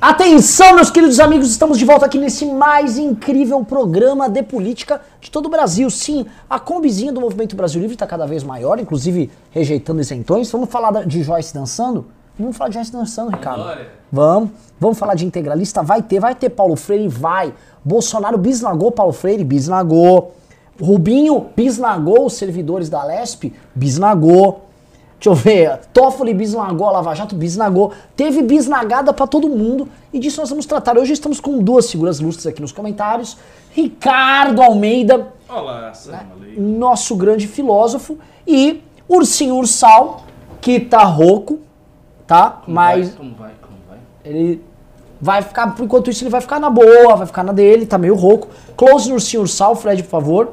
Atenção, meus queridos amigos, estamos de volta aqui nesse mais incrível programa de política de todo o Brasil. Sim, a combizinha do Movimento Brasil Livre está cada vez maior, inclusive rejeitando isentões. Vamos falar de Joyce dançando? Vamos falar de Joyce dançando, Ricardo. Glória. Vamos. Vamos falar de integralista? Vai ter, vai ter Paulo Freire, vai. Bolsonaro bisnagou Paulo Freire, bisnagou. Rubinho bisnagou os servidores da Lesp, bisnagou. Deixa eu ver, Toffoli bisnagou Lava Jato, bisnagou. Teve bisnagada pra todo mundo e disso nós vamos tratar. Hoje estamos com duas figuras lustres aqui nos comentários. Ricardo Almeida, Olá, Aleikum. nosso grande filósofo, e Ursinho Ursal, que tá rouco, tá? Como Mas vai? Como vai? Como vai? ele vai ficar, por enquanto isso, ele vai ficar na boa, vai ficar na dele, tá meio rouco. Close no Ursinho Ursal, Fred, por favor.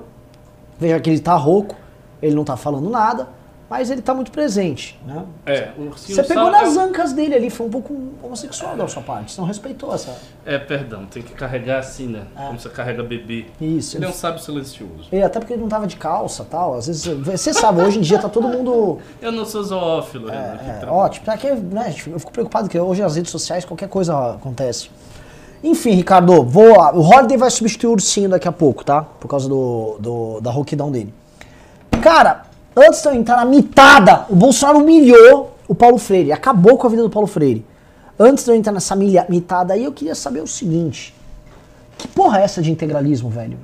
Veja que ele tá rouco, ele não tá falando nada, mas ele tá muito presente, né? É, o ursinho Você pegou nas ancas dele ali, foi um pouco homossexual da sua parte, você não respeitou essa... É, perdão, tem que carregar assim, né? Como você carrega bebê. Isso, Ele é um sábio silencioso. E até porque ele não tava de calça e tal. Às vezes, você sabe, hoje em dia tá todo mundo. Eu não sou zoófilo. É, fica ótimo. Pra que, né, eu fico preocupado que hoje nas redes sociais qualquer coisa acontece. Enfim, Ricardo, vou, o Holiday vai substituir o Ursinho daqui a pouco, tá? Por causa do, do- da rouquidão dele. Cara, antes de eu entrar na mitada, o Bolsonaro humilhou o Paulo Freire, acabou com a vida do Paulo Freire. Antes de eu entrar nessa milha- mitada aí, eu queria saber o seguinte: que porra é essa de integralismo, velho?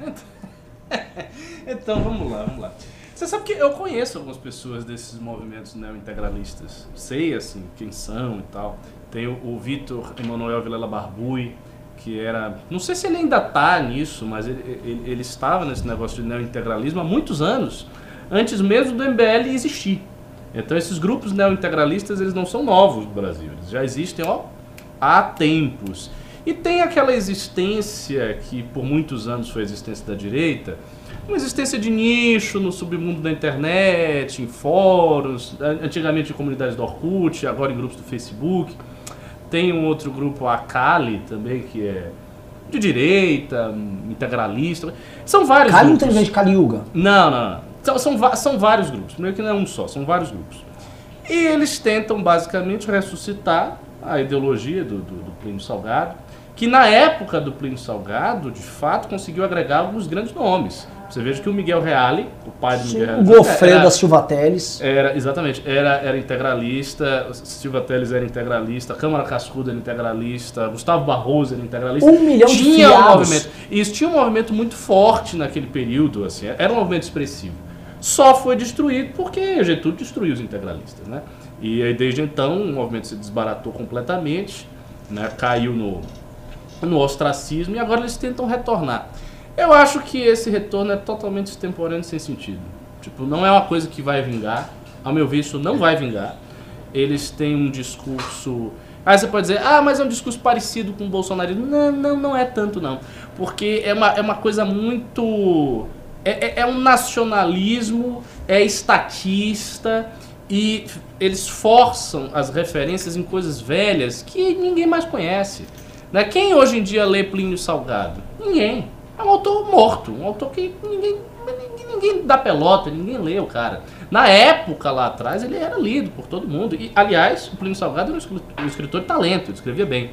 Então, vamos lá, vamos lá. Você sabe que eu conheço algumas pessoas desses movimentos neo-integralistas. Sei, assim, quem são e tal. Tem o, o Vitor Emanuel Vilela Barbui, que era... Não sei se ele ainda tá nisso, mas ele, ele, ele estava nesse negócio de neo-integralismo há muitos anos, antes mesmo do MBL existir. Então, esses grupos neo-integralistas, eles não são novos no Brasil. Eles já existem, ó, há tempos. E tem aquela existência que por muitos anos foi a existência da direita, uma existência de nicho no submundo da internet, em fóruns, an- antigamente em comunidades do Orkut, agora em grupos do Facebook. Tem um outro grupo, a Kali, também, que é de direita, integralista. São vários não grupos. tem vez de Kali Yuga. Não, não, não. São, são, são vários grupos. Primeiro que não é um só, são vários grupos. E eles tentam basicamente ressuscitar a ideologia do, do, do Plínio Salgado, que na época do Plínio Salgado, de fato, conseguiu agregar alguns grandes nomes. Você veja que o Miguel Reale, o pai do Miguel O Reale, Gofredo era- da Silva Teles. era, exatamente, era, era integralista, Silva Teles era integralista, Câmara Cascudo era integralista, Gustavo Barroso era integralista. Um milhão de tinha um movimento. Isso tinha um movimento muito forte naquele período, assim, era um movimento expressivo. Só foi destruído porque Getúlio destruiu os integralistas, né? E aí, desde então o movimento se desbaratou completamente, né? caiu no, no ostracismo e agora eles tentam retornar. Eu acho que esse retorno é totalmente extemporâneo e sem sentido. Tipo, não é uma coisa que vai vingar. Ao meu ver, isso não vai vingar. Eles têm um discurso. Aí você pode dizer, ah, mas é um discurso parecido com o bolsonarismo. Não, não, não é tanto, não. Porque é uma, é uma coisa muito. É, é- é um nacionalismo, é estatista e eles forçam as referências em coisas velhas que ninguém mais conhece. Né? Quem hoje em dia lê Plínio Salgado? Ninguém. É um autor morto, um autor que ninguém, ninguém, dá pelota, ninguém lê o cara. Na época lá atrás ele era lido por todo mundo. E, aliás, o Plínio Salgado era um um escritor de talento, ele escrevia bem.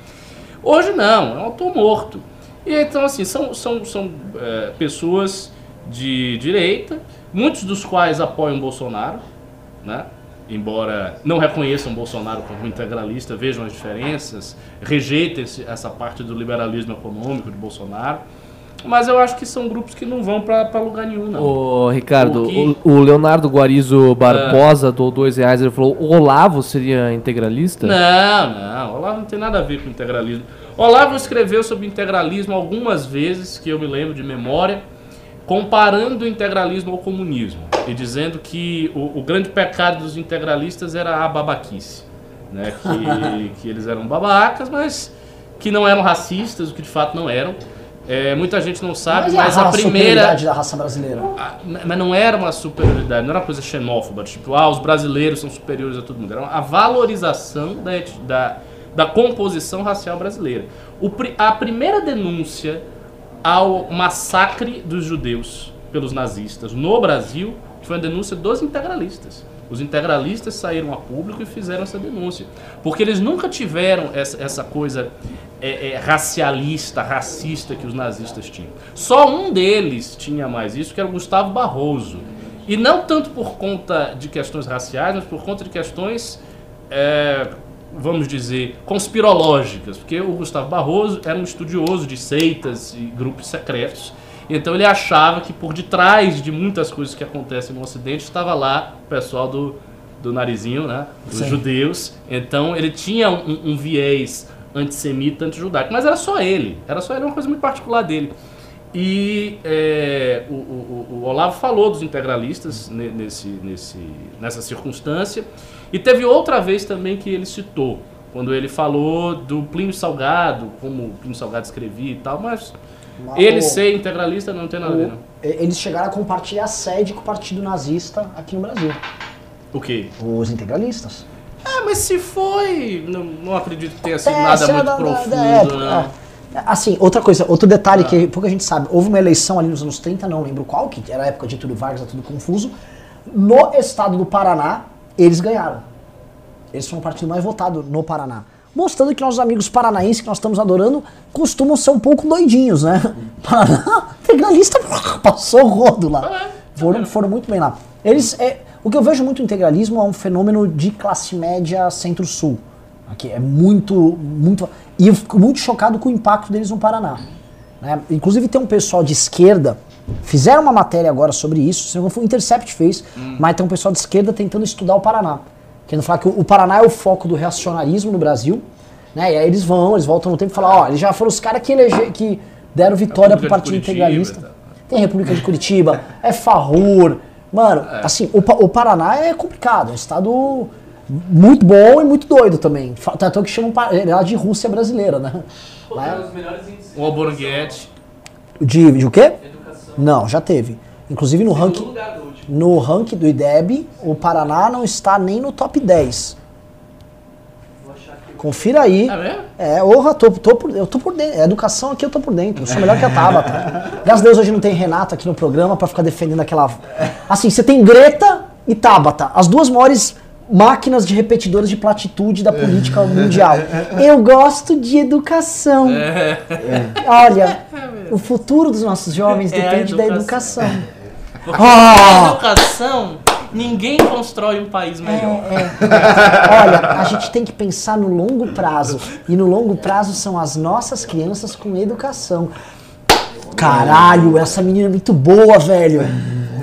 Hoje não, é um autor morto. E então, assim, são, são, são é, pessoas de direita, muitos dos quais apoiam Bolsonaro, né? embora não reconheçam Bolsonaro como integralista, vejam as diferenças, rejeitem essa parte do liberalismo econômico de Bolsonaro. Mas eu acho que são grupos que não vão para lugar nenhum, não. Ô, Ricardo, O que- o, o Leonardo Guarizo Barbosa doou dois reais. Ele falou: Olavo seria integralista? Não, não. Olavo não tem nada a ver com integralismo. Olavo escreveu sobre integralismo algumas vezes, que eu me lembro de memória, comparando o integralismo ao comunismo e dizendo que o, o grande pecado dos integralistas era a babaquice. Né? Que, que eles eram babacas, mas que não eram racistas, o que de fato não eram. É, muita gente não sabe, e mas, a raça- primeira. da raça brasileira. Ah, Mas não era uma superioridade, não era uma coisa xenófoba, tipo, ah, os brasileiros são superiores a todo mundo. Era a valorização da, da, da composição racial brasileira. O a primeira denúncia ao massacre dos judeus pelos nazistas no Brasil foi uma denúncia dos integralistas. Os integralistas saíram a público e fizeram essa denúncia. Porque eles nunca tiveram essa, essa coisa é, é, racialista, racista que os nazistas tinham. Só um deles tinha mais isso, que era o Gustavo Barroso. E não tanto por conta de questões raciais, mas por conta de questões, é, vamos dizer, conspirológicas. Porque o Gustavo Barroso era um estudioso de seitas e grupos secretos. Então ele achava que por detrás de muitas coisas que acontecem no Ocidente estava lá o pessoal do, do narizinho, né? Dos Sim. judeus. Então ele tinha um, um viés antissemita, antijudaico. Mas era só ele. Era só ele, uma coisa muito particular dele. E é, o, o- o Olavo falou dos integralistas ne- nesse, nesse, nessa circunstância. E teve outra vez também que ele citou, quando ele falou do Plínio Salgado, como o Plínio Salgado escrevia e tal, mas ele o- ser integralista não tem nada a ver, não. Eles chegaram a compartilhar sede com o partido nazista aqui no Brasil. O quê? Os integralistas. Ah, mas se foi, não, não acredito que tenha sido É, nada é muito da- profundo, da época, não. é. Assim, outra coisa, outro detalhe Ah. que pouca gente sabe. Houve uma eleição ali nos anos 30, não lembro qual, que era a época de Getúlio Vargas, era tudo confuso. No estado do Paraná, eles ganharam. Eles foram o partido mais votado no Paraná. Mostrando que nossos amigos paranaenses, que nós estamos adorando, costumam ser um pouco doidinhos, né? Paraná, integralista, passou o rodo lá. É, Foram, foram muito bem lá. Eles, é, o que eu vejo muito no integralismo é um fenômeno de classe média centro-sul. Aqui é muito, muito. E eu fico muito chocado com o impacto deles no Paraná. né? Inclusive tem um pessoal de esquerda, fizeram uma matéria agora sobre isso, se não foi o Intercept fez, mas tem um pessoal de esquerda tentando estudar o Paraná. Querendo falar que o Paraná é o foco do reacionarismo no Brasil, né? E aí eles vão, eles voltam no tempo e falam, ó, eles já foram os caras que, elege, que deram vitória pro Partido Curitiba Integralista. tal. Tem República de Curitiba, é Farrur. Mano, assim, o, Pa- o Paraná é complicado, é um estado muito bom e muito doido também. Tanto é que chamam é lá de Rússia brasileira, né? Lá é- os melhores índices O Alborguete. de, de o quê? educação. Não, já teve. Inclusive no ranking, no ranking do IDEB, o Paraná não está nem no top 10. Vou achar aqui. Confira aí. É mesmo? É, honra, tô, tô por, eu tô por dentro. É educação aqui, eu tô por dentro. Eu sou melhor que a Tabata. Graças a Deus hoje não tem Renato aqui no programa pra ficar defendendo aquela. Assim, você tem Greta e Tabata, as duas maiores máquinas de repetidores de platitude da política mundial. Eu gosto de educação. Olha, o futuro dos nossos jovens É a depende da educação. educação. Porque Ah! sem educação, ninguém constrói um país melhor. É. Olha, a gente tem que pensar no longo prazo. E no longo prazo são as nossas crianças com educação. Caralho, essa menina é muito boa, velho.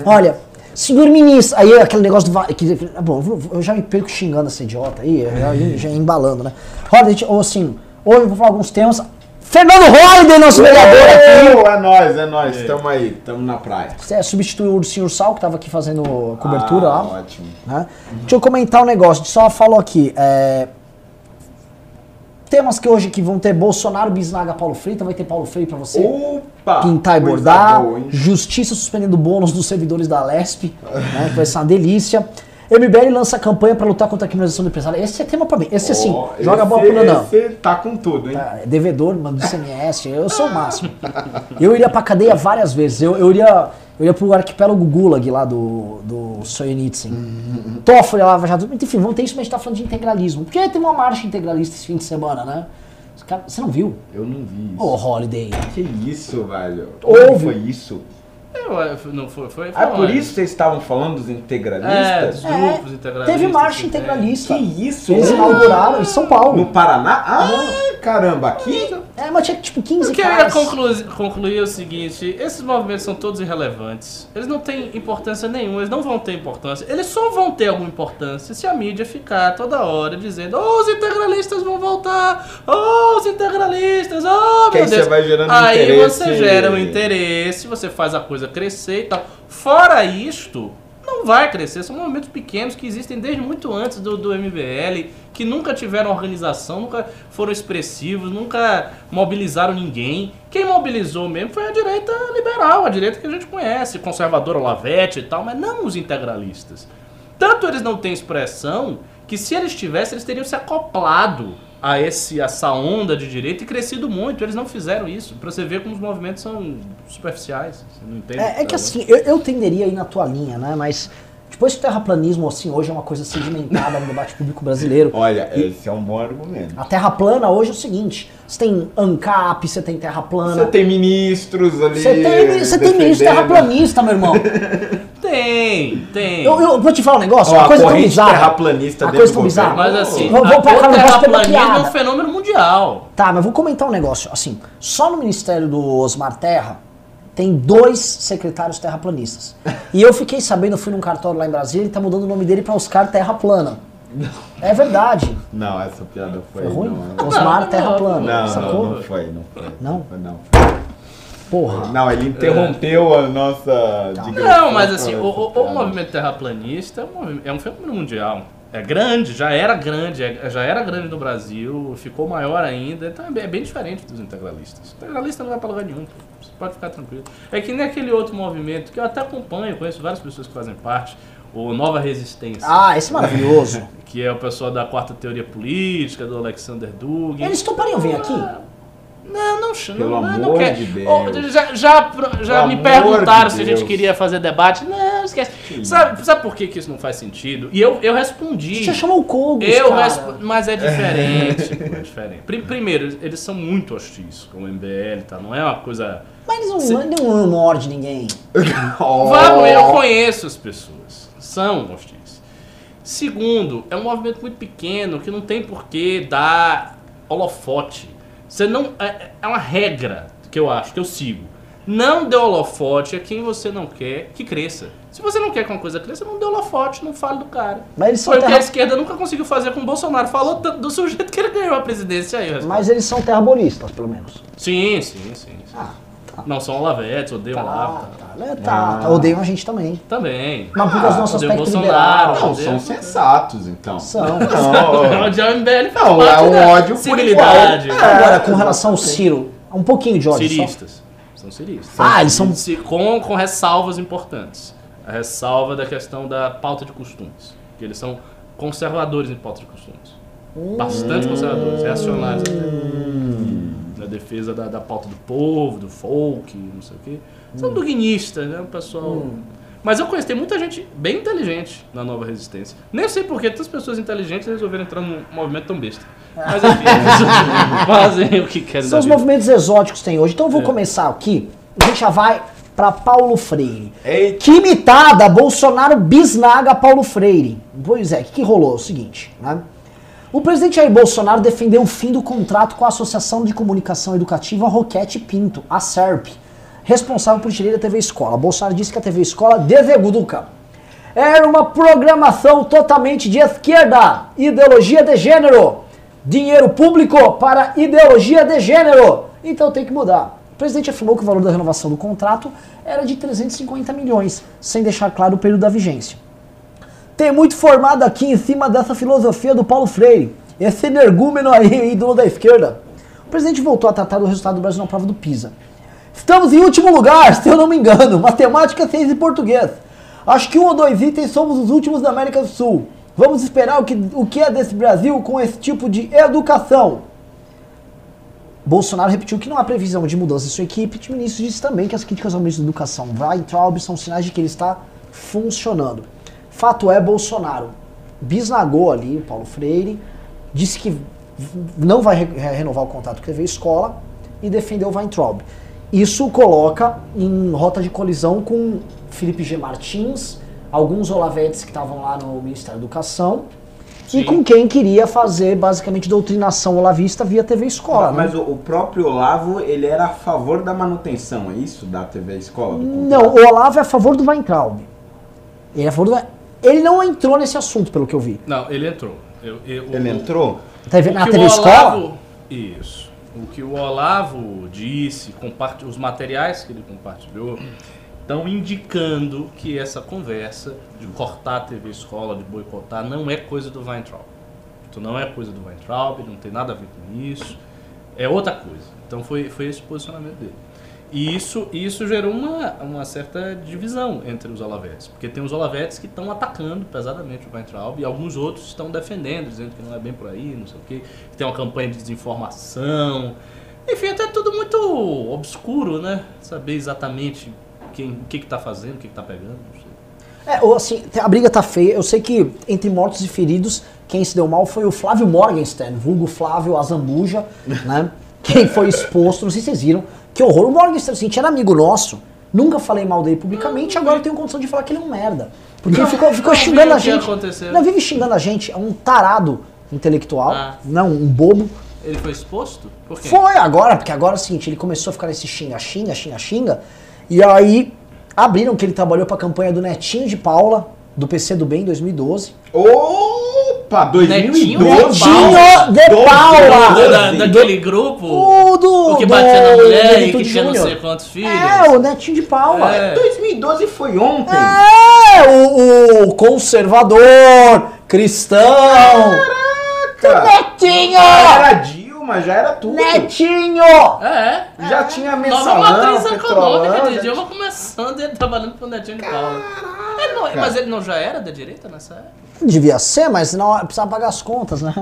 Olha, senhor ministro. Aí aquele negócio do. va- Que, ah, bom, eu já me perco xingando essa idiota aí, já, já embalando, né? Roda, gente, ou assim, hoje eu vou falar alguns temas. Fernando Holliday, nosso vereador aqui. É nóis, é nóis. Tamo aí, tamo na praia. Você substituiu o senhor Sal, que tava aqui fazendo a cobertura Ah, lá. Ótimo. né? Deixa eu comentar um negócio, a gente só falou aqui. é, Temas que hoje que vão ter Bolsonaro, Bisnaga, Paulo Freire, então vai ter Paulo Freire pra você Opa! pintar e bordar. boa? Justiça suspendendo bônus dos servidores da Lesp, né, que vai ser uma delícia. MBL lança campanha pra lutar contra a criminalização do empresário. Esse é tema pra mim. Esse assim, Ó, joga a bola pro Nanão. Esse tá com tudo, hein? É, devedor, mano, do CMS, eu sou o máximo. Eu iria pra cadeia várias vezes. Eu, eu iria. Eu iria pro arquipélago Gulag lá do, do Solzhenitsyn. Toffoli, Lava Jato. Enfim, vamos ter isso, mas a gente tá falando de integralismo. Porque tem uma marcha integralista esse fim de semana, né? Os caras- Você não viu? Eu não vi isso. Ô, Holiday. Que isso, velho? Houve. Como foi isso? Eu, não foi, foi, foi Ah, por isso vocês estavam falando dos É, integralistas? dos grupos integralistas. Teve marcha que integralista. Que isso? Eles inauguraram em São Paulo. No Paraná? Ah, caramba, aqui? É, mas tinha tipo 15 O que eu ia concluir, concluir é o seguinte: esses movimentos são todos irrelevantes. Eles não têm importância nenhuma, eles não vão ter importância. Eles só vão ter alguma importância se a mídia ficar toda hora dizendo: oh, os integralistas vão voltar! Oh, os integralistas! Oh, Que meu aí você vai gerando Aí interesse. você gera um interesse, você faz a coisa crescer e tal. Fora isto, não vai crescer. São movimentos pequenos que existem desde muito antes do, do MBL, que nunca tiveram organização, nunca foram expressivos, nunca mobilizaram ninguém. Quem mobilizou mesmo foi a direita liberal, a direita que a gente conhece, conservadora Lavete e tal, mas não os integralistas. Tanto eles não têm expressão que se eles tivessem, eles teriam se acoplado a esse, essa onda de direita e crescido muito. Eles não fizeram isso. Pra você ver como os movimentos são superficiais. Você não entende? É, é que assim, eu, eu tenderia aí na tua linha, né? Mas Depois que o terraplanismo, assim, hoje é uma coisa sedimentada no debate público brasileiro. Olha, esse é um bom argumento. A terra plana hoje é o seguinte: você tem ANCAP, você tem terra plana. Você tem ministros ali. Você tem, você tem ministro terraplanista, meu irmão. Tem, tem. Eu, eu vou te falar um negócio, Ó, uma a coisa tão bizarra. terraplanista Uma coisa do tão bizarra. Mas assim, Vou- vou negócio pela terraplanismo é um fenômeno mundial. Tá, mas vou comentar um negócio. Assim, só no Ministério do Osmar Terra tem dois secretários terraplanistas. E eu fiquei sabendo, fui num cartório lá em Brasília, ele tá mudando o nome dele pra Oscar Terra Plana. É verdade. Não, essa piada foi. Foi ruim? Não, Osmar não, Terra Plana, não, sacou? não, não foi, não foi. Não? Foi, Não, Porra. não ele interrompeu a nossa Não, mas assim, o, o- movimento terraplanista é um, é um fenômeno mundial. É grande, já era grande, é- já era grande no Brasil, ficou maior ainda, então é bem, é bem diferente dos integralistas. O integralista não vai pra lugar nenhum, você pode ficar tranquilo. É que nem aquele outro movimento que eu até acompanho, conheço várias pessoas que fazem parte, o Nova Resistência. Ah, esse é maravilhoso. Que é o pessoal da quarta teoria política, do Alexander Dugin. Eles topariam vir aqui? Não, não. Pelo não, amor não quer. de Deus. Oh, já já, já me perguntaram de se a gente queria fazer debate. Não, esquece. Sabe, sabe por que, que isso não faz sentido? E eu, eu respondi. Você chamou o Kogos, Eu cara. respo- Mas é diferente. pô, é diferente. Pri- Primeiro, eles são muito hostis com o MBL, tá? Não é uma coisa. Mas eles não, ele não morde ninguém. Oh. Vamos, eu conheço as pessoas. São hostis. Segundo, é um movimento muito pequeno que não tem por que dar holofote. Você não. É, é uma regra que eu acho, que eu sigo. Não dê holofote a quem você não quer que cresça. Se você não quer que uma coisa cresça, não dê holofote, não fale do cara. Mas eles são Foi o que a terra... esquerda nunca conseguiu fazer com o Bolsonaro. Falou tanto do sujeito que ele ganhou a presidência aí. Mas eles são terrabolistas, pelo menos. Sim, sim, sim. sim. Ah, tá. Não são olavetes, odeiam Tá, Olavo. tá, Tá. né, tá. tá. Odeiam a gente também. Também. Mas por causa do nosso odeiam aspecto Bolsonaro, liberal. Não, são sensatos, então. São. Não, Odiar o MBL Não, é um da ódio por igual. Agora, com relação ao Ciro, um pouquinho de ódio só. Ciristas. São ciristas. Ah, eles são... Com, com ressalvas importantes. A ressalva da questão da pauta de costumes. Que eles são conservadores em pauta de costumes. Bastante conservadores, reacionários até. Defesa da, da pauta do povo, do folk, não sei o quê. São duguinistas, né? O pessoal. Mas eu conheci muita gente bem inteligente na nova resistência. Nem sei por que tantas pessoas inteligentes resolveram entrar num movimento tão besta. Mas enfim, eles fazem o que querem São os vida. movimentos exóticos que tem hoje. Então eu vou É. começar aqui. A gente já vai pra Paulo Freire. Eita. Que imitada, Bolsonaro bisnaga Paulo Freire. Pois é, o que, que rolou? É o seguinte, né? O presidente Jair Bolsonaro defendeu o fim do contrato com a Associação de Comunicação Educativa Roquete Pinto, a SERP, responsável por gerir a TV Escola. Bolsonaro disse que a TV Escola deseduca. Era uma programação totalmente de esquerda, ideologia de gênero, dinheiro público para ideologia de gênero. Então tem que mudar. O presidente afirmou que o valor da renovação do contrato era de 350 milhões, sem deixar claro o período da vigência. Tem muito formado aqui em cima dessa filosofia do Paulo Freire, esse energúmeno aí, ídolo da esquerda. O presidente voltou a tratar do resultado do Brasil na prova do PISA. Estamos em último lugar, se eu não me engano, matemática, ciência e português. Acho que um ou dois itens somos os últimos da América do Sul. Vamos esperar o que, o que é desse Brasil com esse tipo de educação. Bolsonaro repetiu que não há previsão de mudança em sua equipe. O ministro disse também que as críticas ao ministro da Educação Weintraub são sinais de que ele está funcionando. Fato é, Bolsonaro bisnagou ali o Paulo Freire, disse que não vai re- renovar o contrato com a TV Escola e defendeu o Weintraub. Isso coloca em rota de colisão com Felipe G. Martins, alguns olavetes que estavam lá no Ministério da Educação, e Sim. com quem queria fazer basicamente doutrinação olavista via TV Escola. né? Mas o, o próprio Olavo, ele era a favor da manutenção, é isso? Da TV Escola? Não, o Olavo é a favor do Weintraub. Ele é a favor do... Ele não entrou nesse assunto, pelo que eu vi. Não, ele entrou. Eu- eu- Ele o- entrou? O na TV Escola? Isso. O que o Olavo disse, compart... os materiais que ele compartilhou, estão indicando que essa conversa de cortar a TV Escola, de boicotar, não é coisa do Weintraub. Isso não é coisa do Weintraub, não tem nada a ver com isso. É outra coisa. Então foi, foi esse o posicionamento dele. E isso, isso gerou uma, uma certa divisão entre os olavetes. Porque tem os olavetes que estão atacando pesadamente o Weintraub e alguns outros estão defendendo, dizendo que não é bem por aí, não sei o quê, que tem uma campanha de desinformação. Enfim, até tudo muito obscuro, né? Saber exatamente quem, o que está fazendo, o que está pegando, não sei. É, ou assim, a briga tá feia. Eu sei que entre mortos e feridos, quem se deu mal foi o Flávio Morgenstern, vulgo Flávio Azambuja, né? Quem foi exposto, não sei se vocês viram. Que horror. O Morgenstern, assim, era amigo nosso. Nunca falei mal dele publicamente, agora eu tenho condição de falar que ele é um merda. Porque ele ficou, ficou não xingando a gente. aconteceu. Não, vive xingando a gente. É um tarado intelectual, Ah. não, um bobo. Ele foi exposto? Por quê? Foi agora, porque agora é o seguinte, ele começou a ficar nesse xinga, xinga, xinga, xinga. E aí abriram que ele trabalhou pra campanha do Netinho de Paula, do PC do Bem em 2012. Opa, 2012. Netinho Netinho de Paula! anos. Da- daquele grupo? O do. o que batia na mulher e que tinha não sei quantos filhos? É, o Netinho de Paula. É. 2012 foi ontem. É, o, o conservador, cristão. Caraca. Netinho! Era Dilma, já era tudo. Netinho! É. Já tinha Nova mensalão, matriz econômica de já Dilma começando ele trabalhando pro Netinho de Paula. Ele não- mas ele não já era da direita nessa época? Devia ser, mas não precisava pagar as contas, né?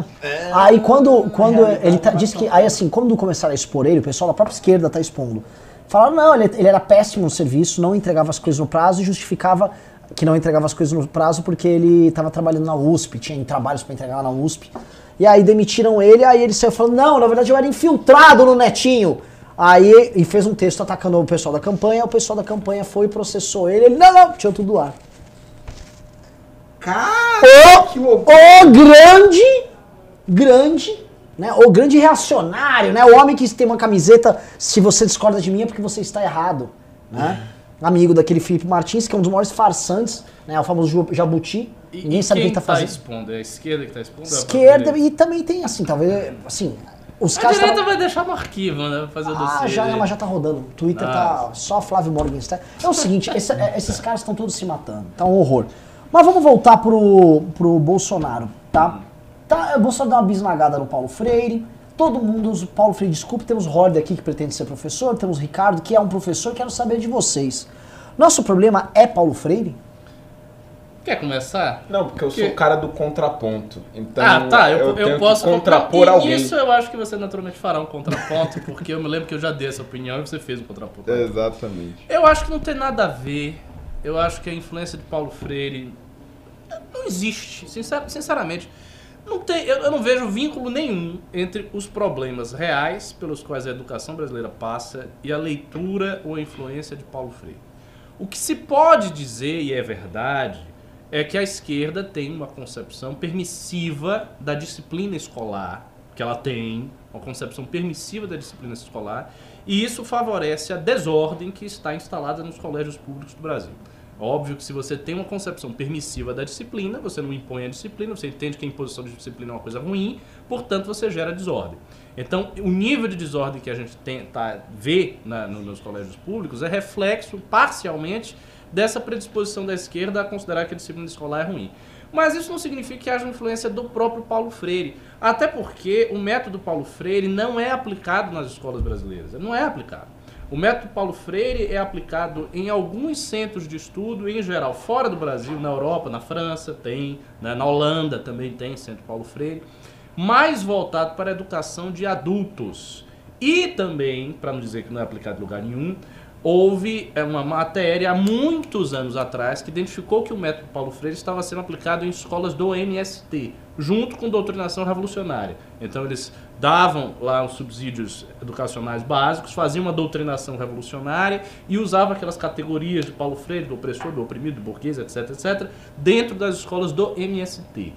aí quando, quando ele tá, disse que. Aí assim, quando começaram a expor ele, o pessoal da própria esquerda tá expondo. Falaram, não, ele, ele era péssimo no serviço, não entregava as coisas no prazo e justificava que não entregava as coisas no prazo porque ele estava trabalhando na USP, tinha trabalhos para entregar lá na USP. E aí demitiram ele, aí ele saiu falando, não, na verdade eu era infiltrado no Netinho. Aí, e fez um texto atacando o pessoal da campanha, o pessoal da campanha foi e processou ele, ele, não, não, tirou tudo do ar. Cara, O, o grande, grande, né? O grande reacionário, né? O homem que tem uma camiseta, se você discorda de mim é porque você está errado, né? Amigo daquele Felipe Martins, que é um dos maiores farsantes, né? O famoso jabuti. E, Ninguém e sabe o que quem ele tá fazendo. expondo? É a esquerda que tá expondo? é Esquerda e também tem assim, talvez, assim, os A caras direita tavam- vai deixar no arquivo, né? Fazer o ah, já, dele. mas já tá rodando. O Twitter tá só Flávio Morgenstern. É o seguinte, esse- é, esses caras estão todos se matando. Tá um horror. Mas vamos voltar pro, pro Bolsonaro, tá? tá? O Bolsonaro deu uma bisnagada no Paulo Freire. Todo mundo, o Paulo Freire, desculpe, temos Horde aqui que pretende ser professor, temos Ricardo, que é um professor, quero saber de vocês. Nosso problema é Paulo Freire? Quer começar? Não, porque eu sou o cara do contraponto. Então ah, tá. Eu, eu, tenho posso contrapor alguém. Isso eu acho que você naturalmente fará um contraponto, porque eu me lembro que eu já dei essa opinião e você fez um contraponto. Exatamente. Eu acho que não tem nada a ver. Eu acho que a influência de Paulo Freire não existe. Sincer- sinceramente, não tem, eu, eu não vejo vínculo nenhum entre os problemas reais pelos quais a educação brasileira passa e a leitura ou a influência de Paulo Freire. O que se pode dizer, e é verdade, é que a esquerda tem uma concepção permissiva da disciplina escolar, que ela tem, uma concepção permissiva da disciplina escolar, e isso favorece a desordem que está instalada nos colégios públicos do Brasil. Óbvio que se você tem uma concepção permissiva da disciplina, você não impõe a disciplina, você entende que a imposição de disciplina é uma coisa ruim, portanto você gera desordem. Então, o nível de desordem que a gente tem, tá, vê na- no- nos colégios públicos é reflexo, parcialmente, dessa predisposição da esquerda a considerar que a disciplina escolar é ruim. Mas isso não significa que haja influência do próprio Paulo Freire. Até porque o método Paulo Freire não é aplicado nas escolas brasileiras. Não é aplicado. O método Paulo Freire é aplicado em alguns centros de estudo, em geral, fora do Brasil, na Europa, na França, tem, né, na Holanda também tem Centro Paulo Freire, mais voltado para a educação de adultos. E também, para não dizer que não é aplicado em lugar nenhum, houve é, uma matéria há muitos anos atrás que identificou que o método Paulo Freire estava sendo aplicado em escolas do MST, junto com doutrinação revolucionária. Então eles davam lá os subsídios educacionais básicos, faziam uma doutrinação revolucionária e usavam aquelas categorias de Paulo Freire, do opressor, do oprimido, do burguês, etc, etc, dentro das escolas do MST.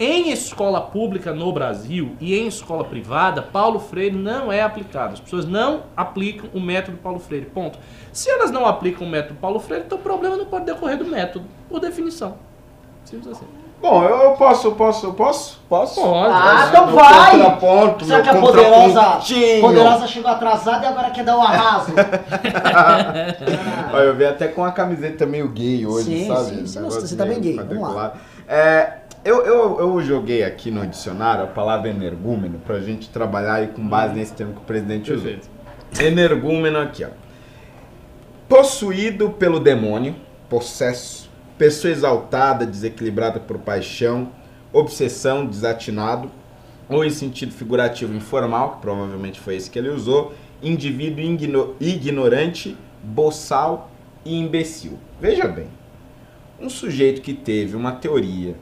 Em escola pública no Brasil e em escola privada, Paulo Freire não é aplicado. As pessoas não aplicam o método Paulo Freire. Ponto. Se elas não aplicam o método Paulo Freire, então o problema não pode decorrer do método, por definição. Simples assim. Bom, eu, posso, eu posso, eu posso? Posso? Pode. Ah, então Meu vai! Contraponto, Será que a poderosa, poderosa chegou atrasada e agora quer dar um arraso? Olha, eu vi até com a camiseta meio gay hoje, Sim, sabe? sim, você você tá bem gay, vamos lá. É, eu, eu, eu joguei aqui no dicionário a palavra energúmeno pra gente trabalhar aí com base nesse termo que o presidente usou. Energúmeno aqui, ó. Possuído pelo demônio, possesso, pessoa exaltada, desequilibrada por paixão, obsessão, desatinado, ou em sentido figurativo informal, que provavelmente foi esse que ele usou, indivíduo igno- ignorante, boçal e imbecil. Veja bem, um sujeito que teve uma teoria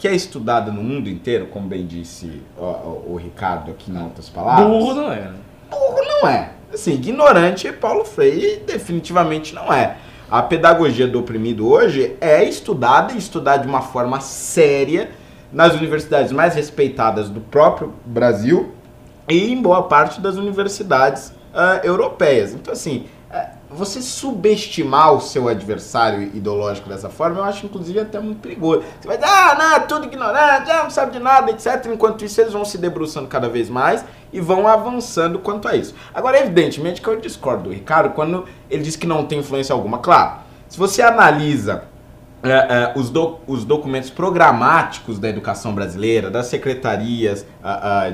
que é estudada no mundo inteiro, como bem disse o, o- o Ricardo aqui em outras palavras. Burro não é. né? burro não é. Assim, ignorante, Paulo Freire definitivamente não é. A pedagogia do oprimido hoje é estudada e estudada de uma forma séria nas universidades mais respeitadas do próprio Brasil e em boa parte das universidades ah, europeias. Então, assim, você subestimar o seu adversário ideológico dessa forma, eu acho, inclusive, até muito perigoso. Você vai dizer, ah, não, é tudo ignorante, ah, não sabe de nada, etc. Enquanto isso, eles vão se debruçando cada vez mais e vão avançando quanto a isso. Agora, evidentemente que eu discordo do Ricardo quando ele diz que não tem influência alguma. Claro, se você analisa é, é, os, do- os documentos programáticos da educação brasileira, das secretarias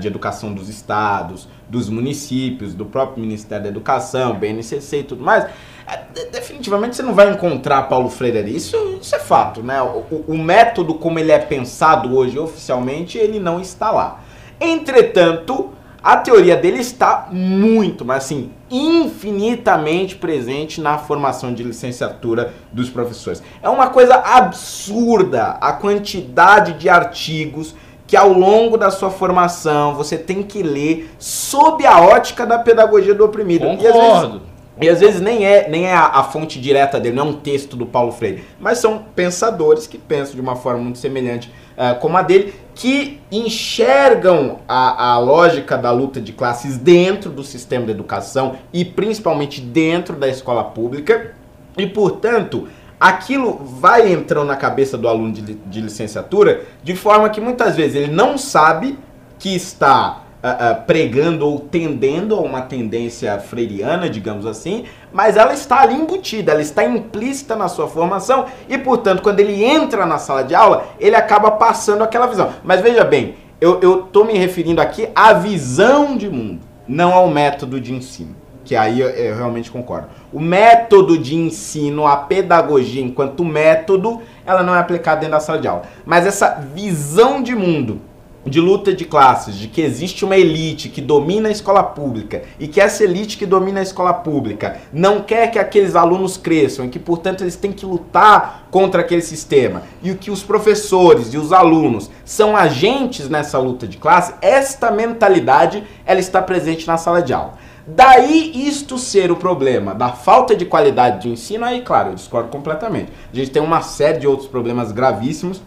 de educação dos estados, dos municípios, do próprio Ministério da Educação, BNCC e tudo mais, é, de- definitivamente você não vai encontrar Paulo Freire ali. Isso, isso é fato, né? O- o método como ele é pensado hoje oficialmente, ele não está lá. Entretanto, a teoria dele está muito, mas assim, infinitamente presente na formação de licenciatura dos professores. É uma coisa absurda a quantidade de artigos que ao longo da sua formação você tem que ler sob a ótica da pedagogia do oprimido. Concordo. E às vezes nem é, nem é a, a fonte direta dele, não é um texto do Paulo Freire, mas são pensadores que pensam de uma forma muito semelhante eh, como a dele, que enxergam a, a lógica da luta de classes dentro do sistema de educação e principalmente dentro da escola pública, e portanto aquilo vai entrando na cabeça do aluno de, de licenciatura de forma que muitas vezes ele não sabe que está ah, ah, pregando ou tendendo a uma tendência freiriana, digamos assim, mas ela está ali embutida, ela está implícita na sua formação e, portanto, quando ele entra na sala de aula, ele acaba passando aquela visão. Mas veja bem, eu estou me referindo aqui à visão de mundo, não ao método de ensino. Que aí eu, eu realmente concordo. O método de ensino, a pedagogia enquanto método, ela não é aplicada dentro da sala de aula. Mas essa visão de mundo, de luta de classes, de que existe uma elite que domina a escola pública e que essa elite que domina a escola pública não quer que aqueles alunos cresçam e que, portanto, eles têm que lutar contra aquele sistema e o que os professores e os alunos são agentes nessa luta de classe, esta mentalidade ela está presente na sala de aula. Daí isto ser o problema da falta de qualidade de ensino, aí claro, eu discordo completamente. A gente tem uma série de outros problemas gravíssimos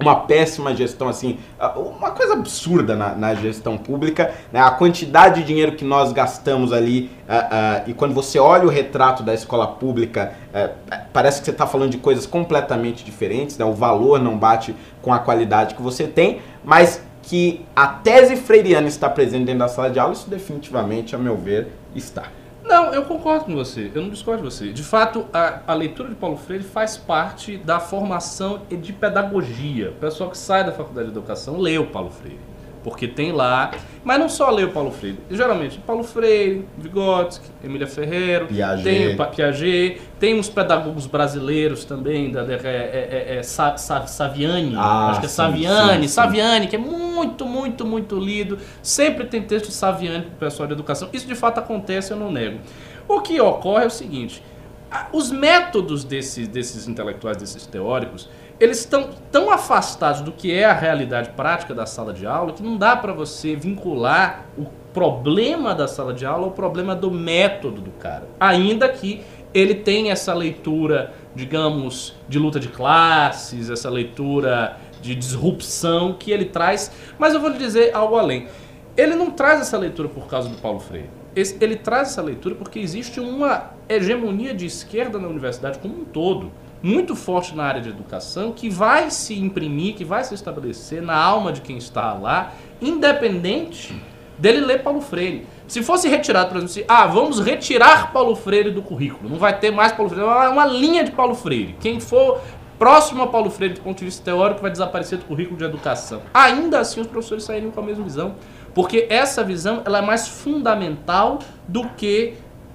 uma péssima gestão, assim, uma coisa absurda na, na gestão pública, né? a quantidade de dinheiro que nós gastamos ali, ah, ah, e quando você olha o retrato da escola pública, eh, parece que você está falando de coisas completamente diferentes, né? o valor não bate com a qualidade que você tem, mas que a tese freiriana está presente dentro da sala de aula, isso definitivamente, a meu ver, está. Não, eu concordo com você, eu não discordo de você. De fato, a, a leitura de Paulo Freire faz parte da formação de pedagogia. O pessoal que sai da faculdade de educação o Paulo Freire. Porque tem lá. Mas não só lê o Paulo Freire. Geralmente, Paulo Freire, Vygotsky, Emília Ferreiro, Piaget. tem Pa- Piaget, tem uns pedagogos brasileiros também, da, da- é, é, é, Sa- Sa- Saviani, Ah, acho que é sim, Saviani, sim. Saviani, que é muito, muito, muito lido. Sempre tem texto de Saviani para o pessoal de educação. Isso de fato acontece, eu não nego. O que ocorre é o seguinte: os métodos desses, desses intelectuais, desses teóricos, eles estão tão afastados do que é a realidade prática da sala de aula que não dá para você vincular o problema da sala de aula ao problema do método do cara. Ainda que ele tenha essa leitura, digamos, de luta de classes, essa leitura de disrupção que ele traz. Mas eu vou lhe dizer algo além. Ele não traz essa leitura por causa do Paulo Freire. Ele traz essa leitura porque existe uma hegemonia de esquerda na universidade como um todo, muito forte na área de educação, que vai se imprimir, que vai se estabelecer na alma de quem está lá, independente dele ler Paulo Freire. Se fosse retirado, por exemplo, se, ah, vamos retirar Paulo Freire do currículo, não vai ter mais Paulo Freire, é uma linha de Paulo Freire. Quem for próximo a Paulo Freire do ponto de vista teórico vai desaparecer do currículo de educação. Ainda assim, os professores sairiam com a mesma visão, porque essa visão ela é mais fundamental do que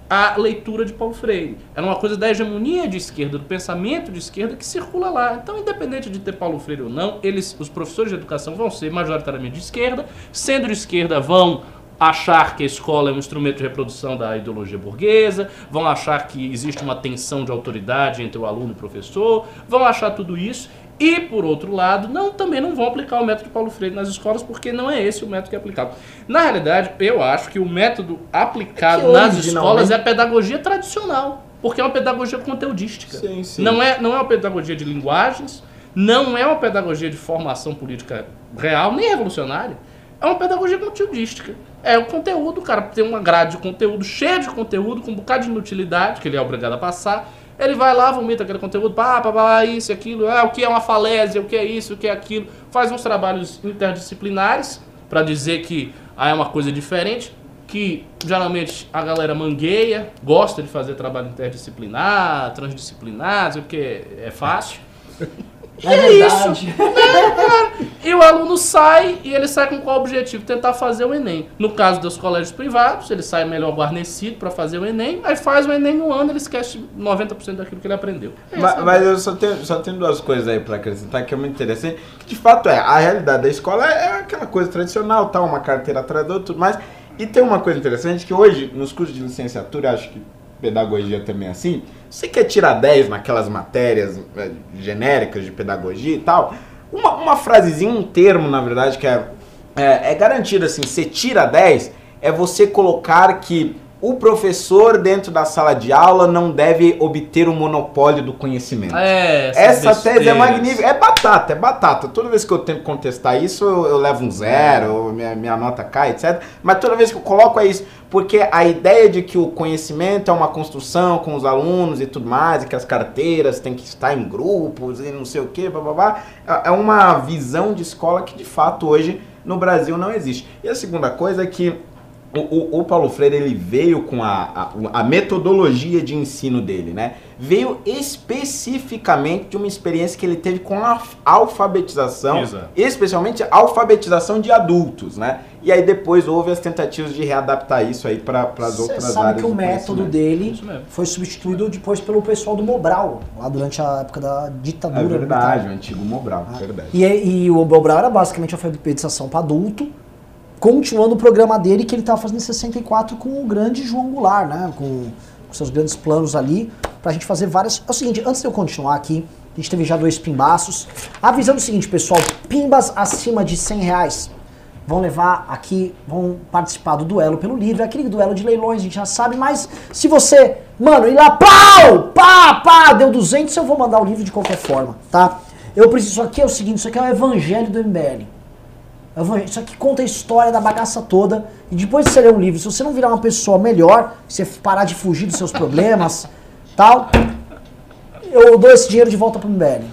a leitura de Paulo Freire. Era uma coisa da hegemonia de esquerda, do pensamento de esquerda que circula lá. Então, independente de ter Paulo Freire ou não, eles, os professores de educação vão ser majoritariamente de esquerda, sendo de esquerda vão achar que a escola é um instrumento de reprodução da ideologia burguesa, vão achar que existe uma tensão de autoridade entre o aluno e o professor, vão achar tudo isso. E, por outro lado, não, também não vão aplicar o método Paulo Freire nas escolas, porque não é esse o método que é aplicado. Na realidade, eu acho que o método aplicado que nas escolas é a pedagogia tradicional, porque é uma pedagogia conteudística. Sim, sim. Não, é, não é uma pedagogia de linguagens, não é uma pedagogia de formação política real, nem revolucionária. É uma pedagogia conteudística. É o conteúdo, o cara tem uma grade de conteúdo cheia de conteúdo, com um bocado de inutilidade, que ele é obrigado a passar. Ele vai lá, vomita aquele conteúdo, pá, pá, pá, isso aquilo, ah, o que é uma falésia, o que é isso, o que é aquilo. Faz uns trabalhos interdisciplinares para dizer que ah, é uma coisa diferente, que geralmente a galera mangueia, gosta de fazer trabalho interdisciplinar, transdisciplinar, não sei o que é fácil. E é isso. E o aluno sai e ele sai com qual objetivo? Tentar fazer o Enem. No caso dos colégios privados, ele sai melhor guarnecido para fazer o Enem, aí faz o Enem no ano ele esquece 90% daquilo que ele aprendeu. É Ma- essa Mas, eu só tenho, só tenho duas coisas aí pra acrescentar que é muito interessante. Que de fato é, a realidade da escola é aquela coisa tradicional, tal, uma carteira atrás da outra, tudo mais. E tem uma coisa interessante que hoje, nos cursos de licenciatura, acho que pedagogia também é assim, você quer tirar 10 naquelas matérias eh, genéricas de pedagogia e tal, uma, uma frasezinha, um termo, na verdade, que é, é, é garantido assim, você tira 10, é você colocar que o professor dentro da sala de aula não deve obter o monopólio do conhecimento. É, Essa tese é magnífica. É batata, é batata. Toda vez que eu tento contestar isso, eu, eu levo um zero, minha, minha nota cai, etc. Mas toda vez que eu coloco é isso. Porque a ideia de que o conhecimento é uma construção com os alunos e tudo mais, e que as carteiras têm que estar em grupos e não sei o que, babá, é é uma visão de escola que de fato hoje no Brasil não existe. E a segunda coisa é que o, o- o Paulo Freire ele veio com a, a, a metodologia de ensino dele, né? Veio especificamente de uma experiência que ele teve com a alfabetização, Exato. especialmente a alfabetização de adultos, né? E aí depois houve as tentativas de readaptar isso aí para as Você outras sabe áreas que o do método dele foi substituído depois pelo pessoal do Mobral, lá durante a época da ditadura. É verdade, militar. o antigo Mobral, Ah, verdade. E, e o Mobral era basicamente a alfabetização para adulto, continuando o programa dele que ele estava fazendo em 64 com o grande João Goulart, né? Com, com seus grandes planos ali, pra gente fazer várias. É o seguinte, antes de eu continuar aqui, a gente teve já dois pimbaços. Avisando o seguinte, pessoal, pimbas acima de 100 reais vão levar aqui, vão participar do duelo pelo livro, aquele duelo de leilões, a gente já sabe, mas se você, mano, ir lá, pau, pá, pá, deu 200, eu vou mandar o livro de qualquer forma, tá? Eu preciso, isso aqui é o seguinte, isso aqui é o evangelho do MBL. É Isso aqui conta a história da bagaça toda, e depois de você ler um livro, se você não virar uma pessoa melhor, se você parar de fugir dos seus problemas, tal, eu dou esse dinheiro de volta pro MBL.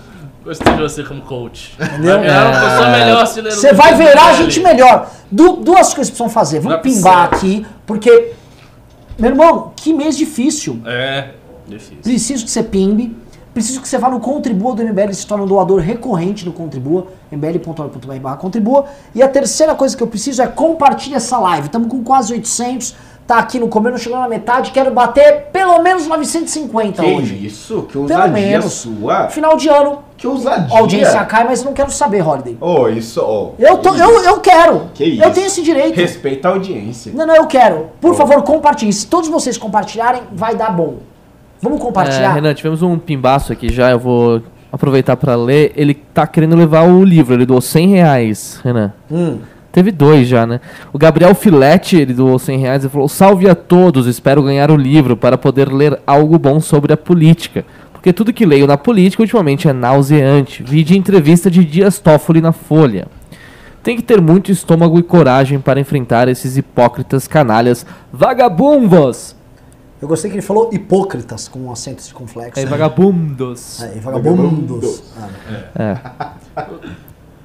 Gostei de você como coach. Entendeu? Vai virar uma pessoa melhor se ler Você vai virar a gente melhor. Du- duas coisas precisam fazer. Vamos Não é pimbar possível. aqui, porque. Meu irmão, que mês difícil. É, difícil. Preciso que você pimbe. Preciso que você vá no Contribua do MBL e se torne um doador recorrente do Contribua, mbl.org.br Contribua. E a terceira coisa que eu preciso é compartilhar essa live. Estamos com quase 800, tá aqui no começo, chegando na metade. Quero bater pelo menos 950 Que hoje. isso? Que Pelo ousadia menos. sua? Final de ano, Que ousadia. a audiência cai, mas eu não quero saber, Holiday. Oh, isso, oh. Eu, tô, eu, eu quero. Que isso? Eu tenho esse direito. Respeita a audiência. Não, não, eu quero. Por favor, compartilhem. Se todos vocês compartilharem, vai dar bom. Vamos É, compartilhar? Renan, tivemos um pimbaço aqui já, eu vou aproveitar pra ler. Ele tá querendo levar o livro, ele doou 100 reais, Renan. Hum. Teve dois já, né? O Gabriel Filete, ele doou 100 reais e falou: Salve a todos, espero ganhar o livro para poder ler algo bom sobre a política. Porque tudo que leio na política ultimamente é nauseante. Vi de entrevista de Dias Toffoli na Folha. Tem que ter muito estômago e coragem para enfrentar esses hipócritas canalhas vagabundos. Eu gostei que ele falou hipócritas, com um acento circunflexo. É, vagabundos. É, e vagabundos. É. Ah.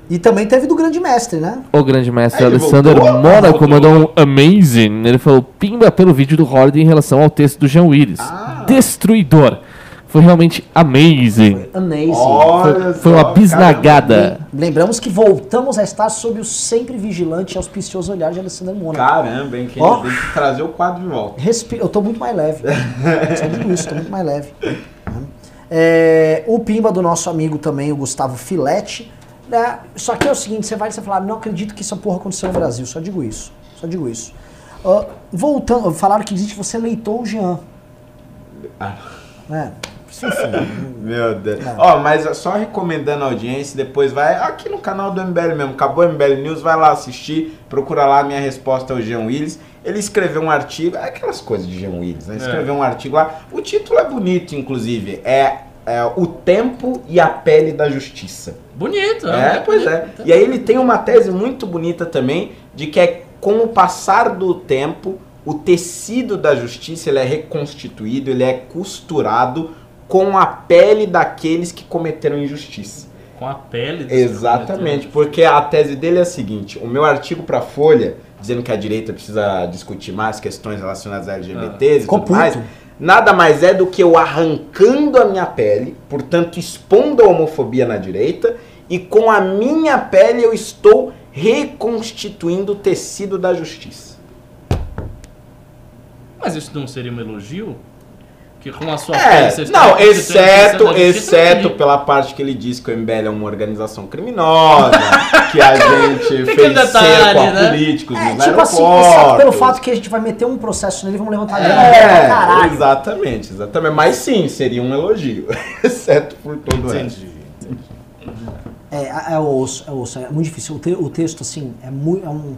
E também teve do grande mestre, né? O grande mestre ele Alexander voltou? Mônaco Voltou. mandou um amazing. Ele falou: pimba pelo vídeo do Holiday em relação ao texto do Jean Willis. Ah. Destruidor. Foi realmente amazing. Amazing. Olha Foi uma bisnagada. Lembramos que voltamos a estar sob o sempre vigilante e auspicioso olhar de Alessandro Mônaco. Caramba, hein? Quem Ó. tem que trazer o quadro de volta. Respi- Eu tô muito mais leve. Só digo isso, tô muito mais leve. É, o Pimba do nosso amigo também, o Gustavo Filete. Né? Só que é o seguinte, você vai e você fala, não acredito que essa porra aconteceu no Brasil. Só digo isso. Só digo isso. Ah, voltando, falaram que existe você leitou o Jean. Ah. Meu Deus. Ó, mas só recomendando a audiência, depois vai aqui no canal do MBL mesmo. Acabou o MBL News, vai lá assistir, procura lá a minha resposta ao Jean Willis. Ele escreveu um artigo, é aquelas coisas de Jean Willis, né? Escreveu um artigo lá. O título é bonito, inclusive. É, é O Tempo e a Pele da Justiça. Bonito, É, pois é. E aí ele tem uma tese muito bonita também de que é com o passar do tempo, o tecido da justiça ele é reconstituído, ele é costurado com a pele daqueles que cometeram injustiça. Com a pele dos Exatamente, porque a tese dele é a seguinte: o meu artigo para Folha, dizendo que a direita precisa discutir mais questões relacionadas a LGBTs e Ficou tudo mais, nada mais é do que eu arrancando a minha pele, portanto expondo a homofobia na direita, e com a minha pele eu estou reconstituindo o tecido da justiça. Mas isso não seria um elogio? Que com a sua É, não, exceto, exceto entendi. pela parte que ele diz que o MBL é uma organização criminosa, que a gente fez detalhe, cerco a né? políticos É, nos tipo assim, pelo fato que a gente vai meter um processo nele, vamos levantar grana pra É, caralho. exatamente, exatamente. Mas sim, seria um elogio, exceto por todo o resto. Entendi. É, é osso, é osso, é muito difícil. O, te- o texto, assim, é, mu é, um,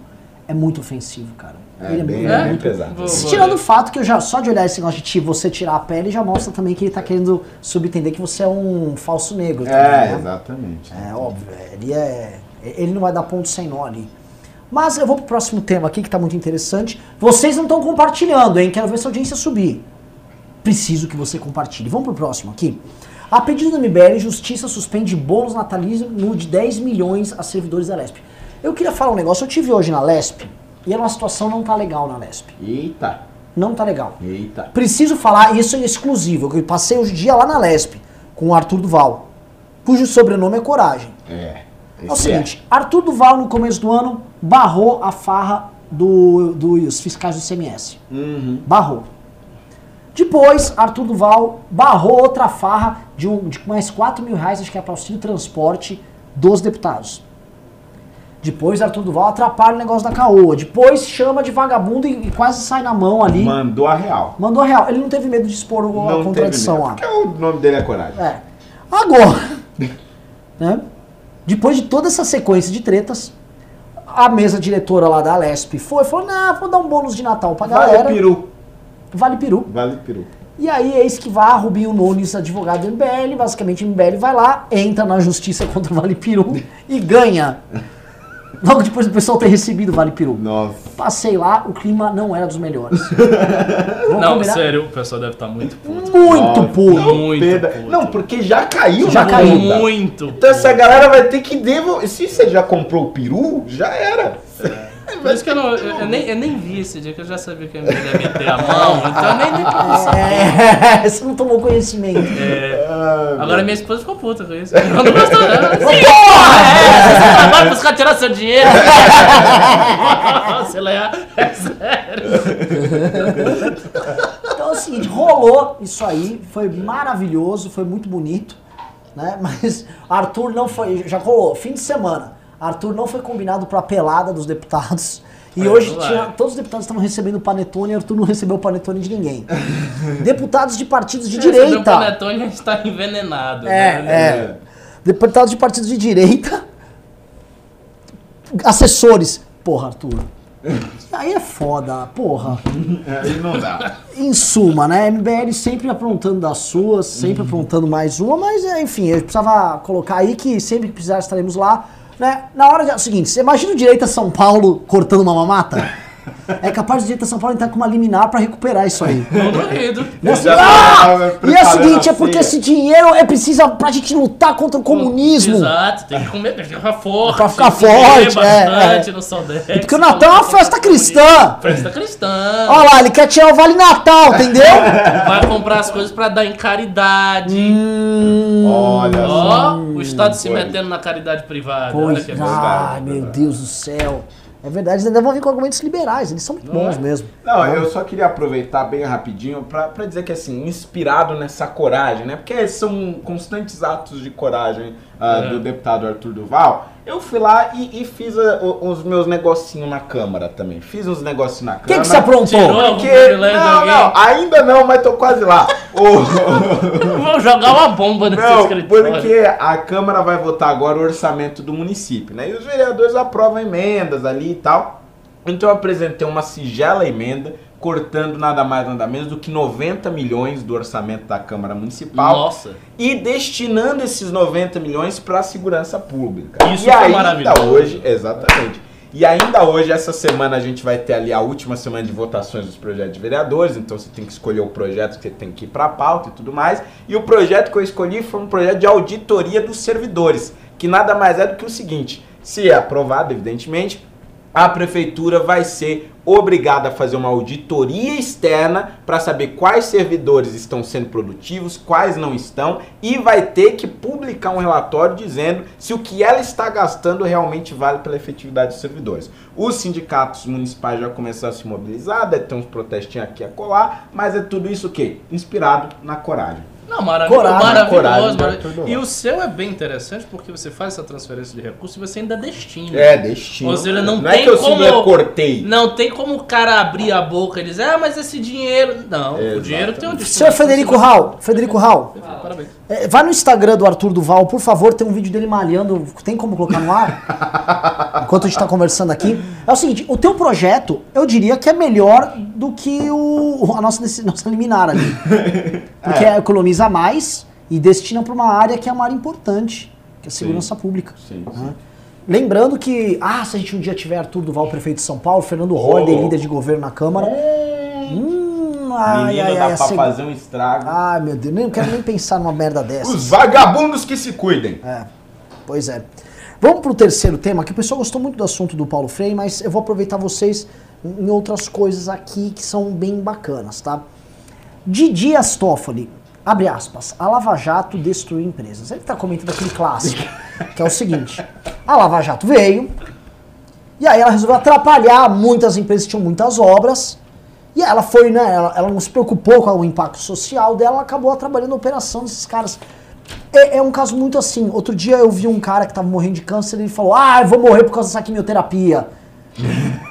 é muito ofensivo, cara. É Ele bem, mu- é bem muito- pesado. Vou- Se vou Tirando o fato que eu já, só de olhar esse negócio de ti- você tirar a pele, já mostra também que ele tá querendo subentender que você é um falso negro. também, É, né? exatamente. É óbvio, é, ele é. Ele não vai dar ponto sem nó ali. Mas eu vou pro próximo tema aqui, que tá muito interessante. Vocês não estão compartilhando, hein? Quero ver se a audiência subir. Preciso que você compartilhe. Vamos pro próximo aqui. A pedido do MBL, Justiça suspende bônus natalício no de 10 milhões a servidores da Lesp. Eu queria falar um negócio. Eu tive hoje na Lesp e uma situação não tá legal na Lesp. Eita, Não tá legal. eita. Preciso falar, isso é exclusivo. Eu passei hoje o dia lá na Lesp com o Arthur Duval, cujo sobrenome é Coragem. É. É o esse seguinte, Arthur Duval no começo do ano barrou a farra do, dos fiscais do CMS. Uhum. Barrou. Depois, Arthur Duval barrou outra farra de, um, de mais 4 mil reais, acho que é para auxílio transporte dos deputados. Depois, Arthur Duval atrapalha o negócio da caoa. Depois, chama de vagabundo e, e quase sai na mão ali. Mandou a real. Mandou a real. Ele não teve medo de expor o- a contradição lá. Porque o nome dele é Coragem. É. Agora, né? Depois de toda essa sequência de tretas, a mesa diretora lá da Lesp foi, falou, não, vou dar um bônus de Natal pra Vale galera. peru. Vale peru. Vale peru. E aí, eis que vá Rubinho Nunes, advogado do MBL, basicamente o MBL vai lá, entra na justiça contra o Vale Peru e ganha. Logo depois do pessoal ter recebido o Vale Peru. Nossa. Passei lá, o clima não era dos melhores. Vamos Não, combinar? sério, o pessoal deve estar muito puto. Muito puto. Não, muito puto. Não, porque já caiu Já na caiu. Muito. Então essa galera vai ter que devolver. Se você já comprou o peru, já era. Por isso que eu, não, eu, eu nem, eu nem vi esse dia, que eu já sabia que eu ia meter a mão, então eu nem, nem quis saber. É, você não tomou conhecimento. Ah, Agora minha esposa ficou puta com isso. Ela não gostou, não. Sim, é, você trabalha buscar tirar seu dinheiro. Sei lá, é sério. Então é o seguinte, rolou isso aí, foi maravilhoso, foi muito bonito, né? Mas Arthur não foi, já rolou, fim de semana. Arthur não foi combinado pra pelada dos deputados. E Aí hoje tinha, todos os deputados estavam recebendo panetone e Arthur não recebeu panetone de ninguém. deputados de partidos de Se direita. panetone, a gente tá envenenado. É, né? é. Deputados de partidos de direita. Assessores. Porra, Arthur. Aí é foda, porra. Aí não dá. Em suma, né? MBL sempre aprontando das suas, sempre aprontando mais uma, mas é, enfim, eu precisava colocar aí que sempre que precisar estaremos lá. Né? Na hora de. é o seguinte, você imagina o direito a São Paulo cortando uma mamata? É capaz do direito a São Paulo entrar com uma liminar pra recuperar isso aí. Não duvido. E é o seguinte, já ah! E é o seguinte, é porque ceia. esse dinheiro é preciso pra gente lutar contra o comunismo. Exato, tem que comer, tem que ficar forte. Pra ficar forte, é, bastante é. no. Porque o Natal é uma festa cristã. Festa cristã. Olha lá, ele quer tirar o Vale Natal, entendeu? Vai comprar as coisas pra dar em caridade. Hum. Olha só. Ó, o Estado se metendo na caridade privada. Olha que ai verdade, meu. Deus do céu. É verdade, eles ainda vão vir com argumentos liberais, eles são muito bons é? mesmo. Não, eu só queria aproveitar bem rapidinho pra dizer que, assim, inspirado nessa coragem, né? Porque são constantes atos de coragem ah, É. do deputado Arthur Duval. Eu fui lá e, e fiz a- o- os meus negocinhos na Câmara também. Fiz uns negocinhos na O que, Câmara. que você aprontou? Tirou? Porque, não, não, ainda não, mas tô quase lá. O- Vou jogar uma bomba nesse Não, escritório. porque a Câmara vai votar agora o orçamento do município, né? E os vereadores aprovam emendas ali e tal. Então eu apresentei uma sigela emenda, cortando nada mais nada menos do que 90 milhões do orçamento da Câmara Municipal Nossa. e destinando esses 90 milhões para a segurança pública. Isso e foi ainda maravilhoso. hoje, exatamente. E ainda hoje, essa semana, a gente vai ter ali a última semana de votações dos projetos de vereadores, então você tem que escolher o projeto que você tem que ir para a pauta e tudo mais. E o projeto que eu escolhi foi um projeto de auditoria dos servidores, que nada mais é do que o seguinte: se é aprovado, evidentemente, a prefeitura vai ser obrigada a fazer uma auditoria externa para saber quais servidores estão sendo produtivos, quais não estão, e vai ter que publicar um relatório dizendo se o que ela está gastando realmente vale pela efetividade dos servidores. Os sindicatos municipais já começaram a se mobilizar, deve ter uns protestinhos aqui a colar, mas é tudo isso o quê? Inspirado na coragem. Não, maravilhoso, Coragem, maravilhoso. coragem, maravilhoso. tudo E o seu é bem interessante porque você faz essa transferência de recursos e você ainda destina. É, destino. Ou seja, não é tem que eu como- simplesmente cortei. Não tem como o cara abrir a boca e dizer, ah, mas esse dinheiro. Não, o dinheiro tem um Senhor Federico Raul, Federico Raul, Parabéns. É, vai no Instagram do Arthur Duval, por favor, tem um vídeo dele malhando. Tem como colocar no ar? Enquanto a gente tá conversando aqui. É o seguinte, o teu projeto, eu diria que é melhor do que o, a nossa, nossa liminar ali. Porque economiza mais e destina para uma área que é uma área importante, que é a segurança pública. Sim, sim. né? Lembrando que, ah, se a gente um dia tiver Arthur Duval, prefeito de São Paulo, Fernando Holliday, louco. líder de governo na Câmara. Hum, ai, Menino ai, dá ai, pra seg- fazer um estrago. Ai, meu Deus, nem não quero nem pensar numa merda dessa. Os vagabundos que se cuidem. É, pois é. Vamos pro terceiro tema, que o pessoal gostou muito do assunto do Paulo Freire, mas eu vou aproveitar vocês em outras coisas aqui que são bem bacanas, tá? Didi Toffoli, abre aspas, a Lava Jato destruiu empresas. Ele tá comentando aquele clássico, que é o seguinte, a Lava Jato veio, e aí ela resolveu atrapalhar muitas empresas que tinham muitas obras, e ela foi, né, ela, ela não se preocupou com o impacto social dela, ela acabou atrapalhando a operação desses caras. É, é um caso muito assim. Outro dia eu vi um cara que tava morrendo de câncer e ele falou: Ah, eu vou morrer por causa dessa quimioterapia.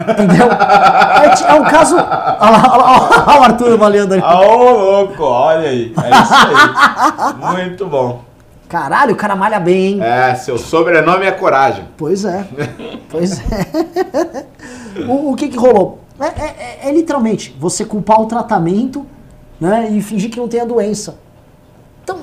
Entendeu? É, é um caso. Olha lá, olha lá, olha o Arthur avaliando ali. Ah, ô louco, olha aí. É isso aí. Muito bom. Caralho, o cara malha bem, hein? É, seu sobrenome é coragem. Pois é. Pois é. o, o que que rolou? É, é- é- é literalmente você culpar o tratamento né, e fingir que não tem a doença. Então,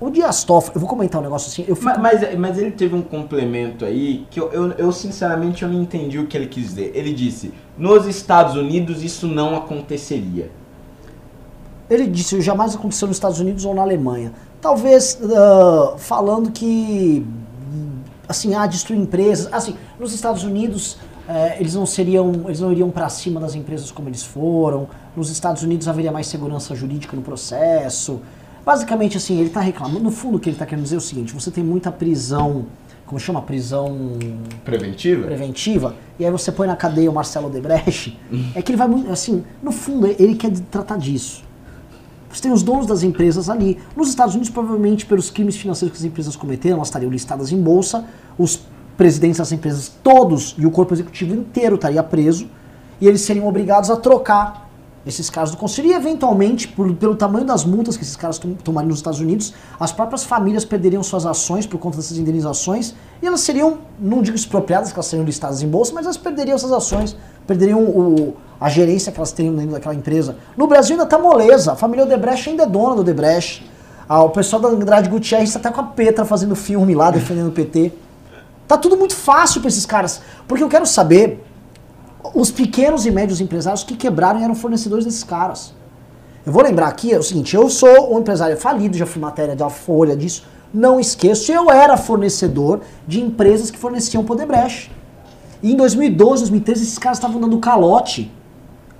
o Dias Toffoli, eu vou comentar um negócio assim. Fico, Ma- Mas, mas ele teve um complemento aí que eu, eu, eu, sinceramente eu não entendi o que ele quis dizer. Ele disse: nos Estados Unidos isso não aconteceria. Ele disse, jamais aconteceu nos Estados Unidos ou na Alemanha. Talvez ah, falando que, assim, ah, destruir empresas. Assim, nos Estados Unidos eh, eles não seriam, eles não iriam para cima das empresas como eles foram. Nos Estados Unidos haveria mais segurança jurídica no processo. Basicamente, assim, ele está reclamando. No fundo, o que ele está querendo dizer é o seguinte: você tem muita prisão, como chama, prisão Preventiva? preventiva, e aí você põe na cadeia o Marcelo Odebrecht, é que ele vai muito, assim, no fundo, ele quer tratar disso. Você tem os donos das empresas ali. Nos Estados Unidos, provavelmente, pelos crimes financeiros que as empresas cometeram, elas estariam listadas em bolsa, os presidentes das empresas todos e o corpo executivo inteiro estaria preso, e eles seriam obrigados a trocar esses caras do conselho. E, eventualmente, por- pelo tamanho das multas que esses caras tom- tomariam nos Estados Unidos, as próprias famílias perderiam suas ações por conta dessas indenizações, e elas seriam, não digo expropriadas, que elas seriam listadas em bolsa, mas elas perderiam essas ações, perderiam o, a gerência que elas teriam dentro daquela empresa. No Brasil ainda tá moleza, a família Odebrecht ainda é dona do Odebrecht. Ah, o pessoal da Andrade Gutierrez está até com a Petra fazendo filme lá, defendendo o PT. Tá tudo muito fácil para esses caras. Porque eu quero saber os pequenos e médios empresários que quebraram e eram fornecedores desses caras. Eu vou lembrar aqui, é o seguinte, eu sou um empresário falido, já fui matéria da Folha disso, não esqueço, eu era fornecedor de empresas que forneciam pro Odebrecht. E em 2012, 2013, esses caras estavam dando calote.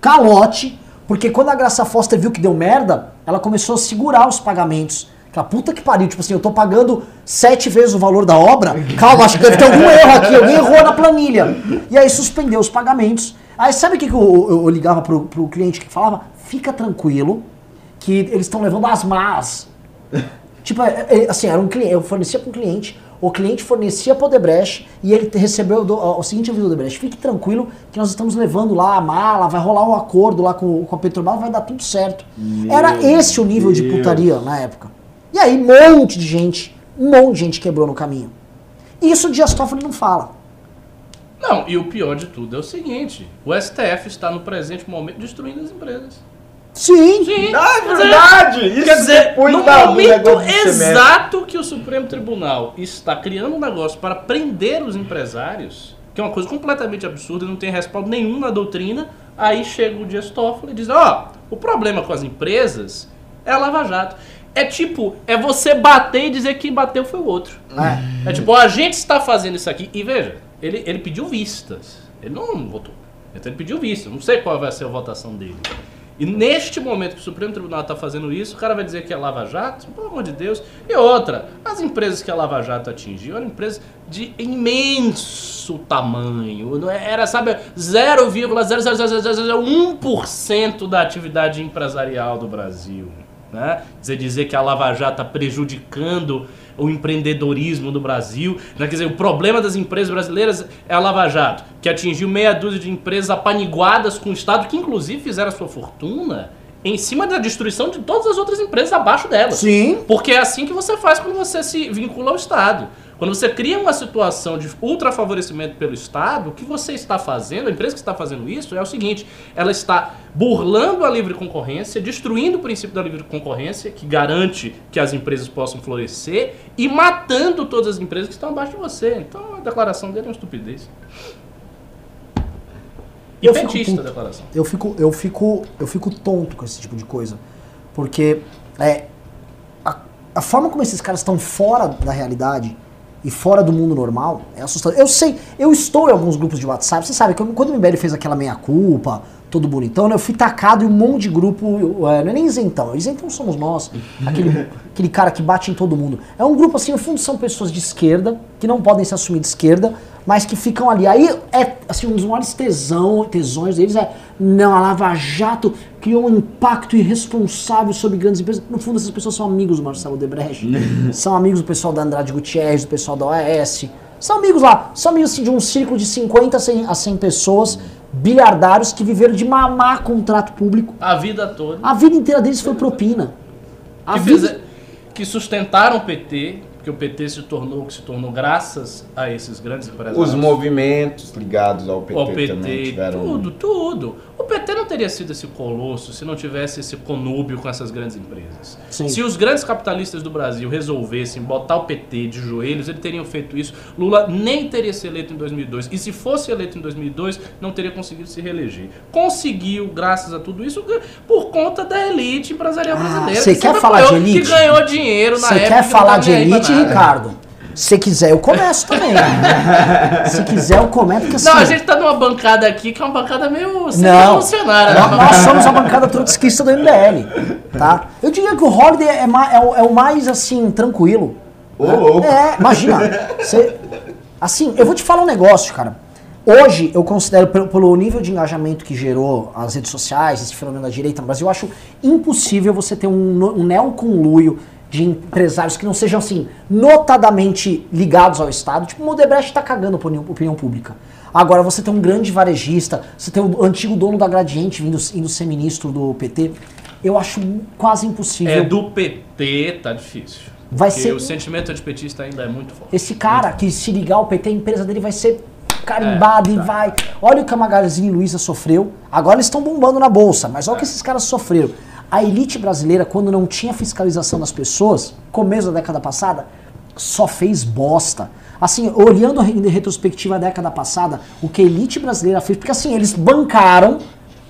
Calote, porque quando a Graça Foster viu que deu merda, ela começou a segurar os pagamentos. Aquela puta que pariu, tipo assim, eu tô pagando sete vezes o valor da obra. Calma, acho que deve ter algum erro aqui, alguém errou na planilha. E aí suspendeu os pagamentos. Aí sabe o que, que eu, eu- eu ligava pro, pro cliente que falava? Fica tranquilo, que eles estão levando as más. Tipo, é- é- assim, era um cliente, eu fornecia para um cliente, O cliente fornecia para o e ele recebeu do- ó, o seguinte aviso do Odebrecht, fique tranquilo que nós estamos levando lá a mala, vai rolar um acordo lá com, com a Petrobras, vai dar tudo certo. Era esse o nível de Deus. putaria na época. E aí, um monte de gente, um monte de gente quebrou no caminho. Isso o Dias Toffoli não fala. Não, e o pior de tudo é o seguinte: o STF está no presente momento destruindo as empresas. Sim, Sim, Ah, é quer dizer, verdade! Isso Quer dizer, no momento exato que o Supremo Tribunal está criando um negócio para prender os empresários, que é uma coisa completamente absurda, não tem respaldo nenhum na doutrina, aí chega o Dias Toffoli e diz, ó, o problema com as empresas é a Lava Jato. É tipo, é você bater e dizer que quem bateu foi o outro. É. É tipo, a gente está fazendo isso aqui. E veja, ele, ele pediu vistas. Ele não votou. Então ele pediu vistas. Não sei qual vai ser a votação dele. E neste momento que o Supremo Tribunal está fazendo isso, o cara vai dizer que é Lava Jato? Pelo amor de Deus. E outra, as empresas que a Lava Jato atingiu eram empresas de imenso tamanho. Não é- Era, sabe, 0,00001% da atividade empresarial do Brasil. Né? Dizer, dizer que a Lava Jato está prejudicando o empreendedorismo do Brasil. Né? Quer dizer, o problema das empresas brasileiras é a Lava Jato, que atingiu meia dúzia de empresas apaniguadas com o Estado, que inclusive fizeram a sua fortuna em cima da destruição de todas as outras empresas abaixo delas. sim. Porque é assim que você faz quando você se vincula ao Estado. Quando você cria uma situação de ultrafavorecimento pelo Estado, o que você está fazendo, a empresa que está fazendo isso, é o seguinte: ela está burlando a livre concorrência, destruindo o princípio da livre concorrência, que garante que as empresas possam florescer, e matando todas as empresas que estão abaixo de você. Então a declaração dele é uma estupidez. E Eu fico petista a puto. declaração. Eu fico, eu fico, eu fico tonto com esse tipo de coisa. Porque é, a, a forma como esses caras estão fora da realidade e fora do mundo normal é assustador. Eu sei, eu estou em alguns grupos de WhatsApp. Você sabe que quando o MBL fez aquela meia-culpa, todo bonitão, né, eu fui tacado em um monte de grupo. é, não é nem isentão, isentão somos nós. Aquele, aquele cara que bate em todo mundo. É um grupo assim, no fundo, são pessoas de esquerda, que não podem se assumir de esquerda, mas que ficam ali. Aí é assim, um dos maiores tesão, tesões deles é não, a Lava Jato criou um impacto irresponsável sobre grandes empresas. No fundo, essas pessoas são amigos do Marcelo Debrecht, são amigos do pessoal da Andrade Gutierrez, do pessoal da OAS. São amigos lá, são amigos assim, de um círculo de 50 a 100, a 100 pessoas, bilhardários que viveram de mamar contrato público. A vida toda. A vida inteira deles foi propina. A que, vida... que sustentaram o PT, que o PT se tornou o que se tornou graças a esses grandes empresários. Os movimentos ligados ao PT, o PT, também tiveram. tudo, tudo. O PT não teria sido esse colosso se não tivesse esse conúbio com essas grandes empresas. Sim. Se os grandes capitalistas do Brasil resolvessem botar o PT de joelhos, eles teriam feito isso. Lula nem teria se eleito em 2002. E se fosse eleito em 2002, não teria conseguido se reeleger. Conseguiu, graças a tudo isso, por conta da elite empresarial Ah, brasileira. você que quer falar de elite? Que ganhou dinheiro na Você época. quer falar de elite. Ricardo? Se quiser, eu começo também. Se quiser, eu comento, porque assim... Não, a gente tá numa bancada aqui que é uma bancada meio revolucionária. né? nós, somos a bancada trotskista do MBL, tá? Eu diria que o Holiday é, é o, é o mais, assim, tranquilo. Ô, louco. É, imagina. Você, assim, eu vou te falar um negócio, cara. Hoje, eu considero, pelo, pelo nível de engajamento que gerou as redes sociais, esse fenômeno da direita no Brasil, eu acho impossível você ter um, um neoconluio de empresários que não sejam, assim, notadamente ligados ao Estado. Tipo, o Modebrecht tá cagando a opinião, opinião pública. Agora, você tem um grande varejista, você tem o antigo dono da Gradiente vindo, indo ser ministro do PT. Eu acho quase impossível. É do PT, tá difícil. Vai Porque ser- o sentimento antipetista ainda é muito forte. Esse cara que se ligar ao PT, a empresa dele vai ser carimbada e vai. Olha o que a Magazine Luiza sofreu. Agora eles estão bombando na bolsa, mas olha o que esses caras sofreram. A elite brasileira, quando não tinha fiscalização das pessoas, começo da década passada, só fez bosta. Assim, olhando em retrospectiva a década passada, o que a elite brasileira fez, porque assim, eles bancaram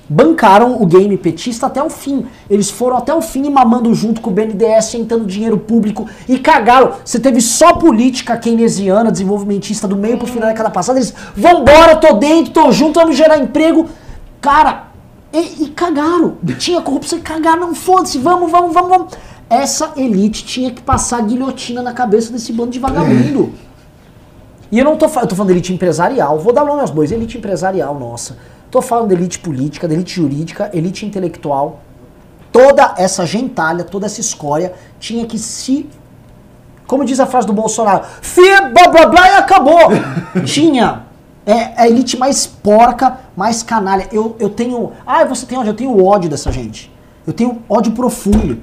bancaram o game petista até o fim. Eles foram até o fim mamando junto com o BNDES, sentando dinheiro público e cagaram. Você teve só política keynesiana, desenvolvimentista do meio pro fim da década passada. Eles, vambora, tô dentro, tô junto, vamos gerar emprego. Cara, e, e cagaram. Tinha corrupção e cagaram, não foda-se, vamos, vamos, vamos, vamos. Essa elite tinha que passar a guilhotina na cabeça desse bando de vagabundo. E eu não tô, eu tô falando de elite empresarial, vou dar nome aos bois, elite empresarial, nossa. Tô falando de elite política, de elite jurídica, elite intelectual. Toda essa gentalha, toda essa escória tinha que se Como diz a frase do Bolsonaro, fia, blá blá blá e acabou. Tinha. É a elite mais porca, mais canalha. Eu, eu tenho. Ah, você tem ódio? Eu tenho ódio dessa gente. Eu tenho ódio profundo.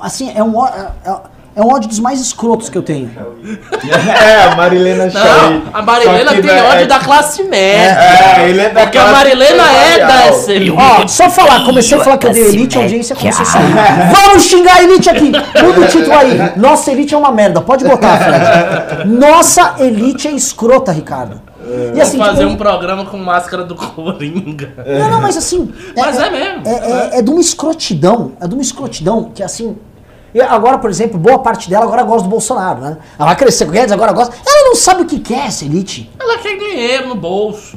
Assim, é um, ó- é, é- é um ódio dos mais escrotos que eu tenho. É, a Marilena Chauí. A Marilena tem da- ódio da classe média. É, ele é da Porque a classe Marilena é dessa elite. Ó, só falar, comecei a falar que eu dei elite, a audiência começou a subir. Vamos xingar a elite aqui! Muda o título aí. Nossa elite é uma merda. Pode botar, Fred. Nossa elite é escrota, Ricardo. E assim, fazer tipo, um programa com máscara do Coringa. Não, não, mas assim. Mas é mesmo. É, é- é de uma escrotidão. É de uma escrotidão que assim. agora, por exemplo, boa parte dela agora gosta do Bolsonaro, né? Ela vai crescer com o Guedes, agora gosta. Ela não sabe o que quer essa elite. Ela quer dinheiro no bolso.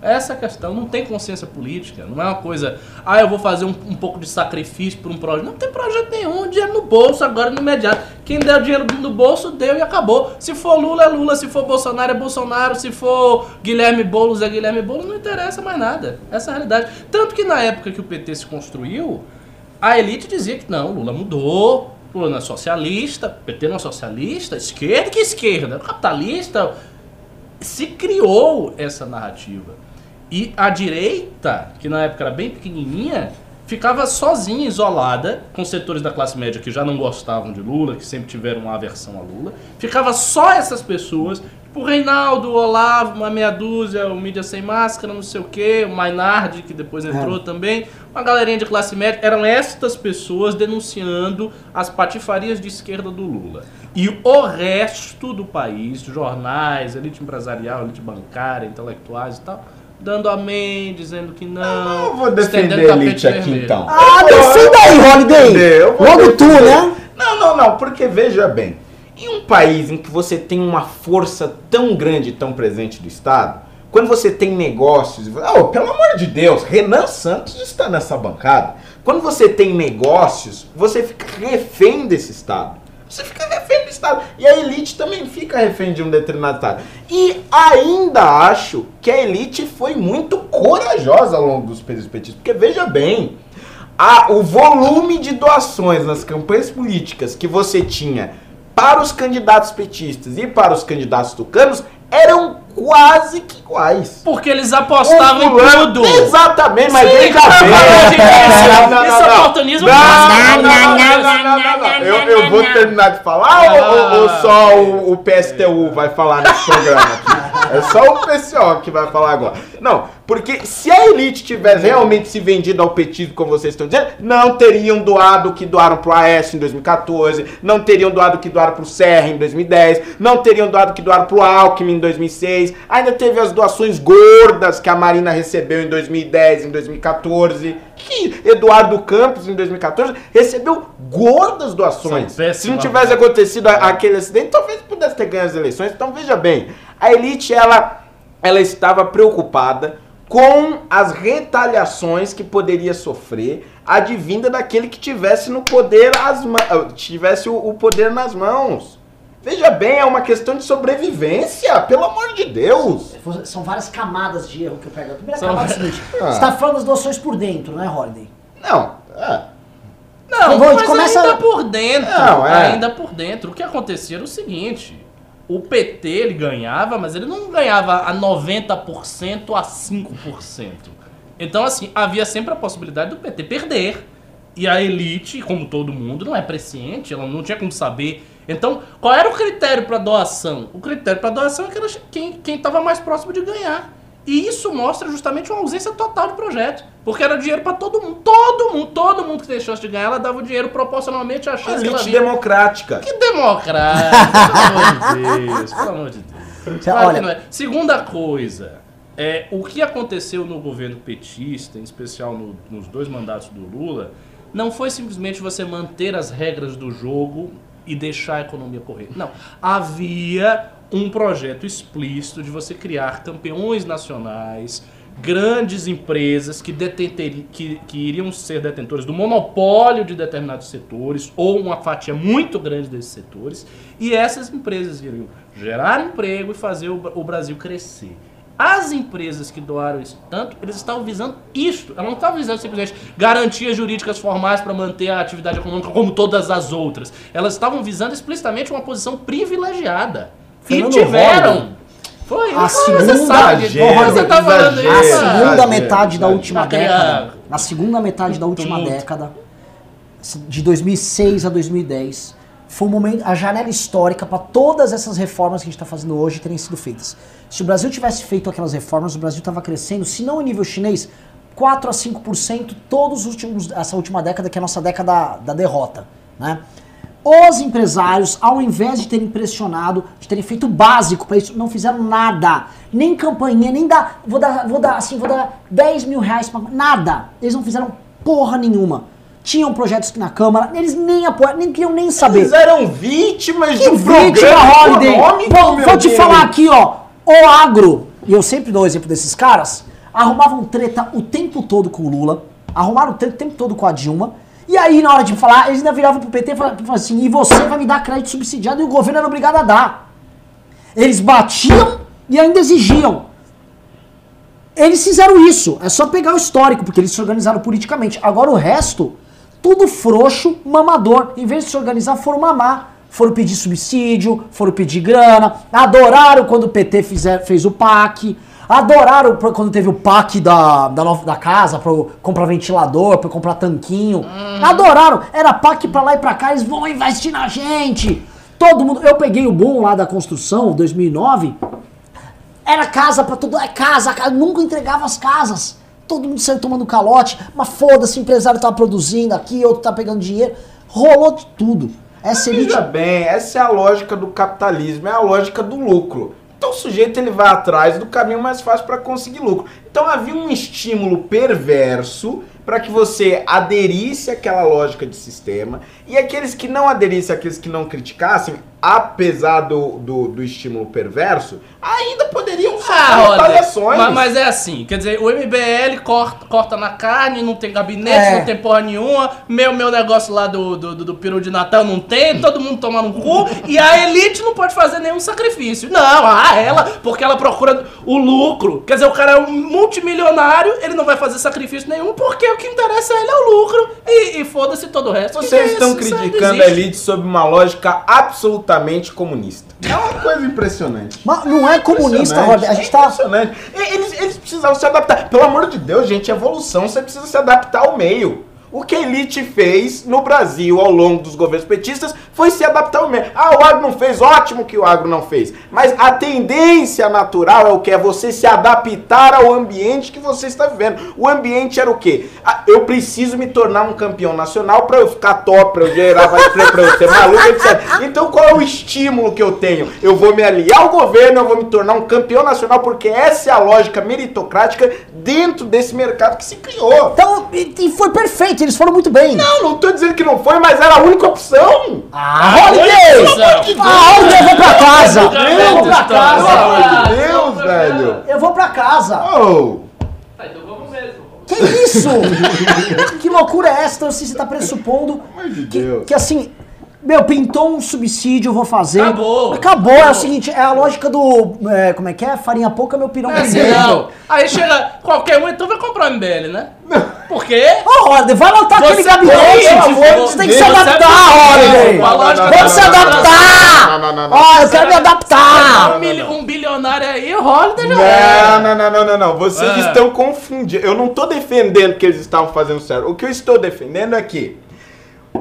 Essa é a questão. Não tem consciência política. Não é uma coisa. Ah, eu vou fazer um, um pouco de sacrifício por um projeto. Não tem projeto nenhum. Dinheiro no bolso agora no imediato. Quem der o dinheiro no bolso, deu e acabou. Se for Lula, é Lula. Se for Bolsonaro, é Bolsonaro. Se for Guilherme Boulos, é Guilherme Boulos. Não interessa mais nada. Essa é a realidade. Tanto que na época que o PT se construiu, a elite dizia que não, Lula mudou. Lula não é socialista, PT não é socialista, esquerda que esquerda, capitalista, se criou essa narrativa. E a direita, que na época era bem pequenininha, ficava sozinha, isolada, com setores da classe média que já não gostavam de Lula, que sempre tiveram uma aversão a Lula. Ficava só essas pessoas, tipo o Reinaldo, o Olavo, uma meia dúzia, o Mídia Sem Máscara, não sei o quê, o Maynard, que depois entrou também, uma galerinha de classe média. Eram estas pessoas denunciando as patifarias de esquerda do Lula. E o resto do país, jornais, elite empresarial, elite bancária, intelectuais e tal, dando amém, dizendo que não. Eu vou defender a elite aqui vermelho. então. Ah, defenda aí, Holiday! Logo tu, né? Não, não, não, porque veja bem, em um país em que você tem uma força tão grande, tão presente do Estado, quando você tem negócios, oh, pelo amor de Deus, Renan Santos está nessa bancada. Quando você tem negócios, você fica refém desse Estado. Você fica refém do Estado. E a elite também fica refém de um determinado Estado. E ainda acho que a elite foi muito corajosa ao longo dos períodos petistas. Porque veja bem, a- o volume de doações nas campanhas políticas que você tinha para os candidatos petistas e para os candidatos tucanos eram quase que iguais. Porque eles apostavam em tudo. Exatamente, mas Sim, veja bem. não. oportunismo Não, não, não. Eu, eu vou terminar de falar ou- ou, ou só o, o PSTU vai falar nesse programa aqui? É só o PCO que vai falar agora. Não, porque se a elite tivesse realmente se vendido ao petismo, como vocês estão dizendo, não teriam doado o que doaram pro Aécio em 2014, não teriam doado o que doaram pro Serra em 2010, não teriam doado o que doaram pro Alckmin em 2006, ainda teve as doações gordas que a Marina recebeu em 2010, em 2014, que Eduardo Campos em 2014 recebeu gordas doações. Se não tivesse acontecido aquele acidente, talvez pudesse ter ganho as eleições. Então veja bem, a elite ela, ela estava preocupada com as retaliações que poderia sofrer advinda daquele que tivesse no poder as ah, tivesse o, o poder nas mãos. Veja bem, é uma questão de sobrevivência, pelo amor de Deus. São várias camadas de erro que eu pego. A primeira São- camada é a seguinte: Ah. você tá falando das doações por dentro, né, Holiday? Não, é. Não, Bom, mas começa- ainda por dentro. Não, é. Ainda por dentro. O que acontecia era o seguinte. O PT, ele ganhava, mas ele não ganhava a 90% a 5%. Então, assim, havia sempre a possibilidade do PT perder. E a elite, como todo mundo, não é presciente, ela não tinha como saber. Então, qual era o critério para doação? O critério para doação é que era quem estava mais próximo de ganhar. E isso mostra justamente uma ausência total de projeto. Porque era dinheiro para todo mundo. Todo mundo, todo mundo que tem chance de ganhar, ela dava o dinheiro proporcionalmente à chance que elite vinha. democrática. Que democrático, pelo amor de Deus, pelo amor de Deus. Claro olha- que é. Segunda coisa, é, o que aconteceu no governo petista, em especial no- nos dois mandatos do Lula, não foi simplesmente você manter as regras do jogo e deixar a economia correr. Não. Havia um projeto explícito de você criar campeões nacionais, grandes empresas que, que, que iriam ser detentores do monopólio de determinados setores ou uma fatia muito grande desses setores, e essas empresas iriam gerar emprego e fazer o, o Brasil crescer. As empresas que doaram isso tanto, eles estavam visando isto. Elas não estavam visando simplesmente garantias jurídicas formais para manter a atividade econômica como todas as outras. Elas estavam visando explicitamente uma posição privilegiada. Fernando e tiveram. Holden. Foi, A segunda- você sabe. Exagero, Você tá falando exagero. A isso. segunda metade da última década, ah, na segunda metade da última década, de 2006 a 2010, foi um momento, a janela histórica para todas essas reformas que a gente está fazendo hoje terem sido feitas. Se o Brasil tivesse feito aquelas reformas, o Brasil estava crescendo, se não em nível chinês, 4 a 5% todos os últimos, essa última década, que é a nossa década da, derrota, né? Os empresários, ao invés de terem pressionado, de terem feito o básico para isso, não fizeram nada. Nem campanha, nem dar. Vou dar, vou dar assim, vou dar 10 mil reais pra. Nada. Eles não fizeram porra nenhuma. Tinham projetos na Câmara, eles nem apoiaram, nem queriam nem saber. Eles eram vítimas de Que um vítima, programa Holiday! meu vou te Deus. falar aqui, ó. O agro, e eu sempre dou o exemplo desses caras, arrumavam treta o tempo todo com o Lula, arrumaram treta o tempo todo com a Dilma, e aí na hora de falar, eles ainda viravam pro PT e falavam assim, e você vai me dar crédito subsidiado e o governo era obrigado a dar. Eles batiam e ainda exigiam. Eles fizeram isso. É só pegar o histórico, porque eles se organizaram politicamente. Agora o resto, tudo frouxo, mamador. Em vez de se organizar, foram mamar. Foram pedir subsídio, foram pedir grana. Adoraram quando o PT fizer, fez o PAC. Adoraram quando teve o PAC da, da, da casa pra comprar ventilador, pra comprar tanquinho. Adoraram. Era PAC pra lá e pra cá, eles vão investir na gente. Todo mundo. Eu peguei o boom lá da construção, 2009. Era casa pra todo. É casa, casa, nunca entregava as casas. Todo mundo saiu tomando calote, mas foda-se, o empresário tá produzindo aqui, outro tá pegando dinheiro. Rolou de tudo. Essa elite. Veja bem, essa é a lógica do capitalismo, é a lógica do lucro. Então o sujeito ele vai atrás do caminho mais fácil para conseguir lucro. Então havia um estímulo perverso para que você aderisse àquela lógica de sistema e aqueles que não aderissem, aqueles que não criticassem, apesar do, do, do estímulo perverso, ainda poderiam Ah, sofrer olha, retaliações. mas, mas é assim, quer dizer, o MBL corta, corta na carne, não tem gabinete, É. não tem porra nenhuma, meu, meu negócio lá do, do, do, do peru de Natal não tem, todo mundo toma no cu, e a elite não pode fazer nenhum sacrifício. Não, ah, ela, porque ela procura o lucro. Quer dizer, o cara é um multimilionário, ele não vai fazer sacrifício nenhum, porque o que interessa a ele é o lucro, e, e foda-se todo o resto. Vocês é estão isso? Não criticando a elite sob uma lógica absolutamente comunista. É uma coisa impressionante. Mas não é comunista, Roda. A gente é tá. impressionante. Eles, eles precisavam se adaptar. Pelo amor de Deus, gente, evolução, você precisa se adaptar ao meio. O que a elite fez no Brasil ao longo dos governos petistas foi se adaptar ao meio. Ah, o agro não fez, ótimo que o agro não fez. Mas a tendência natural é o que? É você se adaptar ao ambiente que você está vivendo. O ambiente era o quê? Ah, eu preciso me tornar um campeão nacional para eu ficar top, para eu gerar para eu ser maluco, etc. Então qual é o estímulo que eu tenho? Eu vou me aliar ao governo, eu vou me tornar um campeão nacional, porque essa é a lógica meritocrática dentro desse mercado que se criou. Então, e foi perfeito, eles foram muito bem. Não, não tô dizendo que não foi, mas era a única opção. Ah, Holiday! Ah, Holiday, eu vou pra casa! Eu vou pra Pelo casa! amor de Deus, velho. Eu vou pra casa! Oh. Tá, então vamos mesmo. Que isso? que loucura é essa? Então, assim, você tá pressupondo que, Deus. que, assim, meu, pintou um subsídio, eu vou fazer. Acabou. Acabou, é o Acabou. seguinte, é a lógica do. é, como é que é? Farinha pouca, meu pirão é assim, não. Aí chega qualquer um, então vai comprar o MBL, né? Por quê? Ô, Holiday, vai lotar aquele gabinete! pode, Você tem que se adaptar, lógica Vamos se adaptar! Não, não, não, não. Ó, eu quero me Um, adaptar! um bilionário aí, o Holiday já é. Não, não, não, não, não, não. Vocês Ah. estão confundindo. Eu não tô defendendo que eles estavam fazendo certo. O que eu estou defendendo é que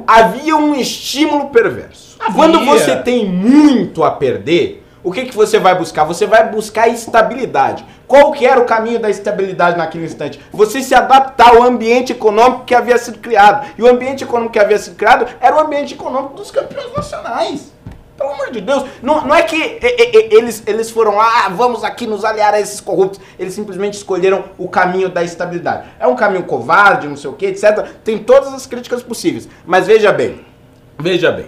havia um estímulo perverso. Havia. Quando você tem muito a perder, o que, que você vai buscar? Você vai buscar estabilidade. Qual que era o caminho da estabilidade naquele instante? Você se adaptar ao ambiente econômico que havia sido criado. E o ambiente econômico que havia sido criado era o ambiente econômico dos campeões nacionais. Pelo amor de Deus, não, não é que eles, eles foram lá, ah, vamos aqui nos aliar a esses corruptos. Eles simplesmente escolheram o caminho da estabilidade. É um caminho covarde, não sei o que, etc. Tem todas as críticas possíveis. Mas veja bem, veja bem.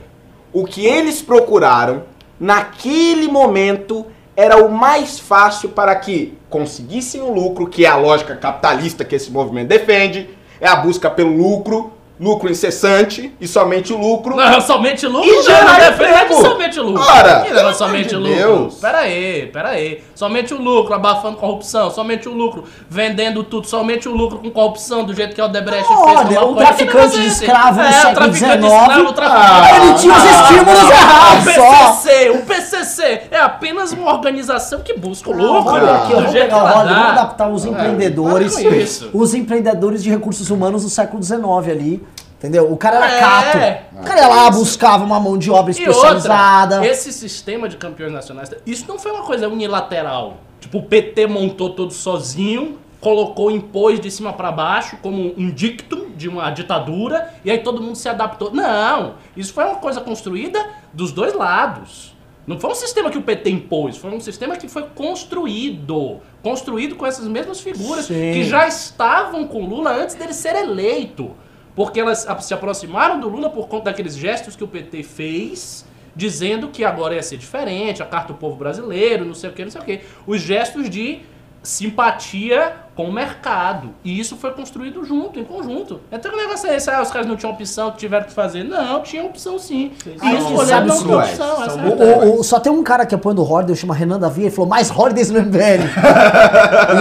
O que eles procuraram naquele momento era o mais fácil para que conseguissem o lucro, que é a lógica capitalista que esse movimento defende, é a busca pelo lucro, lucro incessante e somente o lucro. Não, somente lucro? E não, gerar não defende somente lucro. Ora, que não é somente de lucro. Deus. Pera aí, pera aí. Somente o lucro, abafando corrupção. Somente o lucro, vendendo tudo. Somente o lucro com corrupção, do jeito que o Odebrecht Não, fez. olha, o maconha. traficante é de escravo no é, século o traficante de XIX, escravo, o traficante. ele tinha os estímulos O errados só. PCC, o PCC é apenas uma organização que busca o lucro. Olha aqui, eu vou pegar o vamos adaptar os É, empreendedores, os empreendedores de recursos humanos do século XIX ali, entendeu? O cara era É. cato, o cara ia lá, buscava uma mão de obra especializada. outra, esse sistema de campeões nacionais, isso não foi uma coisa unilateral. Tipo, o PT montou todo sozinho, colocou, impôs de cima pra baixo como um dictum de uma ditadura, e aí todo mundo se adaptou. Não, isso foi uma coisa construída dos dois lados. Não foi um sistema que o PT impôs, foi um sistema que foi construído. Construído com essas mesmas figuras Sim. que já estavam com Lula antes dele ser eleito. Porque elas se aproximaram do Lula por conta daqueles gestos que o PT fez, dizendo que agora ia ser diferente, a Carta do Povo Brasileiro, não sei o que, não sei o que. Os gestos de simpatia com o mercado. E isso foi construído junto, em conjunto. Então o negócio é esse, ah, os caras não tinham opção, tiveram que fazer. Não, tinha opção sim. E Ah, não isso, ter Luiz? opção. Essa São é a O- o- o- só tem um cara que apoia o Horder, chama Renan Davi, ele falou, mais Horders no MBL.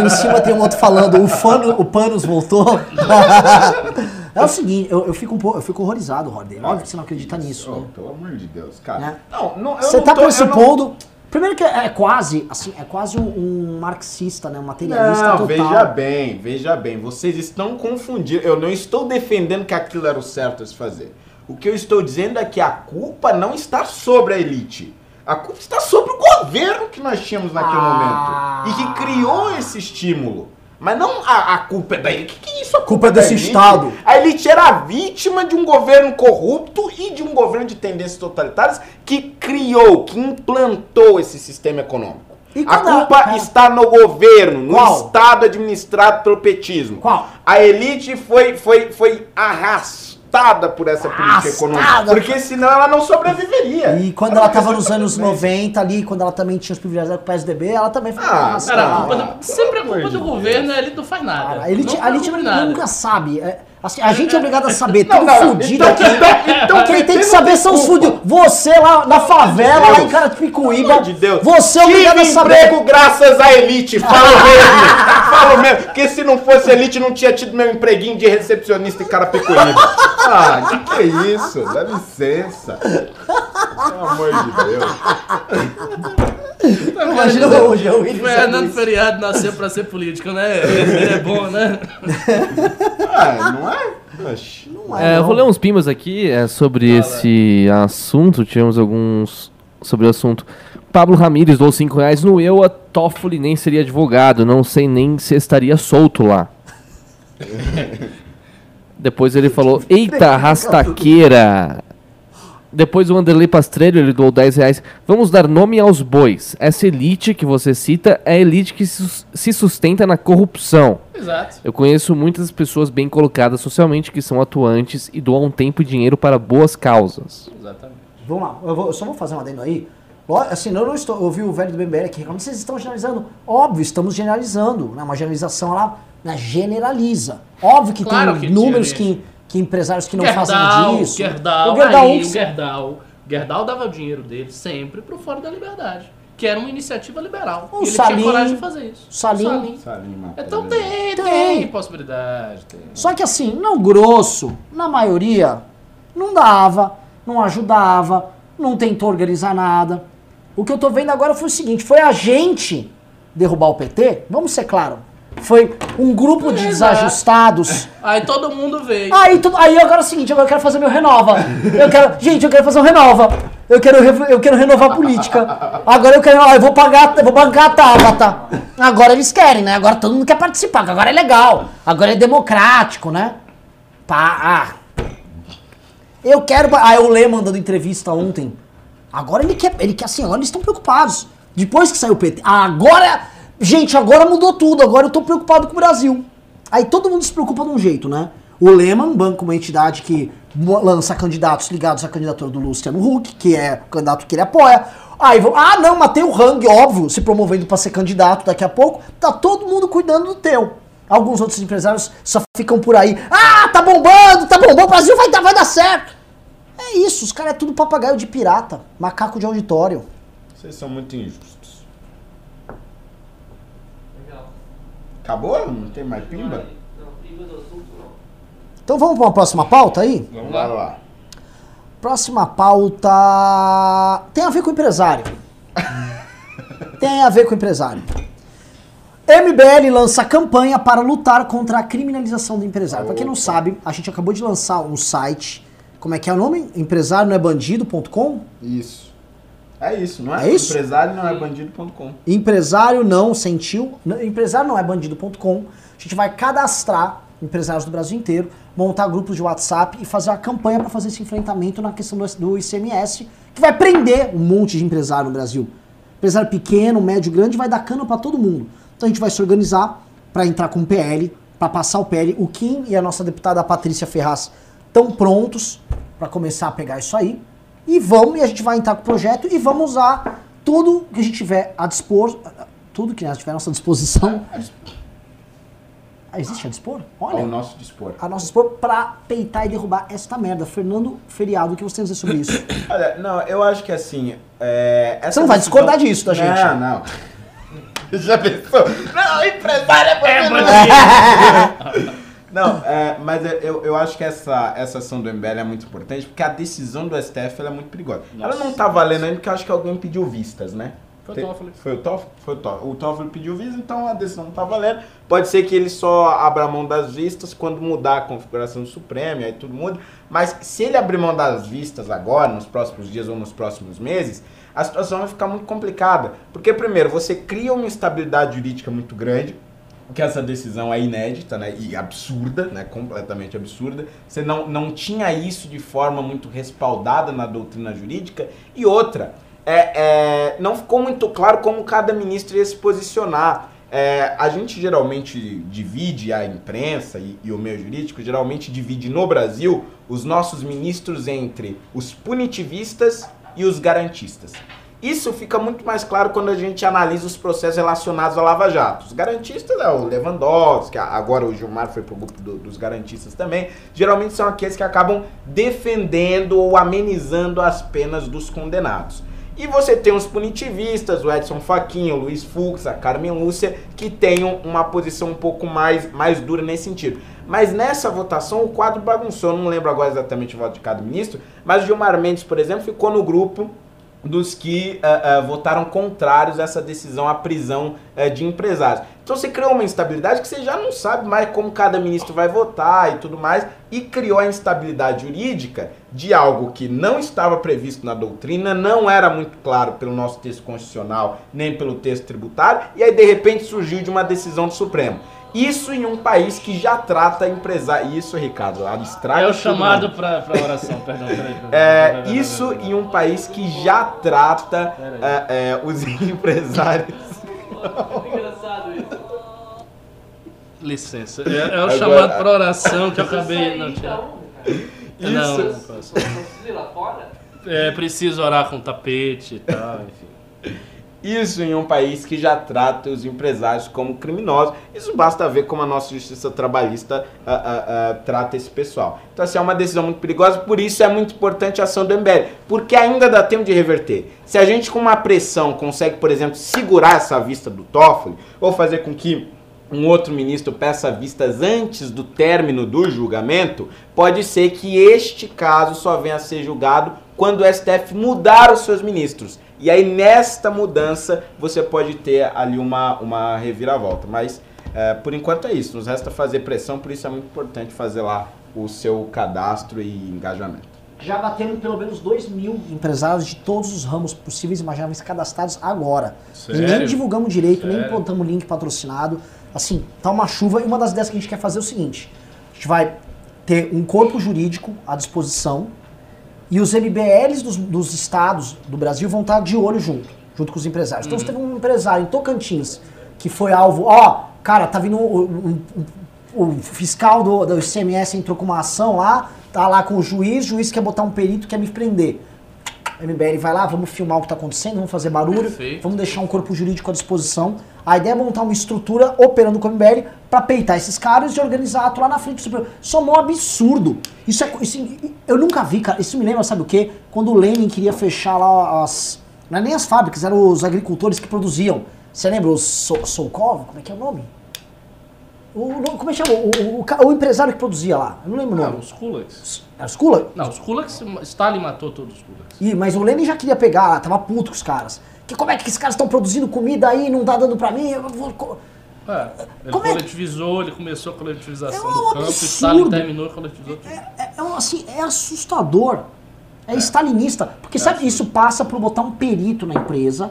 e em cima tem um outro falando, o, Fano, o Panos voltou. é o seguinte, eu, eu fico um pouco, eu fico horrorizado, Horder. Óbvio que você não acredita nisso. Oh, né? pelo amor de Deus, cara. Né? Não, não, eu Você não tá tô- eu não- pressupondo. Primeiro que é, é quase, assim, é quase um, um marxista, né? Um materialista Não, total. veja bem, veja bem. Vocês estão confundindo. Eu não estou defendendo que aquilo era o certo a se fazer. O que eu estou dizendo é que a culpa não está sobre a elite. A culpa está sobre o governo que nós tínhamos naquele Ah. momento. E que criou esse estímulo. Mas não a, a culpa é da elite. O que, que é isso? A Culpa é da desse elite? Estado. A elite era a vítima de um governo corrupto e de um governo de tendências totalitárias que criou, que implantou esse sistema econômico. A culpa é. está no governo, no Qual? Estado administrado pelo petismo. Qual? A elite foi, foi, foi arrastada por essa política Arrastada. econômica. Porque senão ela não sobreviveria. E quando ela tava nos anos 90 ali, quando ela também tinha os privilégios com o PSDB, ela também foi Ah, arrastada. Cara, a culpa do- sempre a culpa do governo, a elite não faz nada. Cara, a elite, Não a elite cumpre nada. nunca sabe. É, a gente é obrigado a saber, Não, não. fudido Então- aqui. então- então Quem tem que saber são os fudidos. Você lá na favela, lá em Deus. Carapicuíba, Pelo amor de Deus. você é obrigado a Tive saber. emprego graças à elite, falo mesmo. falo mesmo. Porque se não fosse elite, não tinha tido meu empreguinho de recepcionista em Carapicuíba. Ah, que que é isso? Dá licença. Pelo amor de Deus. Imagina hoje, eu Willis Fernando. Feriado nasceu pra ser político, né? Ele é bom, né? Ah, não é? Não é, É, eu não. vou ler uns pimbas aqui é, sobre esse assunto. Tivemos alguns sobre o assunto. Pablo Ramírez doou 5 reais no eu. A Toffoli nem seria advogado. Não sei nem se estaria solto lá. Depois ele falou: Eita, rastaqueira. Depois o Anderley Pastrello, ele doou 10 reais. Vamos dar nome aos bois. Essa elite que você cita é a elite que se sustenta na corrupção. Exato. Eu conheço muitas pessoas bem colocadas socialmente que são atuantes e doam tempo e dinheiro para boas causas. Exatamente. Vamos lá, eu, vou- eu só vou fazer um adendo aí. Assim, eu não estou. Eu ouvi o velho do BMBL aqui reclamando, vocês estão generalizando. Óbvio, estamos generalizando. Né? Uma generalização ela né, generaliza. Óbvio que Claro tem que números que, que empresários que não Gerdau, fazem disso. Gerdau, o Gerdau, aí, o Gerdau. Gerdau dava o dinheiro dele sempre pro Fora da Liberdade. Que era uma iniciativa liberal. O e ele Salim- tinha coragem de fazer isso. Salim- Salim Então Matéria. tem, Tem. tem, possibilidade. Tem. Só que assim, no grosso, na maioria, não dava, não ajudava, não tentou organizar nada. O que eu tô vendo agora foi o seguinte: foi a gente derrubar o PT, vamos ser claro. Foi um grupo de Exato. desajustados. Aí todo mundo veio. Aí, tudo, aí agora é o seguinte, agora eu quero fazer meu renova. Eu quero, gente, eu quero fazer um renova. Eu quero, eu quero renovar a política. Agora eu quero, eu vou pagar, eu vou bancar a Tabata. Agora eles querem, né? Agora todo mundo quer participar, agora é legal. Agora é democrático, né? Pá, ah. Eu quero. Aí o Lê mandando entrevista ontem. Agora ele quer. Ele quer assim, agora eles estão preocupados. Depois que saiu o PT. Agora. Gente, agora mudou tudo. Agora eu tô preocupado com o Brasil. Aí todo mundo se preocupa de um jeito, né? O Lehman, banco, uma entidade que lança candidatos ligados à candidatura do Luciano Huck, que é o candidato que ele apoia. Aí vão, ah não, mas tem o Hang, óbvio, se promovendo para ser candidato daqui a pouco. Tá todo mundo cuidando do teu. Alguns outros empresários só ficam por aí. Ah, tá bombando, tá bombando, o Brasil vai dar, vai dar certo. É isso, os caras é tudo papagaio de pirata, macaco de auditório. Vocês são muito injustos. Legal. Acabou? Não tem mais pimba? Não, pimba do assunto não. Então vamos para uma próxima pauta aí? Vamos lá. lá. Próxima pauta tem a ver com empresário. tem a ver com empresário. MBL lança campanha para lutar contra a criminalização do empresário. Para quem não sabe, a gente acabou de lançar um site. Como é que é o nome? Empresário não é bandido.com? Isso. É isso, não é? É isso? Empresário não é bandido.com. Empresário não sentiu. Empresário não é bandido.com. A gente vai cadastrar empresários do Brasil inteiro, montar grupos de WhatsApp e fazer uma campanha para fazer esse enfrentamento na questão do, do ICMS, que vai prender um monte de empresário no Brasil. Empresário pequeno, médio, grande, vai dar cano para todo mundo. Então a gente vai se organizar para entrar com o PL, para passar o PL. O Kim e a nossa deputada Patrícia Ferraz estão prontos para começar a pegar isso aí. E vamos, e a gente vai entrar com o projeto e vamos usar tudo que a gente tiver a dispor, tudo que a gente tiver à nossa disposição. Ah, existe a dispor? Ao Olha, nosso dispor. a nossa dispor pra peitar e derrubar esta merda. Fernando Feriado, o que você tem a dizer sobre isso? Olha, não, eu acho que assim. É, essa Você não vai discordar disso da gente? Não, não. Já pensou? Não, empresário é bandido. Não, é, mas eu, eu acho que essa, essa ação do MBL é muito importante, porque a decisão do STF ela é muito perigosa. Nossa. Ela não tá valendo ainda, porque eu acho que alguém pediu vistas, né? Foi o Toffoli. Foi o Toffoli? Foi o Toffoli. O Toffoli pediu vistas, então a decisão não tá valendo. Pode ser que ele só abra mão das vistas quando mudar a configuração do Supremo, aí tudo muda. Mas se ele abrir mão das vistas agora, nos próximos dias ou nos próximos meses, a situação vai ficar muito complicada. Porque, primeiro, você cria uma instabilidade jurídica muito grande, que essa decisão é inédita, né, e absurda, né, completamente absurda. Você não, não tinha isso de forma muito respaldada na doutrina jurídica. E outra, é, é, não ficou muito claro como cada ministro ia se posicionar. É, a gente geralmente divide a imprensa e, e o meio jurídico, geralmente divide no Brasil os nossos ministros entre os punitivistas e os garantistas. Isso fica muito mais claro quando a gente analisa os processos relacionados à Lava Jato. Os garantistas é o Lewandowski, agora o Gilmar foi pro grupo do- dos garantistas também. Geralmente são aqueles que acabam defendendo ou amenizando as penas dos condenados. E você tem os punitivistas, o Edson Fachin, o Luiz Fux, a Carmen Lúcia, que um- uma posição um pouco mais, mais dura nesse sentido. Mas nessa votação o quadro bagunçou, eu não lembro agora exatamente o voto de cada ministro, mas o Gilmar Mendes, por exemplo, ficou no grupo dos que ah, ah, votaram contrários a essa decisão à prisão eh, de empresários. Então você criou uma instabilidade que você já não sabe mais como cada ministro vai votar e tudo mais, e criou a instabilidade jurídica de algo que não estava previsto na doutrina, não era muito claro pelo nosso texto constitucional, nem pelo texto tributário, e aí de repente surgiu de uma decisão do Supremo. Isso em um país que já trata empresário. Isso, Ricardo, abstrato. É o chamado pra, pra oração, perdão. peraí, peraí, peraí, É, peraí, peraí, isso peraí. em um país que já trata é, é, os empresários. Engraçado isso. Licença. É, é o Agora- chamado pra oração que eu acabei. Não, tinha- então, não, não posso. Não precisa ir lá fora? É preciso orar com tapete e tal, enfim. Isso em um país que já trata os empresários como criminosos. Isso basta ver como a nossa justiça trabalhista ah, ah, ah, trata esse pessoal. Então, assim, é uma decisão muito perigosa, por isso é muito importante a ação do MBL, porque ainda dá tempo de reverter. Se a gente, com uma pressão, consegue, por exemplo, segurar essa vista do Toffoli, ou fazer com que um outro ministro peça vistas antes do término do julgamento, pode ser que este caso só venha a ser julgado quando o STF mudar os seus ministros. E aí, nesta mudança, você pode ter ali uma, uma reviravolta. Mas, é, por enquanto, é isso. Nos resta fazer pressão, por isso é muito importante fazer lá o seu cadastro e engajamento. Já batemos pelo menos 2 mil empresários de todos os ramos possíveis e imagináveis cadastrados agora. Sério? E nem divulgamos direito, nem Sério? botamos link patrocinado. Assim, tá uma chuva. E uma das ideias que a gente quer fazer é o seguinte: a gente vai ter um corpo jurídico à disposição e os MBLs dos, dos estados do Brasil vão estar de olho junto, junto com os empresários. Então, se teve um empresário em Tocantins que foi alvo, ó, cara, tá vindo um, um- um- o fiscal do, do ICMS entrou com uma ação lá, tá lá com o juiz, o juiz quer botar um perito, quer me prender. A MBL vai lá, vamos filmar o que tá acontecendo, vamos fazer barulho, Perfeito. vamos deixar um corpo jurídico à disposição. A ideia é montar uma estrutura operando com a MBL pra peitar esses caras e organizar ato lá na frente do Supremo. Isso é um absurdo. Isso é. Isso, eu nunca vi, cara. Isso me lembra, sabe o quê? Quando o Lenin queria fechar lá as. Não é nem as fábricas, eram os agricultores que produziam. Você lembra o So- Solkov? Como é que é o nome? O, como é que chama? O, o- o empresário que produzia lá. Eu não lembro o nome. os kulaks. Era os Kula? Não, os kulaks, Stalin matou todos os kulaks. Ih, mas o Lenin já queria pegar, tava puto com os caras. Que como é que esses caras estão produzindo comida aí e não tá dando pra mim? Eu vou É, ele Como é- coletivizou, ele começou a coletivização É um do campo, absurdo. Stalin terminou e coletivizou tudo. É, é um, assim, é assustador. É, stalinista. Porque sabe, isso passa por botar um perito na empresa.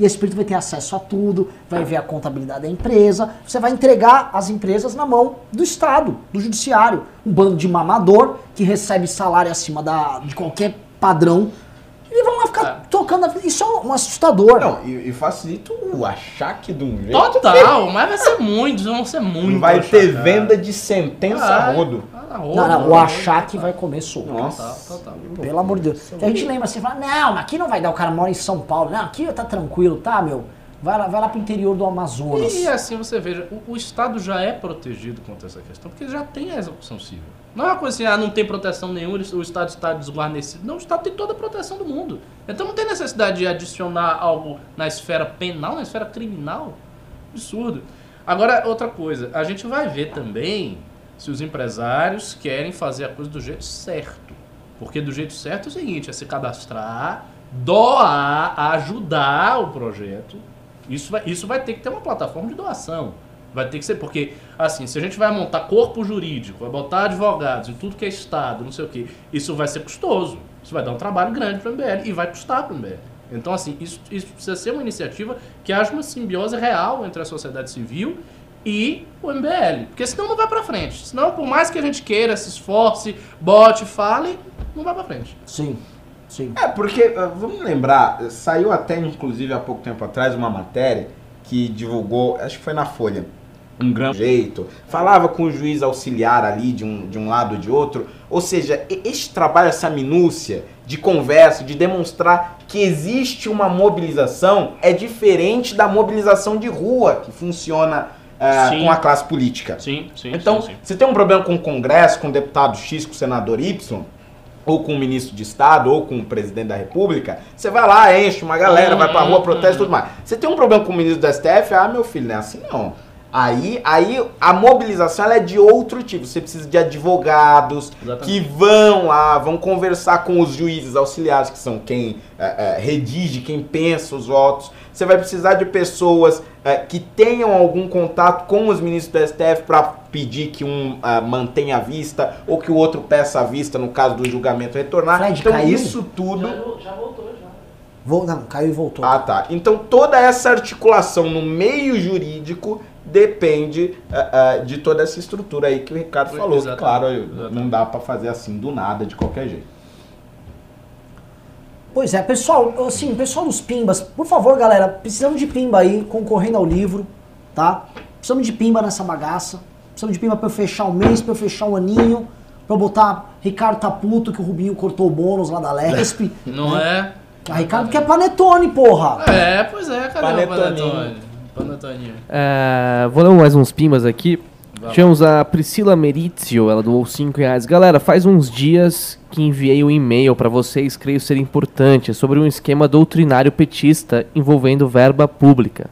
E esse perito vai ter acesso a tudo, vai ver a contabilidade da empresa. Você vai entregar as empresas na mão do Estado, do Judiciário. Um bando de mamador que recebe salário acima da, de qualquer padrão. E vão lá ficar É. tocando. a- Isso é um assustador. Não, e, e facilita o achaque de um jeito. Total, mas vai ser muitos, vão ser muitos. Vai ter venda de sentença Ah, a rodo. ah, rodo, Não, não, o achaque vai comer solto. Nossa. Total, total. Pelo amor de Deus. E a gente lembra assim, fala, não, mas aqui não vai dar, o cara mora em São Paulo. Não, aqui tá tranquilo, tá, meu? Vai lá, vai lá pro interior do Amazonas. E assim você veja, o, o Estado já é protegido contra essa questão, porque já tem a execução civil. Não é uma coisa assim, ah, não tem proteção nenhuma, o Estado está desguarnecido. Não, o Estado tem toda a proteção do mundo. Então não tem necessidade de adicionar algo na esfera penal, na esfera criminal. Absurdo. Agora, outra coisa, a gente vai ver também se os empresários querem fazer a coisa do jeito certo. Porque do jeito certo é o seguinte, é se cadastrar, doar, ajudar o projeto. Isso vai, isso vai ter que ter uma plataforma de doação. Vai ter que ser, porque, assim, se a gente vai montar corpo jurídico, vai botar advogados em tudo que é Estado, não sei o quê, isso vai ser custoso. Isso vai dar um trabalho grande para o MBL e vai custar para o MBL. Então, assim, isso, isso precisa ser uma iniciativa que haja uma simbiose real entre a sociedade civil e o MBL. Porque senão não vai para frente. Senão, por mais que a gente queira, se esforce, bote, fale, não vai para frente. Sim, sim. É, porque, ah, vamos lembrar, saiu até inclusive há pouco tempo atrás uma matéria que divulgou, acho que foi na Folha, um grande jeito, falava com o juiz auxiliar ali de um, de um lado ou de outro, ou seja, e- este trabalho, essa minúcia de conversa, de demonstrar que existe uma mobilização, é diferente da mobilização de rua que funciona Sim. com a classe política. Sim, sim. Então, sim, sim. você tem um problema com o Congresso, com o deputado X, com o senador Y, ou com o ministro de Estado, ou com o presidente da República, você vai lá, enche uma galera, vai pra rua, protesta e tudo mais. Você tem um problema com o ministro do STF, ah, meu filho, não é assim não. Aí, aí a mobilização ela é de outro tipo. Você precisa de advogados Exatamente. que vão lá, vão conversar com os juízes auxiliares, que são quem é, é, redige, quem pensa os votos. Você vai precisar de pessoas é, que tenham algum contato com os ministros do STF para pedir que um ah, mantenha a vista ou que o outro peça a vista no caso do julgamento retornar. Fred, então caiu? isso tudo. Já, já voltou, já. Vou, não, caiu e voltou. Ah, tá. Então toda essa articulação no meio jurídico depende ah, ah, de toda essa estrutura aí que o Ricardo falou. Que, claro, Exatamente. não dá pra fazer assim do nada, de qualquer jeito. Pois é, pessoal, assim, pessoal dos pimbas, por favor, galera, precisamos de pimba aí, concorrendo ao livro, tá? Precisamos de pimba nessa bagaça. Precisamos de pimba pra eu fechar o mês, pra eu fechar o aninho, pra eu botar Ricardo tá puto que o Rubinho cortou o bônus lá da Lesp. Não é? A Ricardo quer panetone, porra! É, pois é, cadê Panetoninho. Panetone? Panetoninho. É, vou ler mais uns pimbas aqui. Tivemos a Priscila Merizio, ela doou 5 reais. Galera, faz uns dias que enviei um e-mail pra vocês, creio ser importante, sobre um esquema doutrinário petista envolvendo verba pública.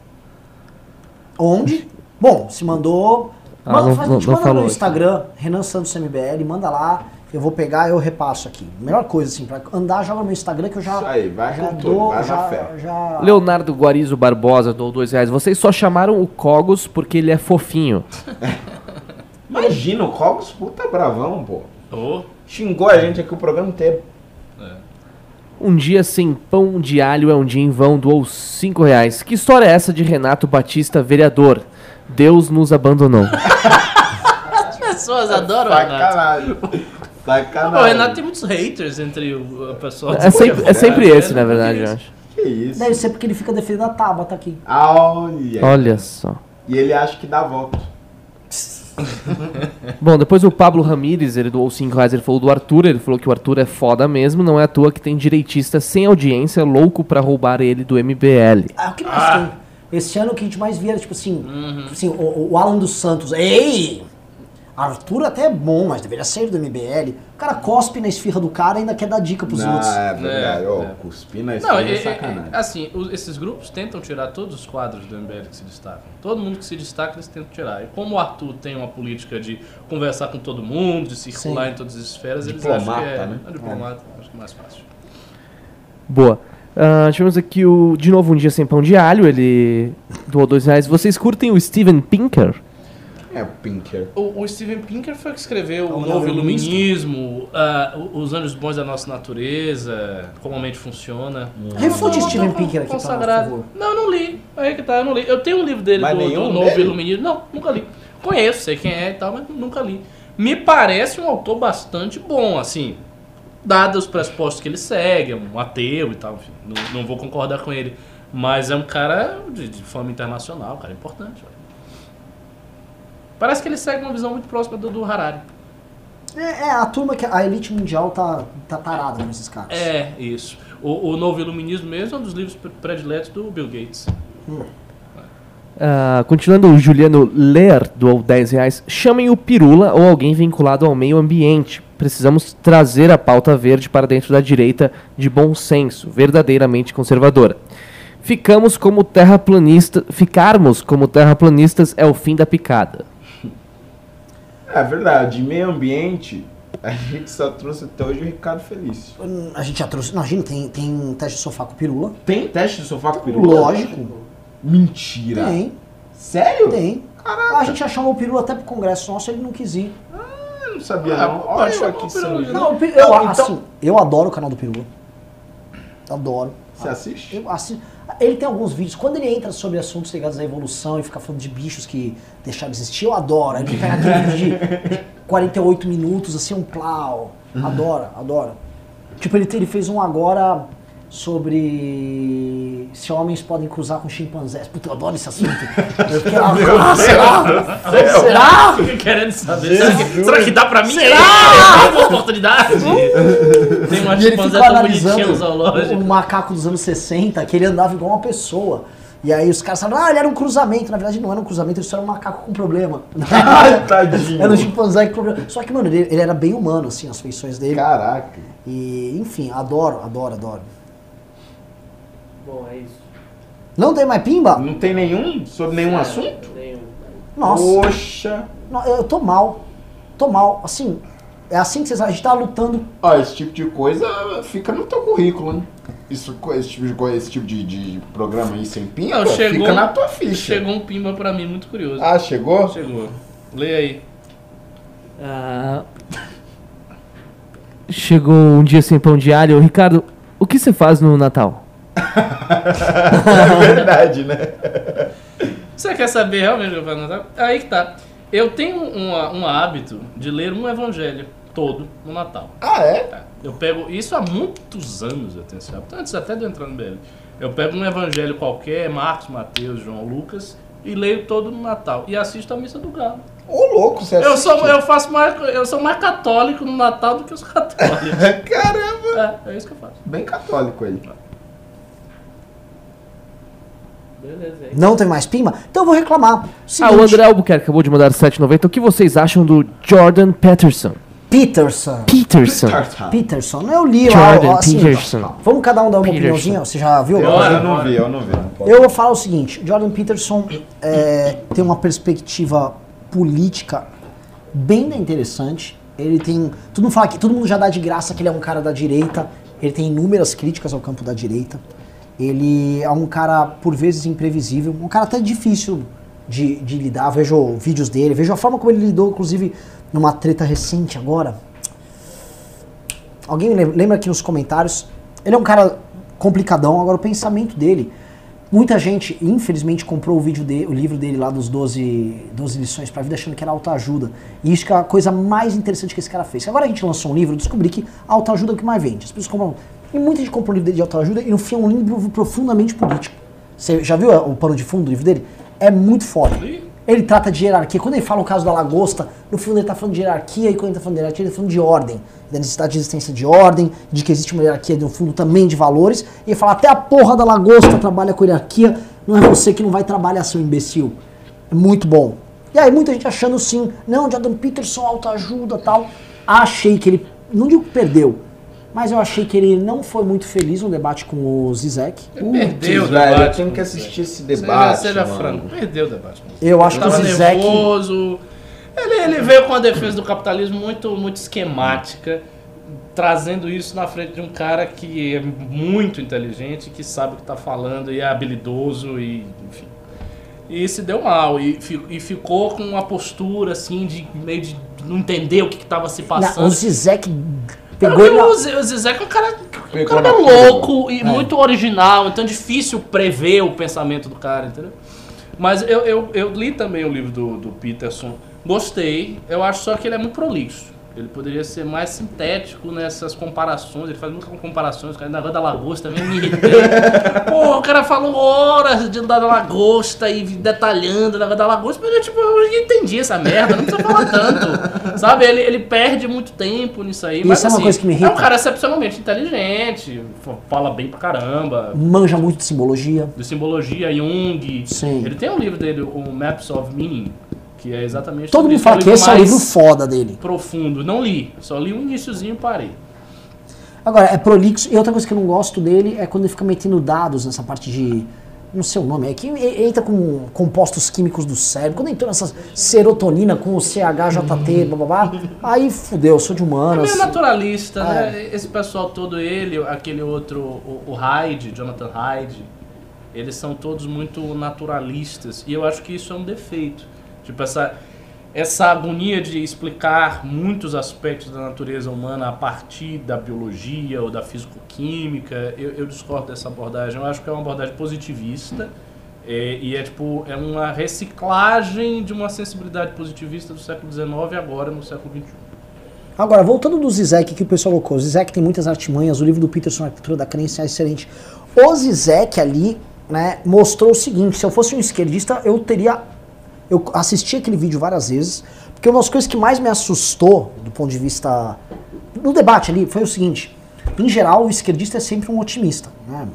Onde? Bom, se mandou. Ah, manda, não- faz, não- te não manda falou no aqui. Instagram, Renan Santos MBL, manda lá, eu vou pegar e eu repasso aqui. Melhor coisa, assim, pra andar, joga no meu Instagram que eu já. Isso aí, vai já tudo, dou, vai na já, fé. já- Leonardo Guarizo Barbosa doou 2 reais. Vocês só chamaram o Cogos porque ele é fofinho. Imagina, o Cogos, puta bravão, pô. Ô, Xingou a gente aqui o programa inteiro. Um dia sem pão de alho é um dia em vão, doou 5 reais. Que história é essa de Renato Batista, vereador? Deus nos abandonou. as pessoas adoram Renato. Sacanagem. Sacanagem. O Renato tem muitos haters entre o, pessoal. É sempre, é sempre esse, na verdade, eu acho. Que isso? Deve ser porque ele fica defendendo a Tabata aqui. Ah, Olha. Olha só. E ele acha que dá voto. Bom, depois o Pablo Ramírez, ele doou 5 reais, ele falou do Arthur, ele falou que o Arthur é foda mesmo, não é à toa que tem direitista sem audiência louco pra roubar ele do MBL. Ah, o que mais tem? Esse ano o que a gente mais via era, tipo assim, tipo assim o, o Alan dos Santos. Ei! Arthur até é bom, mas deveria ser do MBL. O cara cospe na esfirra do cara e ainda quer dar dica pros Não, outros. é verdade. É, Ô, é. cuspir na Não, esquina é, é é- sacanagem. é- assim, os- esses grupos tentam tirar todos os quadros do MBL que se destacam. Todo mundo que se destaca, eles tentam tirar. E como o Arthur tem uma política de conversar com todo mundo, de circular Sim. em todas as esferas, eles acham que Diplomata, é, né? é diplomata, acho que é mais fácil. Boa. Ah, tivemos aqui o, de novo um dia sem pão de alho, ele doou 2 reais. Vocês curtem o Steven Pinker? É, Pinker. O, o Steven Pinker foi o que escreveu É o o Novo. Iluminismo, o- Os Anjos Bons da Nossa Natureza, Como a Mente Funciona. Refute É um Steven Pinker aqui nós, por consagrado. favor. Não, não li. Aí que tá, eu não li. Eu tenho um livro dele Mas do, do Novo dele? Iluminismo. Não, nunca li. Conheço, sei quem é e tal, mas nunca li. Me parece um autor bastante bom, assim, dados os pressupostos que ele segue, é um ateu e tal, enfim, não, não vou concordar com ele. Mas é um cara de, de fama internacional, um cara importante. olha. Parece que ele segue uma visão muito próxima do, do Harari. É, é, a turma que a elite mundial tá, tá tarada com esses caras. É, isso. O, o Novo Iluminismo mesmo é um dos livros pre- prediletos do Bill Gates. Ah, continuando, o Juliano Ler doou 10 reais. Chamem o Pirula ou alguém vinculado ao meio ambiente. Precisamos trazer a pauta verde para dentro da direita de bom senso, verdadeiramente conservadora. Ficamos como terraplanista, ficarmos como terraplanistas é o fim da picada. É verdade. Meio ambiente, a gente só trouxe até hoje o Ricardo Felício. A gente já trouxe. Imagina, tem, tem teste de sofá com pirula. Tem teste de sofá com pirula? Lógico. Mentira. Tem, Sério? tem. A gente já chamou o pirula até pro congresso nosso, ele não quis ir. Eu não sabia Ah, não. Olha aqui o Pirula. Não, eu, Não, então- assim, eu adoro o canal do Pirula. Adoro. Você assiste? Eu assisto. Ele tem alguns vídeos, quando ele entra sobre assuntos ligados à evolução e fica falando de bichos que deixaram de existir, eu adoro. Ele pega aquele vídeo de, de 48 minutos, assim, um plau. Adoro, adoro. Tipo, ele, ele fez um agora sobre se homens podem cruzar com chimpanzés. Puta, eu adoro esse assunto. Eu lá, ah, será? Será? Fiquei querendo saber. Será que, será que dá pra mim? Será? Tem uma oportunidade? Tem uma E chimpanzé tão bonitinha no zoológico. o macaco dos anos 60, que ele andava igual uma pessoa. E aí os caras falaram, ah, ele era um cruzamento. Na verdade não era um cruzamento, ele só era um macaco com problema. Tadinho. era um chimpanzé com problema. Só que, mano, ele, ele era bem humano, assim, as feições dele. Caraca. E, enfim, adoro, adoro, adoro. Bom, é isso. Não tem mais pimba? Não tem nenhum sobre nenhum assunto? Nenhum. Nossa, Poxa. não, eu tô mal. Tô mal. Assim, é assim que vocês. A gente tá lutando. Ó, esse tipo de coisa fica no teu currículo, hein? Isso, esse tipo de esse tipo de, de programa aí sem pinta, Não, chegou, fica na tua ficha. Chegou um pimba pra mim muito curioso. Ah, chegou? Chegou. Lê aí. Ah, chegou um dia sem pão de alho. Ricardo, o que você faz no Natal? É verdade, né? Você quer saber realmente o que eu Natal? Aí que tá. Eu tenho uma- um hábito de ler um evangelho todo no Natal. Ah, é? Tá. Eu pego isso há muitos anos, eu tenho esse hábito, antes até de eu entrar no BL. Eu pego um evangelho qualquer, Marcos, Mateus, João, Lucas, e leio todo no Natal. E assisto a missa do Galo. Ô, louco, você Eu assiste? sou, eu faço mais, eu sou mais católico no Natal do que os católicos. Caramba! é, é isso que eu faço. Bem católico ele. Beleza, é. Não tem mais pimba? Então eu vou reclamar. Ah, Seguinte, o André Albuquerque acabou de mandar 7,90. O que vocês acham do Jordan Peterson? Peterson. Peterson. Peterson. Eu li lá. Jordan ó, assim, Peterson. Vamos cada um dar uma Peterson. opiniãozinha? Você já viu? Eu, eu não vi, eu não vi. Não. Eu vou falar o seguinte, Jordan Peterson é, tem uma perspectiva política bem interessante. Ele tem. Todo mundo fala que todo mundo já dá de graça que ele é um cara da direita. Ele tem inúmeras críticas ao campo da direita. Ele é um cara, por vezes, imprevisível, um cara até difícil de, de lidar. Vejo vídeos dele, vejo a forma como ele lidou, inclusive, numa treta recente agora. Alguém lem- lembra aqui nos comentários? Ele é um cara complicadão, agora o pensamento dele. Muita gente, infelizmente, comprou o vídeo dele, o livro dele lá dos 12, 12 lições pra vida achando que era autoajuda. E isso que é a coisa mais interessante que esse cara fez. Agora a gente lançou um livro, eu descobri que autoajuda é o que mais vende. As pessoas compram. E muita gente compra um livro dele de autoajuda e no fim é um livro profundamente político. Você já viu o pano de fundo do livro dele? É muito. Li? Ele trata de hierarquia. Quando ele fala o caso da lagosta, no fundo ele está falando de hierarquia, e quando ele está falando de hierarquia, ele está falando de ordem. Da necessidade de existência de ordem, de que existe uma hierarquia, no fundo, também de valores. E ele fala, até a porra da lagosta trabalha com hierarquia, não é você que não vai trabalhar, seu imbecil. É muito bom. E aí, muita gente achando sim, não, Jordan Peterson, autoajuda tal. Achei que ele, não digo que perdeu, mas eu achei que ele não foi muito feliz no debate com o Zizek. Perdeu o Putz, velho, eu debate. tenho que assistir esse debate, Seja mano. franco, perdeu o debate. com o Zé. Eu acho que o Zizek... nervoso. Ele, ele veio com a defesa do capitalismo muito, muito esquemática, trazendo isso na frente de um cara que é muito inteligente, que sabe o que está falando e é habilidoso e enfim. E se deu mal e, e ficou com uma postura assim de meio de não entender o que estava se Não, passando. o Zizek Pegou ele o Zizek é um cara, um cara louco e muito original, então é difícil prever o pensamento do cara, entendeu? Mas eu, eu, eu li também o livro do, do Peterson, gostei, eu acho só que ele é muito prolixo. Ele poderia ser mais sintético nessas comparações, ele faz muitas comparações, o cara negócio da lagosta também me. Pô, o cara falou horas de da lagosta e detalhando negócio da lagosta, mas eu, tipo, eu entendi essa merda, não precisa falar tanto. Sabe? Ele, ele perde muito tempo nisso aí. Isso mas, é uma assim, coisa que me É um irrita. cara excepcionalmente inteligente, fala bem pra caramba, manja muito de simbologia. de simbologia, Jung. Sim. Ele tem um livro dele, o Maps of Meaning, que é exatamente Todo mundo fala um que esse é o livro foda dele. profundo. Não li, só li o iníciozinho e parei. Agora, é prolixo. E outra coisa que eu não gosto dele é quando ele fica metendo dados nessa parte de. Não sei o nome, é que entra com compostos químicos do cérebro. Quando entrou nessa serotonina com o CHJT, blá blá blá, aí fudeu, sou de É humanas. meio naturalista, É. né? Esse pessoal todo, ele, aquele outro, o, o Hyde, Jonathan Hyde, eles são todos muito naturalistas. E eu acho que isso é um defeito. Tipo, essa, essa agonia de explicar muitos aspectos da natureza humana a partir da biologia ou da fisicoquímica, eu, eu discordo dessa abordagem. Eu acho que é uma abordagem positivista. é, e é tipo, é uma reciclagem de uma sensibilidade positivista do século XIX agora no século XXI. Agora, voltando do Zizek que o pessoal colocou. O Zizek tem muitas artimanhas, o livro do Peterson, Arquitetura da Crença, é excelente. O Zizek ali, né, mostrou o seguinte, se eu fosse um esquerdista, eu teria... Eu assisti aquele vídeo várias vezes, porque uma das coisas que mais me assustou, do ponto de vista... No debate ali, foi o seguinte. Em geral, o esquerdista é sempre um otimista, né?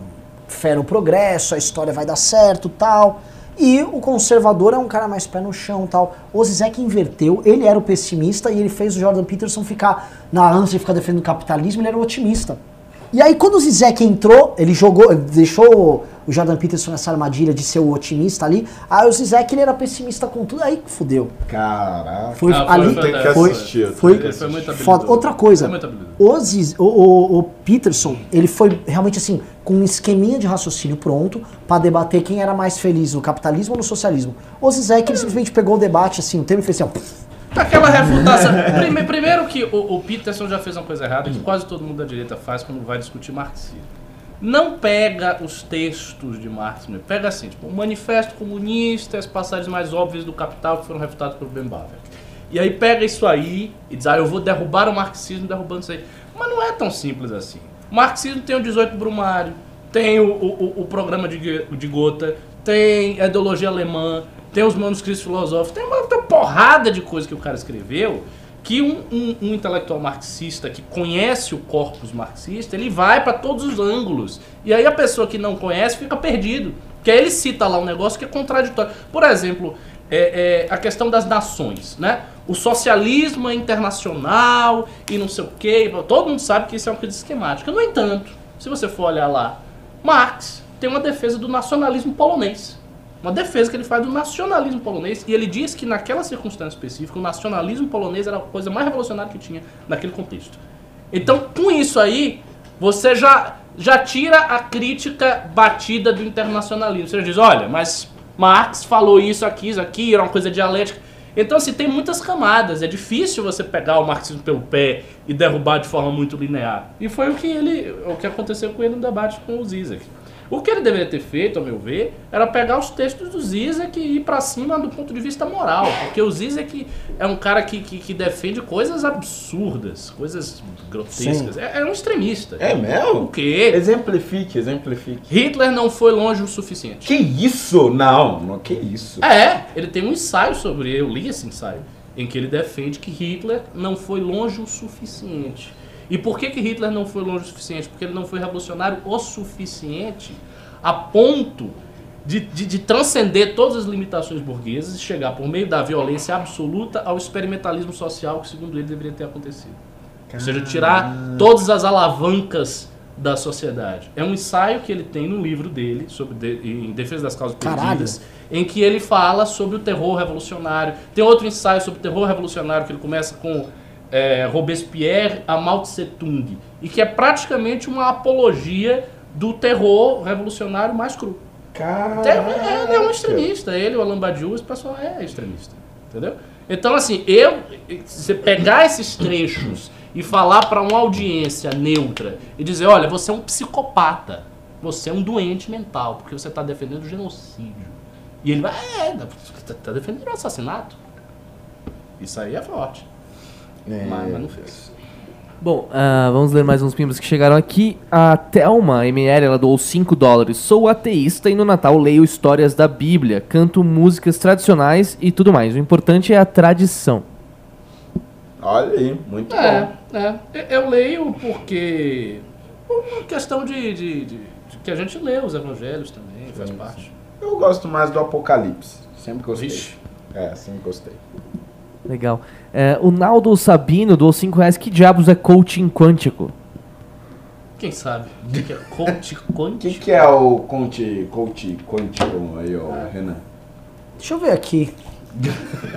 Fé no progresso, a história vai dar certo, tal... E o conservador é um cara mais pé no chão tal. O Zizek inverteu, ele era o pessimista e ele fez o Jordan Peterson ficar na ânsia de ficar defendendo o capitalismo, ele era o otimista. E aí quando o Zizek entrou, ele jogou, ele deixou o Jordan Peterson nessa armadilha de ser o otimista ali, aí o Zizek ele era pessimista com tudo, aí fudeu. Caraca. Foi Ah, foi ali, foi, assistir. foi, que Ele foi muito foda. Outra coisa, Foi muito o, Ziz- o, o- o Peterson, ele foi realmente assim, com um esqueminha de raciocínio pronto pra debater quem era mais feliz, no capitalismo ou no socialismo. O Zizek, ele simplesmente pegou o debate, assim, o termo e fez assim, ó, Aquela refutação. Prime- primeiro que o, o Peterson já fez uma coisa errada que quase todo mundo da direita faz quando vai discutir marxismo. Não pega os textos de Marx, pega assim, tipo, o Manifesto Comunista, as passagens mais óbvias do Capital que foram refutadas pelo Ben Baver. E aí pega isso aí e diz, ah, eu vou derrubar o marxismo derrubando isso aí. Mas não é tão simples assim. O marxismo tem o 18 Brumário, tem o, o, o programa de, de Gotha, tem a ideologia alemã, tem os manuscritos filosóficos, tem uma, uma porrada de coisa que o cara escreveu que um, um- um intelectual marxista que conhece o corpus marxista, ele vai para todos os ângulos. E aí a pessoa que não conhece fica perdido. Porque aí ele cita lá um negócio que é contraditório. Por exemplo, é, é, a questão das nações, né? O socialismo é internacional e não sei o quê. Todo mundo sabe que isso é uma coisa esquemática. No entanto, se você for olhar lá, Marx tem uma defesa do nacionalismo polonês. Uma defesa que ele faz do nacionalismo polonês. E ele diz que naquela circunstância específica, o nacionalismo polonês era a coisa mais revolucionária que tinha naquele contexto. Então, com isso aí, você já, já tira a crítica batida do internacionalismo. Você diz, olha, mas Marx falou isso aqui, isso aqui, era uma coisa dialética. Então, assim, tem muitas camadas. É difícil você pegar o marxismo pelo pé e derrubar de forma muito linear. E foi o que ele, o que aconteceu com ele no debate com o Zizek. O que ele deveria ter feito, ao meu ver, era pegar os textos do Zizek e ir pra cima do ponto de vista moral. Porque o Zizek é um cara que, que, que defende coisas absurdas, coisas grotescas. É, é um extremista. É mesmo? O quê? Exemplifique, exemplifique. Hitler não foi longe o suficiente. Que isso? Não, não que isso. É, ele tem um ensaio sobre, eu li esse ensaio, em que ele defende que Hitler não foi longe o suficiente. E por que, que Hitler não foi longe o suficiente? Porque ele não foi revolucionário o suficiente a ponto de, de, de transcender todas as limitações burguesas e chegar por meio da violência absoluta ao experimentalismo social que, segundo ele, deveria ter acontecido. Ou seja, tirar todas as alavancas da sociedade. É um ensaio que ele tem no livro dele, sobre de- em defesa das causas Caralho. perdidas, em que ele fala sobre o terror revolucionário. Tem outro ensaio sobre o terror revolucionário que ele começa com é, Robespierre a Mao Tse Tung, e que é praticamente uma apologia do terror revolucionário mais cru. Cara. Tem- é, ele é um extremista. Ele, o Alain Badiou, esse pessoal é extremista. Entendeu? Então, assim, eu. Se você pegar esses trechos e falar para uma audiência neutra e dizer: olha, você é um psicopata. Você é um doente mental, porque você está defendendo o genocídio. E ele vai: é, tá, tá defendendo o assassinato. Isso aí é forte. É. Mas, mas não fez. Bom, ah, vamos ler mais uns pimbas que chegaram aqui. A Thelma ML, ela doou 5 dólares. Sou ateísta e no Natal leio histórias da Bíblia, canto músicas tradicionais e tudo mais. O importante é a tradição. Olha aí, muito É, bom. é. Eu leio porque. Por uma questão de, de- de- de que a gente lê os evangelhos também, faz Sim, parte. Eu gosto mais do Apocalipse. Sempre gostei. Vixe. É, sempre gostei. Legal. É, o Naldo Sabino doou 5 reais. Que diabos é coaching quântico? Quem sabe? O que que é coach quântico? Quem que é o coach, coach quântico aí, ó, Renan? Deixa eu ver aqui.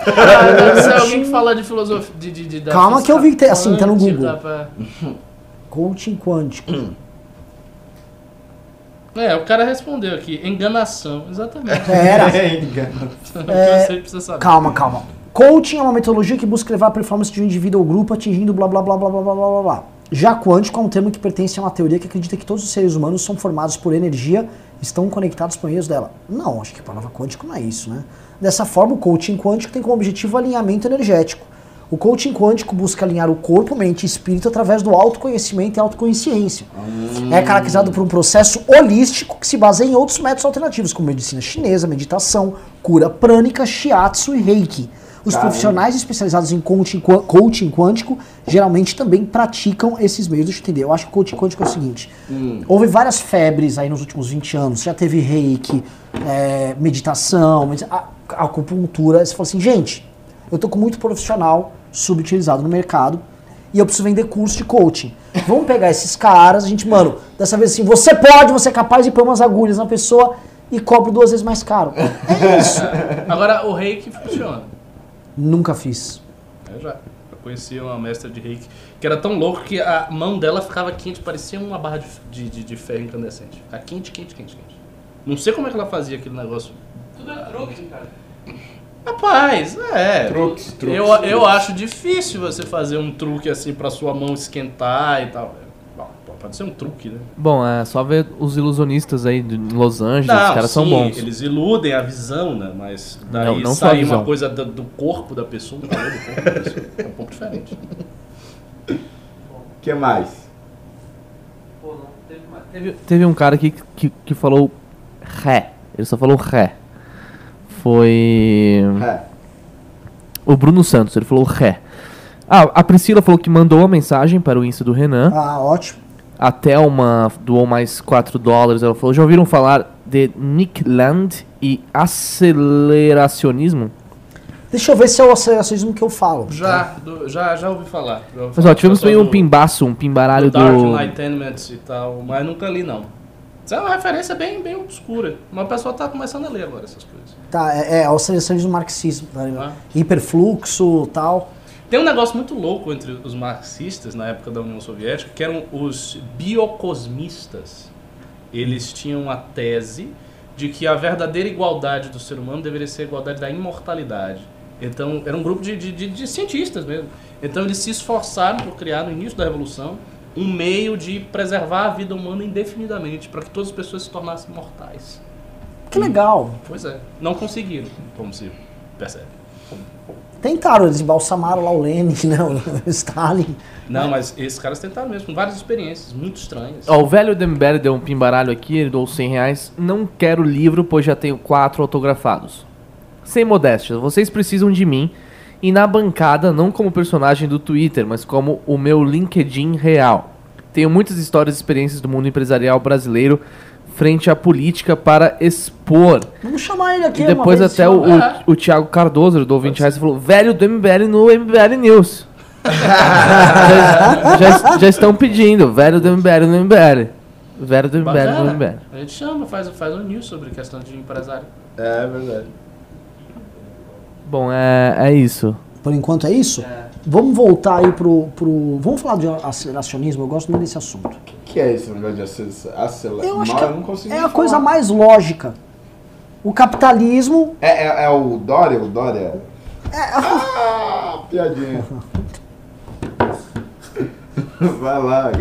Ah, deve ser alguém que fala de filosofia. De, de, de- Calma que eu vi que tem- assim, tá no Google. pra- Coaching quântico. É, o cara respondeu aqui. Enganação. Exatamente. Era. o que você precisa saber. Calma, calma. Coaching é uma metodologia que busca levar a performance de um indivíduo ou grupo atingindo blá blá blá blá blá blá blá blá. Já quântico é um termo que pertence a uma teoria que acredita que todos os seres humanos são formados por energia e estão conectados por meios dela. Não, acho que a palavra quântico não é isso, né? Dessa forma, o coaching quântico tem como objetivo o alinhamento energético. O coaching quântico busca alinhar o corpo, mente e espírito através do autoconhecimento e autoconsciência. É caracterizado por um processo holístico que se baseia em outros métodos alternativos, como medicina chinesa, meditação, cura prânica, shiatsu e reiki. Os Caramba. profissionais especializados em coaching, coaching quântico geralmente também praticam esses meios. Deixa eu entender. Eu acho que o coaching quântico é o seguinte: houve várias febres aí nos últimos 20 anos. Já teve reiki, é, meditação, acupuntura. Você fala assim, gente, eu tô com muito profissional subutilizado no mercado e eu preciso vender curso de coaching. Vamos pegar esses caras, a gente, mano, dessa vez assim, você pode, você é capaz de pôr umas agulhas na pessoa e cobro duas vezes mais caro. É isso. Agora, o reiki funciona. Nunca fiz. Eu já. Eu conhecia uma mestra de reiki que era tão louco que a mão dela ficava quente, parecia uma barra de, de, de- de ferro incandescente. Ficava quente, quente, quente, quente. Não sei como é que ela fazia aquele negócio. Tudo é truque, cara. Rapaz, é. Truques, truques, Eu, eu acho difícil você fazer um truque assim pra sua mão esquentar e tal. Pode ser um truque, né? Bom, é só ver os ilusionistas aí de Los Angeles, os caras são sim, bons. Eles iludem a visão, né? Mas daí Não, não visão. uma coisa do, do corpo da pessoa, do do corpo da pessoa. É um pouco diferente. O que mais? Pô, não teve mais. Teve, teve um cara aqui que, que falou ré. Ele só falou ré. Foi. É. O Bruno Santos, ele falou ré. Ah, a Priscila falou que mandou uma mensagem para o Insta do Renan. Ah, ótimo. A Thelma doou mais 4 dólares. Ela falou: Já ouviram falar de Nick Land e aceleracionismo? Deixa eu ver se é o aceleracionismo que eu falo. Já, do- já, já ouvi falar. Já ouvi Mas falar. ó, tivemos também um pimbaço, um pimbaralho do Dark do. Enlightenment e tal, mas nunca li não. Isso é uma referência bem, bem obscura. Mas o pessoal tá começando a ler agora essas coisas. Tá, é, é o aceleracionismo marxismo. Tá? Ah. Hiperfluxo tal. Tem um negócio muito louco entre os marxistas na época da União Soviética, que eram os biocosmistas. Eles tinham a tese de que a verdadeira igualdade do ser humano deveria ser a igualdade da imortalidade. Então, era um grupo de, de, de- de cientistas mesmo. Então, eles se esforçaram por criar, no início da Revolução, um meio de preservar a vida humana indefinidamente, para que todas as pessoas se tornassem mortais. Que legal. Pois é, não conseguiram, como se percebe. Tentaram, eles embalsamaram lá o Lenin, né? O Stalin. Não, mas esses caras tentaram mesmo, com várias experiências muito estranhas. Ó, o velho Dembele deu um pimbaralho aqui, ele doou 100 reais. Não quero livro, pois já tenho quatro autografados. Sem modéstia, vocês precisam de mim. E na bancada, não como personagem do Twitter, mas como o meu LinkedIn real. Tenho muitas histórias e experiências do mundo empresarial brasileiro frente à política para expor. Vamos chamar ele aqui E uma depois vez, até o, senhor. o, o Thiago Cardoso, doou 20 reais falou, velho do MBL no MBL News. já, já- já estão pedindo, velho do MBL no MBL. Velho do MBL no MBL. A gente chama, faz, faz um news sobre questão de empresário. É verdade. Bom, é, é isso. Por enquanto é isso? Vamos voltar aí pro, pro. Vamos falar de aceleracionismo, eu gosto muito desse assunto. O que é esse negócio de acelerar? acelerar? Eu acho Mal, que eu não consigo é a coisa falar. mais lógica. O capitalismo. É, é, é o Dória? O Dória? Ah, piadinha. Vai lá.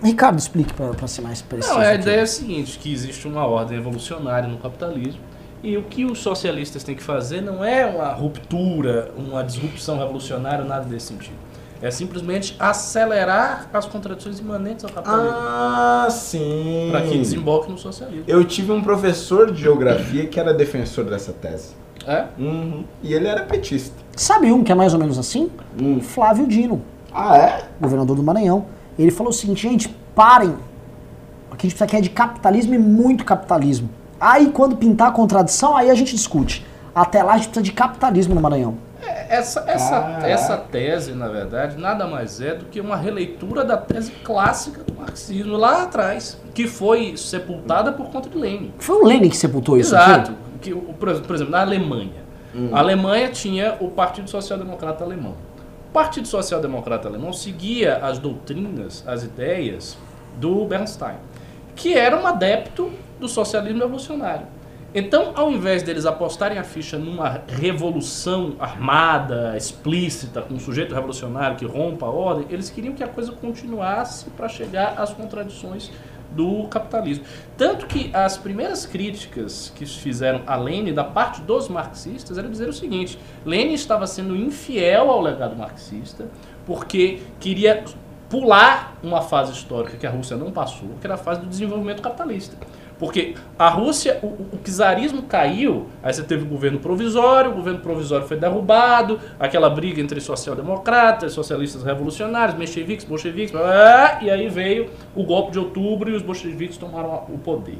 Ricardo, explique pra, pra ser mais preciso. Não, a aqui. ideia é a seguinte, que existe uma ordem evolucionária no capitalismo e o que os socialistas têm que fazer não é uma ruptura, uma disrupção revolucionária, nada desse sentido. É simplesmente acelerar as contradições imanentes ao capitalismo Ah, sim. para que desemboque no socialismo. Eu tive um professor de geografia que era defensor dessa tese. É? Uhum. E ele era petista. Sabe um que é mais ou menos assim? Hum. Flávio Dino, Ah, é? governador do Maranhão. Ele falou o seguinte, gente, parem. O que a gente precisa aqui é de capitalismo e muito capitalismo. Aí quando pintar a contradição, aí a gente discute. Até lá a gente precisa de capitalismo no Maranhão. Essa, essa, Caraca. essa tese, na verdade, nada mais é do que uma releitura da tese clássica do marxismo lá atrás, que foi sepultada por conta de Lenin. Foi o Lenin que sepultou isso Exato. aqui? Que, o- por exemplo, por exemplo, na Alemanha. A Alemanha tinha o Partido Social Democrata Alemão. O Partido Social Democrata Alemão seguia as doutrinas, as ideias do Bernstein, que era um adepto do socialismo revolucionário. Então, ao invés deles apostarem a ficha numa revolução armada, explícita, com um sujeito revolucionário que rompa a ordem, eles queriam que a coisa continuasse para chegar às contradições do capitalismo. Tanto que as primeiras críticas que se fizeram a Lenin da parte dos marxistas era dizer o seguinte: Lenin estava sendo infiel ao legado marxista porque queria pular uma fase histórica que a Rússia não passou, que era a fase do desenvolvimento capitalista. Porque a Rússia, o, o- czarismo caiu, aí você teve o governo provisório, o governo provisório foi derrubado, aquela briga entre social-democratas, socialistas revolucionários, mencheviques, bolcheviques, e aí veio o golpe de outubro e os bolcheviques tomaram o poder.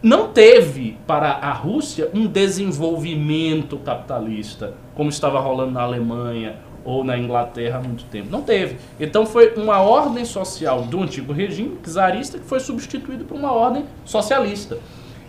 Não teve para a Rússia um desenvolvimento capitalista, como estava rolando na Alemanha ou na Inglaterra há muito tempo. Não teve. Então foi uma ordem social do antigo regime czarista que foi substituído por uma ordem socialista.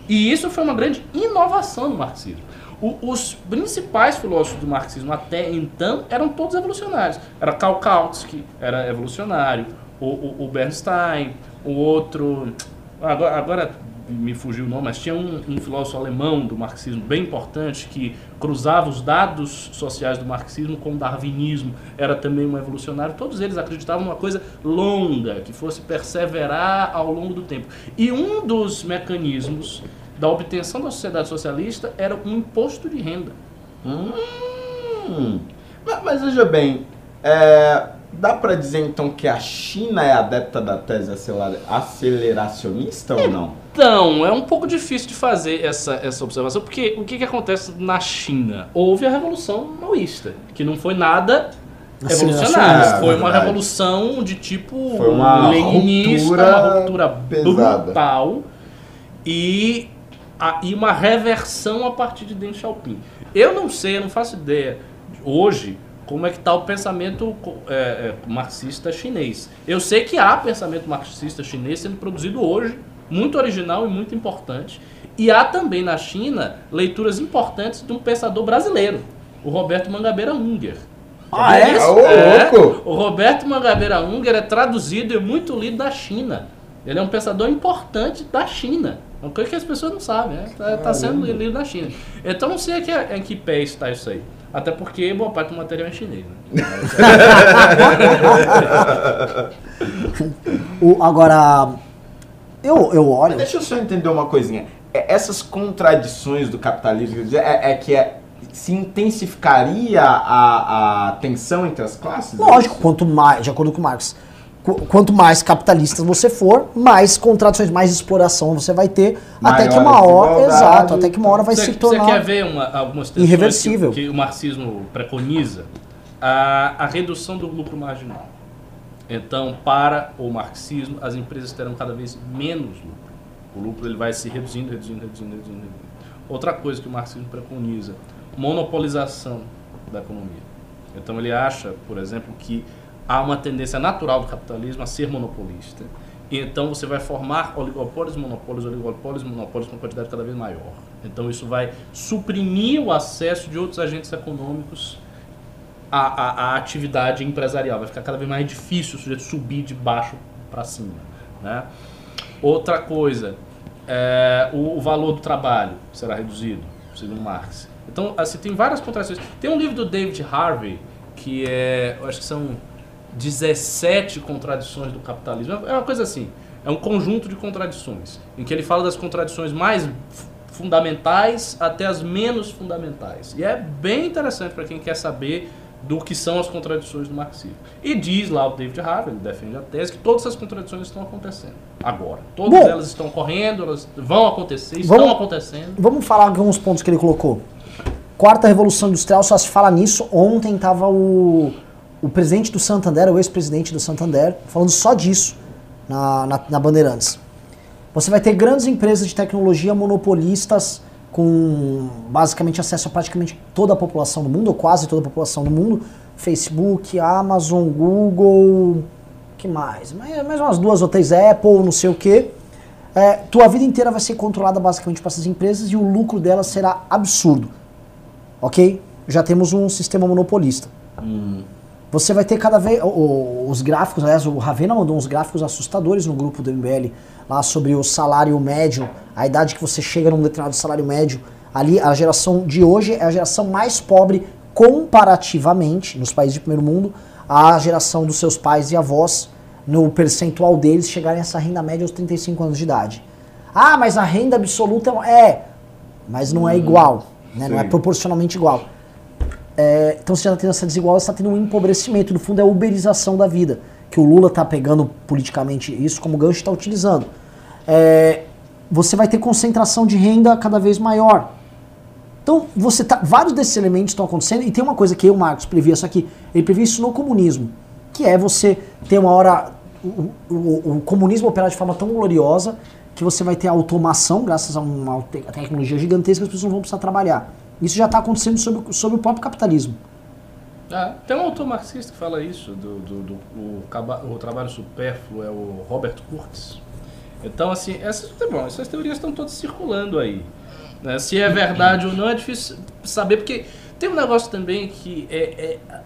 E isso foi uma grande inovação no marxismo. O- os principais filósofos do marxismo até então eram todos evolucionários. Era Karl Kautsky, era evolucionário. O, o- o Bernstein, o outro... Agora, agora me fugiu o nome, mas tinha um, um filósofo alemão do marxismo bem importante que cruzava os dados sociais do marxismo com o darwinismo, era também um evolucionário. Todos eles acreditavam numa coisa longa, que fosse perseverar ao longo do tempo. E um dos mecanismos da obtenção da sociedade socialista era o imposto de renda. Hum. Mas, mas veja bem, é, dá pra dizer então que a China é adepta da tese acelera- aceleracionista ou não? Então, é um pouco difícil de fazer essa, essa observação, porque o que, que acontece na China? Houve a Revolução Maoísta, que não foi nada Aceleracionista. revolucionário. É, foi uma verdade. revolução de tipo Foi uma leninista, ruptura uma ruptura pesada. brutal e, a- e uma reversão a partir de Deng Xiaoping. Eu não sei, eu não faço ideia hoje como é que está o pensamento é, é, marxista chinês. Eu sei que há pensamento marxista chinês sendo produzido hoje, muito original e muito importante. E há também na China leituras importantes de um pensador brasileiro, o Roberto Mangabeira Unger. Ah, é? Ô, louco! O Roberto Mangabeira Unger é traduzido e muito lido da China. Ele é um pensador importante da China. É uma coisa que as pessoas não sabem, né? Tá, tá sendo lido da China. Então não sei em que pé está isso aí. Até porque boa parte do material é chinês. Né? O, agora, eu, eu Mas olho. deixa eu só entender uma coisinha. É, Essas contradições do capitalismo, é, é que é- se intensificaria a, a tensão entre as classes? Lógico, quanto mais, de acordo com Marx, quanto mais capitalistas você for, mais contradições, mais exploração você vai ter, até que uma Maior hora, exato, até que uma hora vai você, se você tornar. quer ver uma, algumas irreversível. Que, que o marxismo preconiza? A, a redução do lucro marginal. Então, para o marxismo, as empresas terão cada vez menos lucro. O lucro ele vai se reduzindo, reduzindo, reduzindo, reduzindo. reduzindo. Outra coisa que o marxismo preconiza, monopolização da economia. Então ele acha, por exemplo, que há uma tendência natural do capitalismo a ser monopolista. E então você vai formar oligopólios, monopólios, oligopólios, monopólios com uma quantidade cada vez maior. Então isso vai suprimir o acesso de outros agentes econômicos à, à- à atividade empresarial. Vai ficar cada vez mais difícil o sujeito subir de baixo para cima. Né? Outra coisa, é, o, o valor do trabalho será reduzido, segundo Marx. Então, assim, tem várias contradições. Tem um livro do David Harvey, que é, eu acho que são 17 contradições do capitalismo. É uma coisa assim, é um conjunto de contradições, em que ele fala das contradições mais fundamentais até as menos fundamentais. E é bem interessante para quem quer saber do que são as contradições do marxismo. E diz lá o David Harvey, ele defende a tese, que todas essas contradições estão acontecendo agora. Todas Bom. elas estão ocorrendo, elas vão acontecer, estão Vamos- acontecendo. Vamos falar alguns pontos que ele colocou. Quarta Revolução Industrial, só se fala nisso. Ontem estava o, o presidente do Santander, o ex-presidente do Santander, falando só disso na, na, na Bandeirantes. Você vai ter grandes empresas de tecnologia monopolistas com basicamente acesso a praticamente toda a população do mundo, ou quase toda a população do mundo. Facebook, Amazon, Google, que mais? Mais, umas duas ou três, Apple, não sei o que. É, tua vida inteira vai ser controlada basicamente por essas empresas e o lucro delas será absurdo. Ok? Já temos um sistema monopolista. Você vai ter cada vez. os gráficos, aliás, o Ravena mandou uns gráficos assustadores no grupo do MBL lá sobre o salário médio, a idade que você chega num determinado salário médio. Ali, a geração de hoje é a geração mais pobre comparativamente, nos países de primeiro mundo, à geração dos seus pais e avós, no percentual deles chegarem a essa renda média aos 35 anos de idade. Ah, mas a renda absoluta é. mas não é igual, né? não é proporcionalmente igual. É, então você já está tendo essa desigualdade, você está tendo um empobrecimento. No fundo, é a uberização da vida. Que o Lula está pegando politicamente isso como gancho e está utilizando. É, você vai ter concentração de renda cada vez maior. Então, você tá, vários desses elementos estão acontecendo, e tem uma coisa que eu, Marcos, previa, só que ele previa isso no comunismo, que é você ter uma hora. O, o- o comunismo operar de forma tão gloriosa que você vai ter automação, graças a uma te- tecnologia gigantesca, as pessoas não vão precisar trabalhar. Isso já está acontecendo sobre, sobre o próprio capitalismo. Ah, tem um autor marxista que fala isso, do, do, do- o, o trabalho supérfluo, é o Robert Kurtz. Então, assim, essas, tá bom, essas teorias estão todas circulando aí. né? Se é verdade ou não é difícil saber, porque tem um negócio também que é, é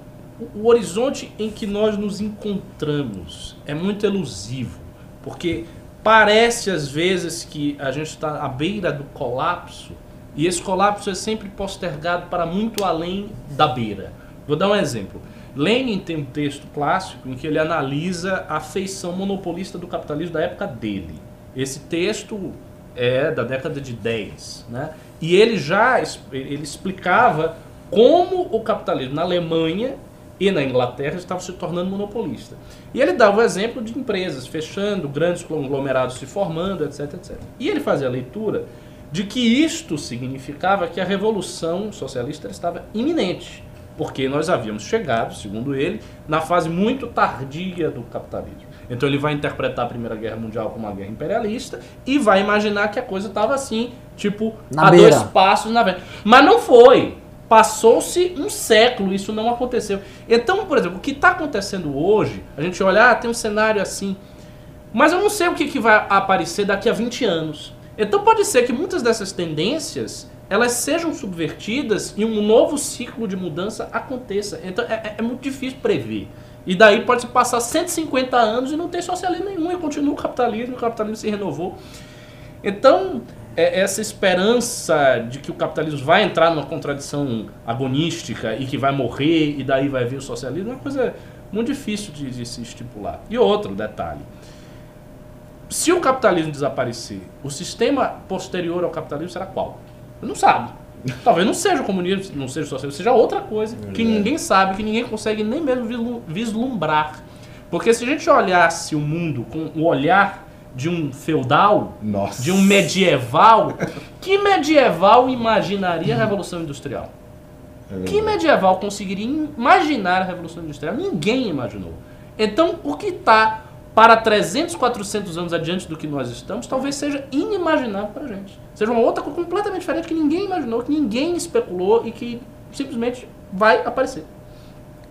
o horizonte em que nós nos encontramos é muito elusivo, porque parece às vezes que a gente está à beira do colapso e esse colapso é sempre postergado para muito além da beira. Vou dar um exemplo. Lenin tem um texto clássico em que ele analisa a feição monopolista do capitalismo da época dele. Esse texto é da década de 10, né? E ele já ele explicava como o capitalismo na Alemanha e na Inglaterra estava se tornando monopolista. E ele dava o exemplo de empresas fechando, grandes conglomerados se formando, etc, etc. E ele fazia a leitura de que isto significava que a revolução socialista estava iminente, porque nós havíamos chegado, segundo ele, na fase muito tardia do capitalismo. Então ele vai interpretar a Primeira Guerra Mundial como uma guerra imperialista e vai imaginar que a coisa estava assim, tipo, Na a beira. dois passos na frente. Mas não foi. Passou-se um século, isso não aconteceu. Então, por exemplo, o que está acontecendo hoje, a gente olha, ah, tem um cenário assim, mas eu não sei o que, que vai aparecer daqui a 20 anos. Então pode ser que muitas dessas tendências elas sejam subvertidas e um novo ciclo de mudança aconteça. Então é, é- é muito difícil prever. E daí pode se passar 150 anos e não ter socialismo nenhum e continua o capitalismo, o capitalismo se renovou. Então, é- essa esperança de que o capitalismo vai entrar numa contradição agonística e que vai morrer e daí vai vir o socialismo é uma coisa muito difícil de, de se estipular. E outro detalhe. Se o capitalismo desaparecer, o sistema posterior ao capitalismo será qual? Não sabe. Talvez não seja o comunismo, não seja o socialismo, seja outra coisa que ninguém sabe, que ninguém consegue nem mesmo vislu- vislumbrar. Porque se a gente olhasse o mundo com o olhar de um feudal, Nossa. de um medieval, que medieval imaginaria a Revolução Industrial? É. Que medieval conseguiria imaginar a Revolução Industrial? Ninguém imaginou. Então, o que está para 300, 400 anos adiante do que nós estamos, talvez seja inimaginável para a gente. Seja uma outra coisa completamente diferente que ninguém imaginou, que ninguém especulou e que simplesmente vai aparecer.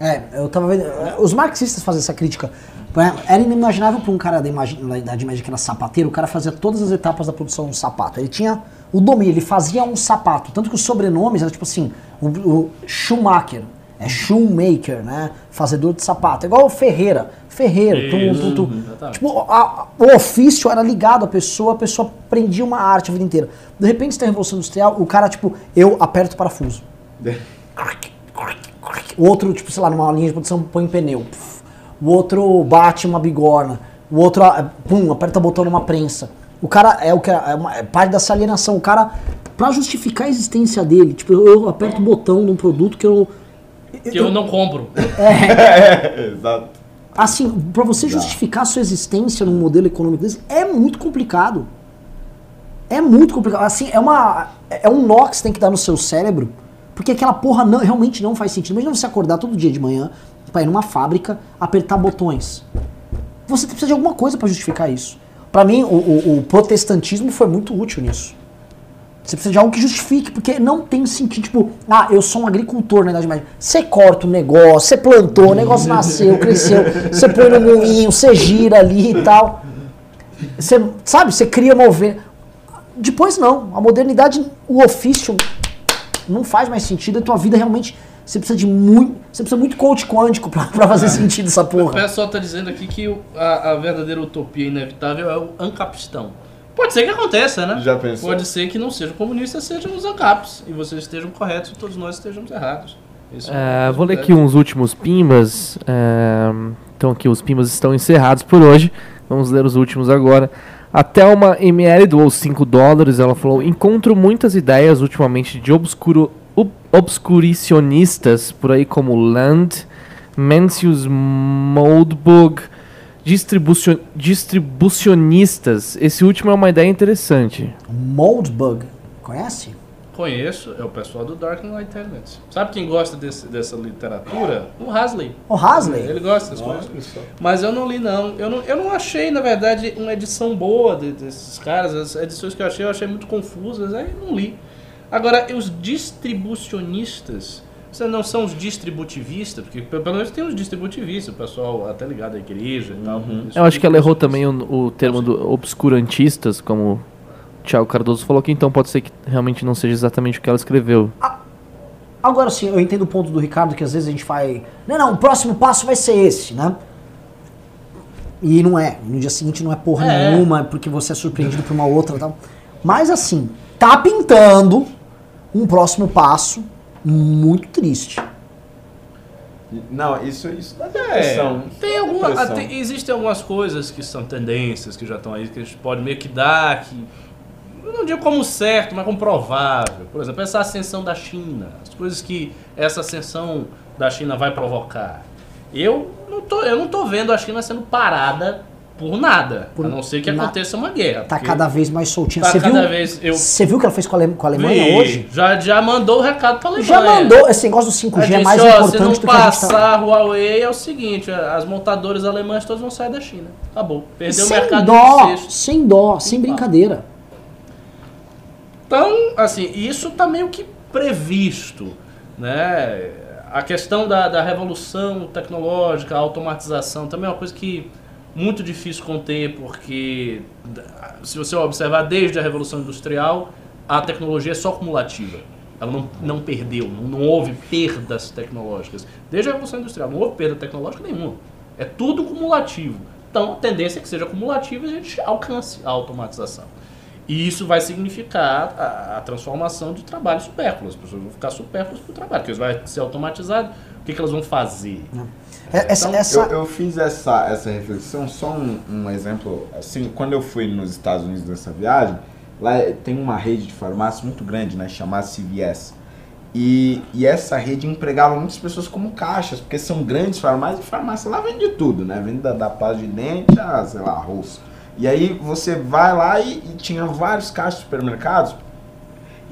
É, eu tava vendo. eh, Os marxistas fazem essa crítica. né? Era inimaginável para um cara da, da Idade Média que era sapateiro, o cara fazia todas as etapas da produção de um sapato. Ele tinha o domínio, ele fazia um sapato. Tanto que os sobrenomes eram tipo assim: o, o Schumacher, é shoemaker, né? Fazedor de sapato. É igual o Ferreira. Ferreiro. Tipo, a- o ofício era ligado à pessoa, a pessoa aprendia uma arte a vida inteira. De repente, tem a Revolução Industrial, o cara, tipo, eu aperto o parafuso. O outro, tipo, sei lá, numa linha de produção põe pneu. O outro bate uma bigorna. O outro, ah, pum, aperta o botão numa prensa. O cara é o que é, uma- é parte dessa alienação. O cara, pra justificar a existência dele, tipo, eu, eu aperto o botão num produto que eu. Que eu não compro. Exato. Assim, pra você justificar a sua existência num modelo econômico desse, é muito complicado. É muito complicado. Assim, é uma. É um nó que você tem que dar no seu cérebro, porque aquela porra não- realmente não faz sentido. Imagina você acordar todo dia de manhã pra ir numa fábrica, apertar botões. Você precisa de alguma coisa pra justificar isso. Pra mim, o, o- o protestantismo foi muito útil nisso. Você precisa de algo que justifique, porque não tem sentido, tipo, ah, eu sou um agricultor na Idade Média. Você corta o negócio, você plantou, o negócio nasceu, cresceu, você põe no moinho, você gira ali e tal. Você, sabe, você cria uma ovelha. Depois não, a modernidade, o ofício não faz mais sentido, a tua vida realmente, você precisa de muito, você precisa muito coach quântico pra, pra fazer sentido essa O porra. pessoal está dizendo aqui que o- a, a verdadeira utopia inevitável é o ancapistão. Pode ser que aconteça, né? Já pensou? Pode ser que não sejam comunistas, sejam os ancaps. E vocês estejam corretos e todos nós estejamos errados. Isso É, isso vou ler é- aqui uns últimos pimbas. é, então aqui os pimbas estão encerrados por hoje. Vamos ler os últimos agora. A Thelma ML doou 5 dólares. Ela falou: Encontro muitas ideias ultimamente de obscuro, ob- obscuricionistas por aí como Land, Mencius Moldbug, distribucio- distribucionistas. Esse último é uma ideia interessante. Moldbug, conhece? Conheço, é o pessoal do Dark Enlightenment. Sabe quem gosta desse- dessa literatura? O Hasley. O Hasley? Ele gosta dessas coisas. Mas eu não li, não. Eu não, eu não achei, na verdade, uma edição boa de- desses caras. As edições que eu achei, eu achei muito confusas. Aí não li. Agora, os distribucionistas, você não são os distributivistas, porque pe- pelo menos tem os distributivistas, o pessoal até ligado à igreja e tal. Isso- Eu acho que ela errou também o, o termo do obscurantistas, como o Thiago Cardoso falou que então pode ser que realmente não seja exatamente o que ela escreveu. Agora sim, eu entendo o ponto do Ricardo que às vezes a gente vai. Não, não, o próximo passo vai ser esse, né? E não é. No dia seguinte não é porra É. nenhuma, porque você é surpreendido por uma outra e tal. Mas assim, tá pintando um próximo passo muito triste. Não, isso, isso dá É, depressão. tem Dá alguma, depressão. tem- existem algumas coisas que são tendências que já estão aí, que a gente pode meio que dar, que eu não digo como certo, mas como provável. Por exemplo, essa ascensão da China, as coisas que essa ascensão da China vai provocar. Eu não tô, eu não tô vendo a China sendo parada por nada, Por a não ser que na- aconteça uma guerra. Tá cada vez mais soltinha. tá Você cada viu? vez eu Você viu o que ela fez com a, Ale- com a Alemanha vi, hoje? Já, já mandou o recado pra Alemanha. Já mandou, esse negócio do 5G Ela é mais ó, importante se não do que a gente tá. passar a Huawei é o seguinte, as montadoras alemãs todas vão sair da China. Acabou. Perdeu o Sem mercado dó, sem dó, sem brincadeira. Então, assim, isso tá meio que previsto, né? A questão da, da revolução tecnológica, a automatização, também é uma coisa que muito difícil conter, porque se você observar desde a revolução industrial, a tecnologia é só cumulativa. Ela não, não perdeu, não, não houve perdas tecnológicas. Desde a revolução industrial, não houve perda tecnológica nenhuma. É tudo cumulativo. Então, a tendência é que seja cumulativo e a gente alcance a automatização. E isso vai significar a, a transformação de trabalho supérfluo. As pessoas vão ficar supérfluas para o trabalho, porque vai ser automatizado. O que, que elas vão fazer? É- Essa, Então, essa, Eu, eu fiz essa, essa reflexão, só um, um exemplo. Assim, quando eu fui nos Estados Unidos nessa viagem, lá tem uma rede de farmácia muito grande, né? Chamada CVS. E, e essa rede empregava muitas pessoas como caixas, porque são grandes farmácias e farmácia lá vende de tudo, né? Vende da, da pasta de dente a, sei lá, arroz. E aí você vai lá e, e tinha vários caixas de supermercados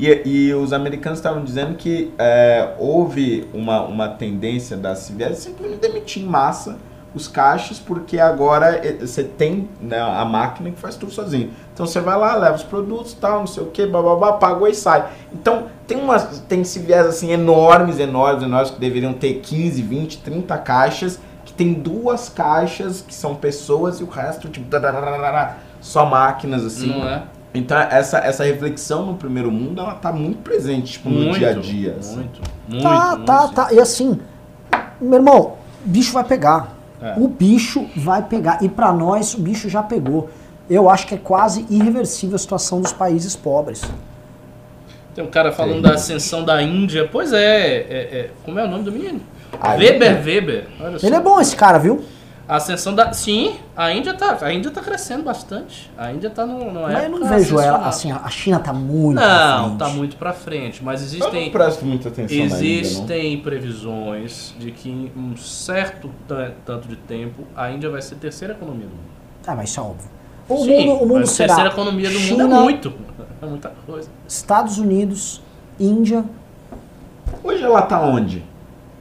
e, e os americanos estavam dizendo que é, houve uma, uma tendência da CVS simplesmente demitir em massa os caixas, porque agora eh, você tem né, a máquina que faz tudo sozinho. Então você vai lá, leva os produtos, tal, não sei o que, bababá, pagou e sai. Então tem umas tem CVS assim enormes, enormes, enormes, que deveriam ter 15, 20, 30 caixas, que tem duas caixas que são pessoas e o resto, tipo, só máquinas assim. Não é? Então essa, essa reflexão no primeiro mundo, ela tá muito presente, tipo, no dia a dia. assim. Muito, muito. Tá, muito, tá, sim. tá. E assim, meu irmão, bicho vai pegar. É. O bicho vai pegar. E pra nós, o bicho já pegou. Eu acho que é quase irreversível a situação dos países pobres. Tem um cara falando da ascensão da Índia. Pois é, é, é- como é o nome do menino? Weber Índia? Weber. Olha só. Ele é bom esse cara, viu? A ascensão da. Sim, a Índia tá, a Índia tá crescendo bastante. A Índia tá no, no Mas eu não vejo ela assim, a China tá muito. Não, frente. tá muito pra frente. Mas Eu não existem. presto muita atenção na Índia. Existem previsões de que em um certo ta- tanto de tempo a Índia vai ser a terceira economia do mundo. Ah, mas isso é óbvio. O Sim, mundo, o mundo mas a será terceira economia do China, mundo é muito. É muita coisa. Estados Unidos, Índia. Hoje ela tá onde?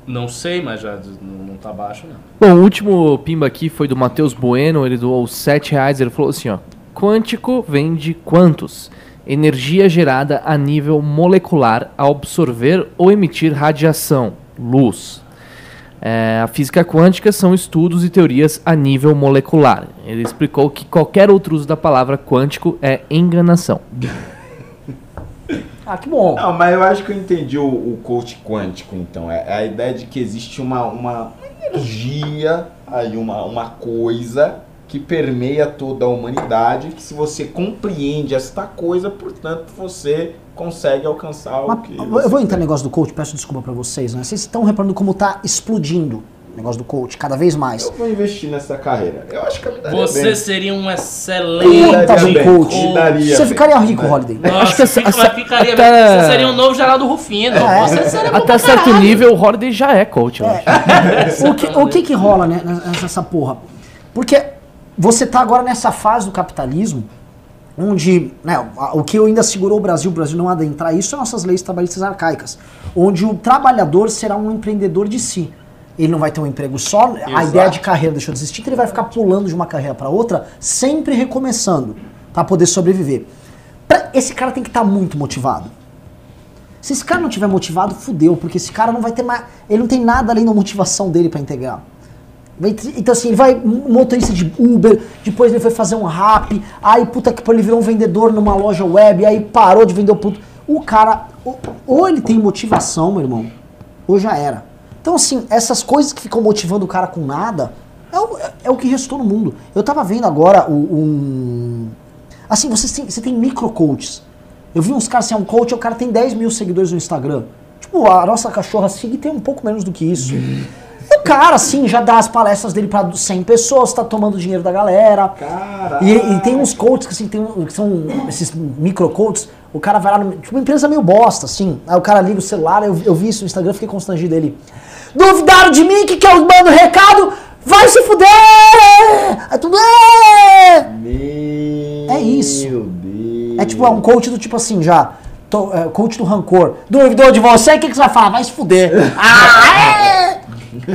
Não sei, mas já não, não tá baixo, não. Bom, o último pimba aqui foi do Matheus Bueno, ele doou 7 reais, ele falou assim, ó. Quântico vem de quantos? Energia gerada a nível molecular ao absorver ou emitir radiação, luz. É, a física quântica são estudos e teorias a nível molecular. Ele explicou que qualquer outro uso da palavra quântico é enganação. Ah, que bom. Não, mas eu acho que eu entendi o, o coach quântico, então. É, é a ideia de que existe uma, uma energia, aí uma, uma coisa que permeia toda a humanidade, que se você compreende esta coisa, portanto, você consegue alcançar o Mas, que. eu vou entrar no negócio do coach, peço desculpa pra vocês, né? Vocês estão reparando como tá explodindo o negócio do coach, cada vez mais. Eu vou investir nessa carreira. Eu acho que eu me daria Você bem. seria um excelente Puta coach. Você bem. ficaria rico, Holiday. Nossa, Acho que essa- fica- essa- ficaria até- Você seria o novo Geraldo Rufino. É. Você seria Até certo caralho. nível, o Holiday já é coach, eu acho. o, que, o que que rola né, nessa essa porra? Porque você tá agora nessa fase do capitalismo onde né, o que ainda segurou o Brasil, o Brasil não adentrar isso são nossas leis trabalhistas arcaicas, onde o trabalhador será um empreendedor de si. Ele não vai ter um emprego só, a Exato. ideia de carreira deixou de existir, que ele vai ficar pulando de uma carreira para outra, sempre recomeçando, para poder sobreviver. Pra- esse cara tem que estar muito motivado. Se esse cara não tiver motivado, fudeu, porque esse cara não vai ter mais. Ele não tem nada além da motivação dele para integrar. Então assim, ele vai, motorista de Uber, depois ele foi fazer um rap, aí puta que ele virou um vendedor numa loja web, aí parou de vender o puto. O cara, ou, ou ele tem motivação, meu irmão, ou já era. Então assim, essas coisas que ficam motivando o cara com nada, é o, é o que restou no mundo. Eu tava vendo agora um... Assim, você tem, você tem micro coaches. Eu vi uns caras assim, um coach, o cara tem 10 mil seguidores no Instagram. Tipo, a nossa cachorra Sig tem um pouco menos do que isso. O cara, assim, já dá as palestras dele pra 100 pessoas, tá tomando dinheiro da galera. E, e tem uns coaches que, assim, tem, que são esses micro coaches, o cara vai lá, no, tipo, uma empresa meio bosta, assim. Aí o cara liga o celular, eu, eu vi isso no Instagram, fiquei constrangido dele. Duvidaram de mim, que que eu mando recado? Vai se fuder! Tudo é! Meu É isso. Deus. É tipo, é um coach do tipo assim, já. tô- é, coach do rancor. Duvidou de você, o que, que você vai falar? Vai se fuder. ah, é!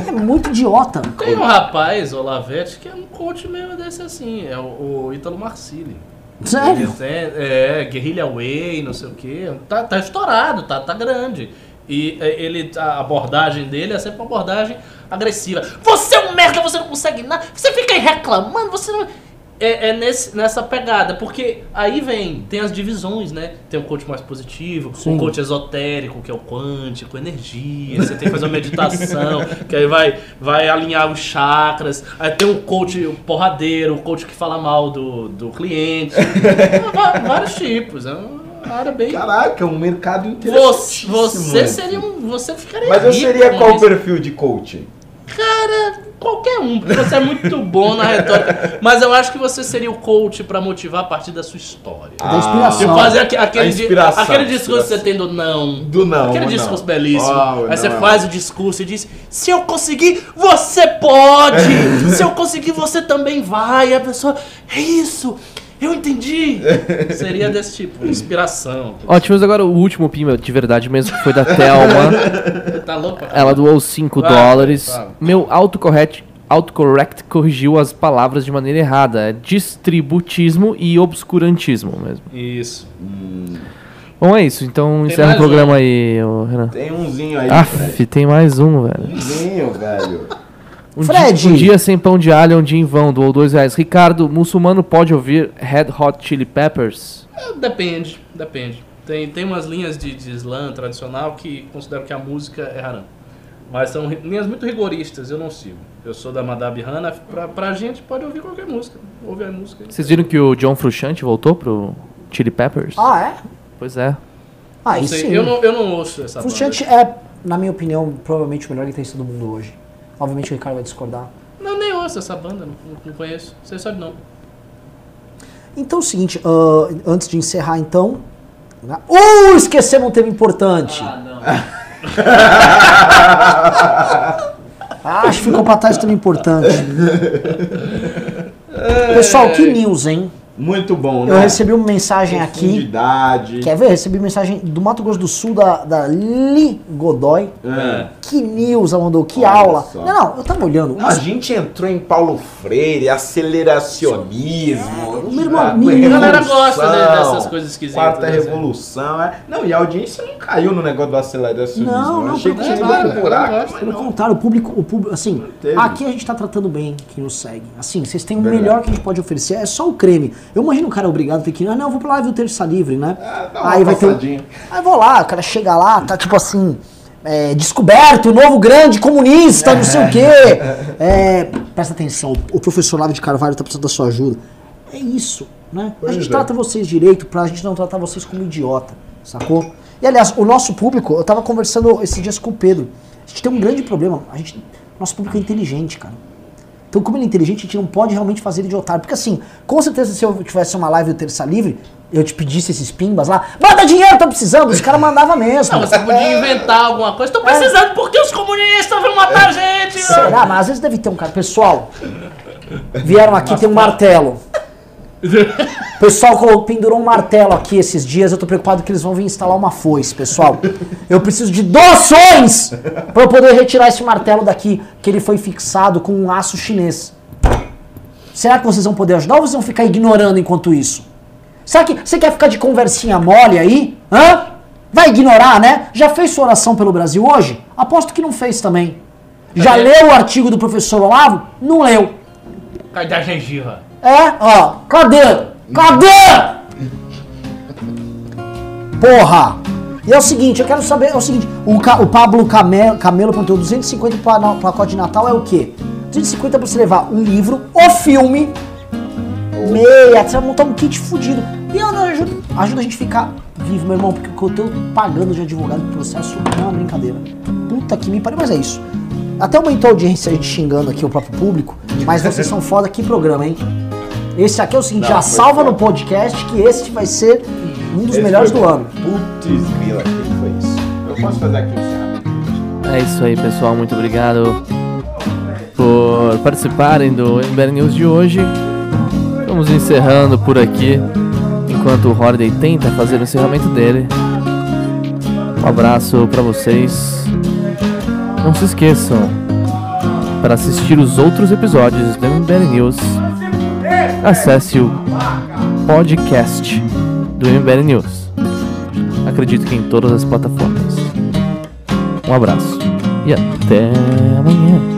É muito idiota. Tem um rapaz, o Lavete, que é um coach mesmo desse assim, é o, o Ítalo Marcilli. Sério? tem, é, Guerrilla Way, não sei o quê. Tá, tá estourado, tá, tá grande. E é, ele, a abordagem dele é sempre uma abordagem agressiva. Você é um merda, você não consegue nada, você fica aí reclamando, você não. é, é nesse, nessa pegada, porque aí vem, tem as divisões, né? Tem o coach mais positivo, Sim. o coach esotérico, que é o quântico, energia, você tem que fazer uma meditação, que aí vai, vai alinhar os chakras. Aí tem o coach porradeiro, o coach que fala mal do, do cliente. Vários tipos, é uma área bem. Caraca, é um mercado Você, interessante. você seria um. Você ficaria Mas eu seria qual o isso. perfil de coaching? Cara, qualquer um, porque você é muito bom na retórica. Mas eu acho que você seria o coach pra motivar a partir da sua história. Da inspiração. Fazer aque- aquele, A di- inspiração, aquele discurso que você tem do não. Do não. Aquele discurso não. belíssimo. Uau, Aí você não, faz o discurso e diz: Se eu conseguir, você pode! Se eu conseguir, você também vai. E a pessoa, é isso! Eu entendi! Seria desse tipo, inspiração. Ó, tivemos agora o último pimba de verdade mesmo, que foi da Thelma. Tá louco? pra Ela doou 5 Vai, dólares. vai. Meu autocorrect, autocorrect corrigiu as palavras de maneira errada. É distributismo e obscurantismo mesmo. Isso. Bom, é isso. Então Tem encerra o programa um. aí, ô, Renan. Tem umzinho aí. Aff, tem mais um, velho. Umzinho, velho. Um Fred! Dia, um dia sem pão de alho, um dia em vão, doou dois reais. Ricardo, muçulmano pode ouvir Red Hot Chili Peppers? É, Depende, depende. Tem, tem umas linhas de, de slam tradicional que consideram que a música é haram. Mas são linhas muito rigoristas, eu não sigo. Eu sou da Madab Hana, pra, pra gente pode ouvir qualquer música. Ouve a música. Vocês viram que o John Frusciante voltou pro Chili Peppers? Ah, é? Pois é. Ah, sim. eu, não, eu não ouço essa Frustrante banda. é, na minha opinião, provavelmente o melhor guitarrista do mundo hoje. Obviamente o Ricardo vai discordar. Não, nem ouço essa banda, não, não- conheço. Você sabe não. Então é o seguinte, ah, antes de encerrar então. né? Uh, esquecemos um tema importante. Ah, não. Ah, acho que ficou pra trás um tema importante. Pessoal, que news, hein? Muito bom, né? Eu recebi uma mensagem aqui. Quer ver? Recebi mensagem do Mato Grosso do Sul, da, da Li Godoy. É. Que news ela mandou, que Olha aula. só. Não, não, eu tava olhando. Não, a gente entrou em Paulo Freire, aceleracionismo. meu irmão, a galera gosta revolução, dessas coisas esquisitas, Quarta assim. revolução, é. Não, e a audiência não caiu no negócio do aceleracionismo. Não, Eu não, achei que pelo tinha ido contrário, pro buraco, eu Pelo não. contrário, o público, o público, assim, aqui a gente tá tratando bem quem nos segue. Assim, vocês têm o Verdade. melhor que a gente pode oferecer, é só o creme. Eu imagino o cara obrigado, tem que, ah, não, eu vou pra lá ver o Terça Livre, né? Dá uma Aí vai ter um. Aí vou lá, o cara chega lá, tá tipo assim, é, descoberto, o novo grande comunista, não sei o quê. É, presta atenção, o professor Lavo de Carvalho tá precisando da sua ajuda. É isso, né? a Pois gente é. trata vocês direito pra gente não tratar vocês como idiota, sacou? E aliás, o nosso público, eu tava conversando esses dias com o Pedro, a gente tem um grande problema, a gente, nosso público é inteligente, cara. Então, como ele é inteligente, a gente não pode realmente fazer ele de otário. Porque assim, com certeza se eu tivesse uma live do Terça Livre, eu te pedisse esses pimbas lá, manda dinheiro, tô precisando, os caras mandavam mesmo. Não, você podia inventar alguma coisa. Tô precisando porque os comunistas vão matar a gente. Será? Mas às vezes deve ter um cara. Pessoal, vieram aqui, tem um martelo. O pessoal pendurou um martelo aqui esses dias. Eu tô preocupado que eles vão vir instalar uma foice, pessoal. Eu preciso de doações para eu poder retirar esse martelo daqui, que ele foi fixado com um aço chinês. Será que vocês vão poder ajudar ou vocês vão ficar ignorando enquanto isso? Será que você quer ficar de conversinha mole aí? Hã? Vai ignorar, né? Já fez sua oração pelo Brasil hoje? Aposto que não fez também. Já Cadê? leu o artigo do professor Olavo? Não leu. Cadê a gengiva? É? Ó, cadê? Cadê? Porra! E é o seguinte, eu quero saber, é o seguinte, o, Ca- o Pablo Camelo, Camelo perguntou, 250 para pacote de Natal é o quê? 250 pra você levar um livro, o filme, meia, você vai montar um kit fudido. E ela ajuda, ajuda a gente ficar vivo, meu irmão, porque eu tô pagando de advogado pro processo não é uma brincadeira. Puta que me pariu, mas é isso. Até aumentou a audiência a gente xingando aqui o próprio público, mas vocês são foda, que programa, hein? Esse aqui é o seguinte, Não, já salva foda. no podcast que esse vai ser um dos Esse melhores foi do bom. ano. Putz, grila, o que que foi isso? Eu posso fazer aqui um encerramento? É isso aí, pessoal. Muito obrigado por participarem do MBL News de hoje. Vamos encerrando por aqui, enquanto o Holiday tenta fazer o encerramento dele. Um abraço pra vocês. Não se esqueçam, para assistir os outros episódios do MBL News, acesse o podcast do MBL News. Acredito que em todas as plataformas. Um abraço e até amanhã.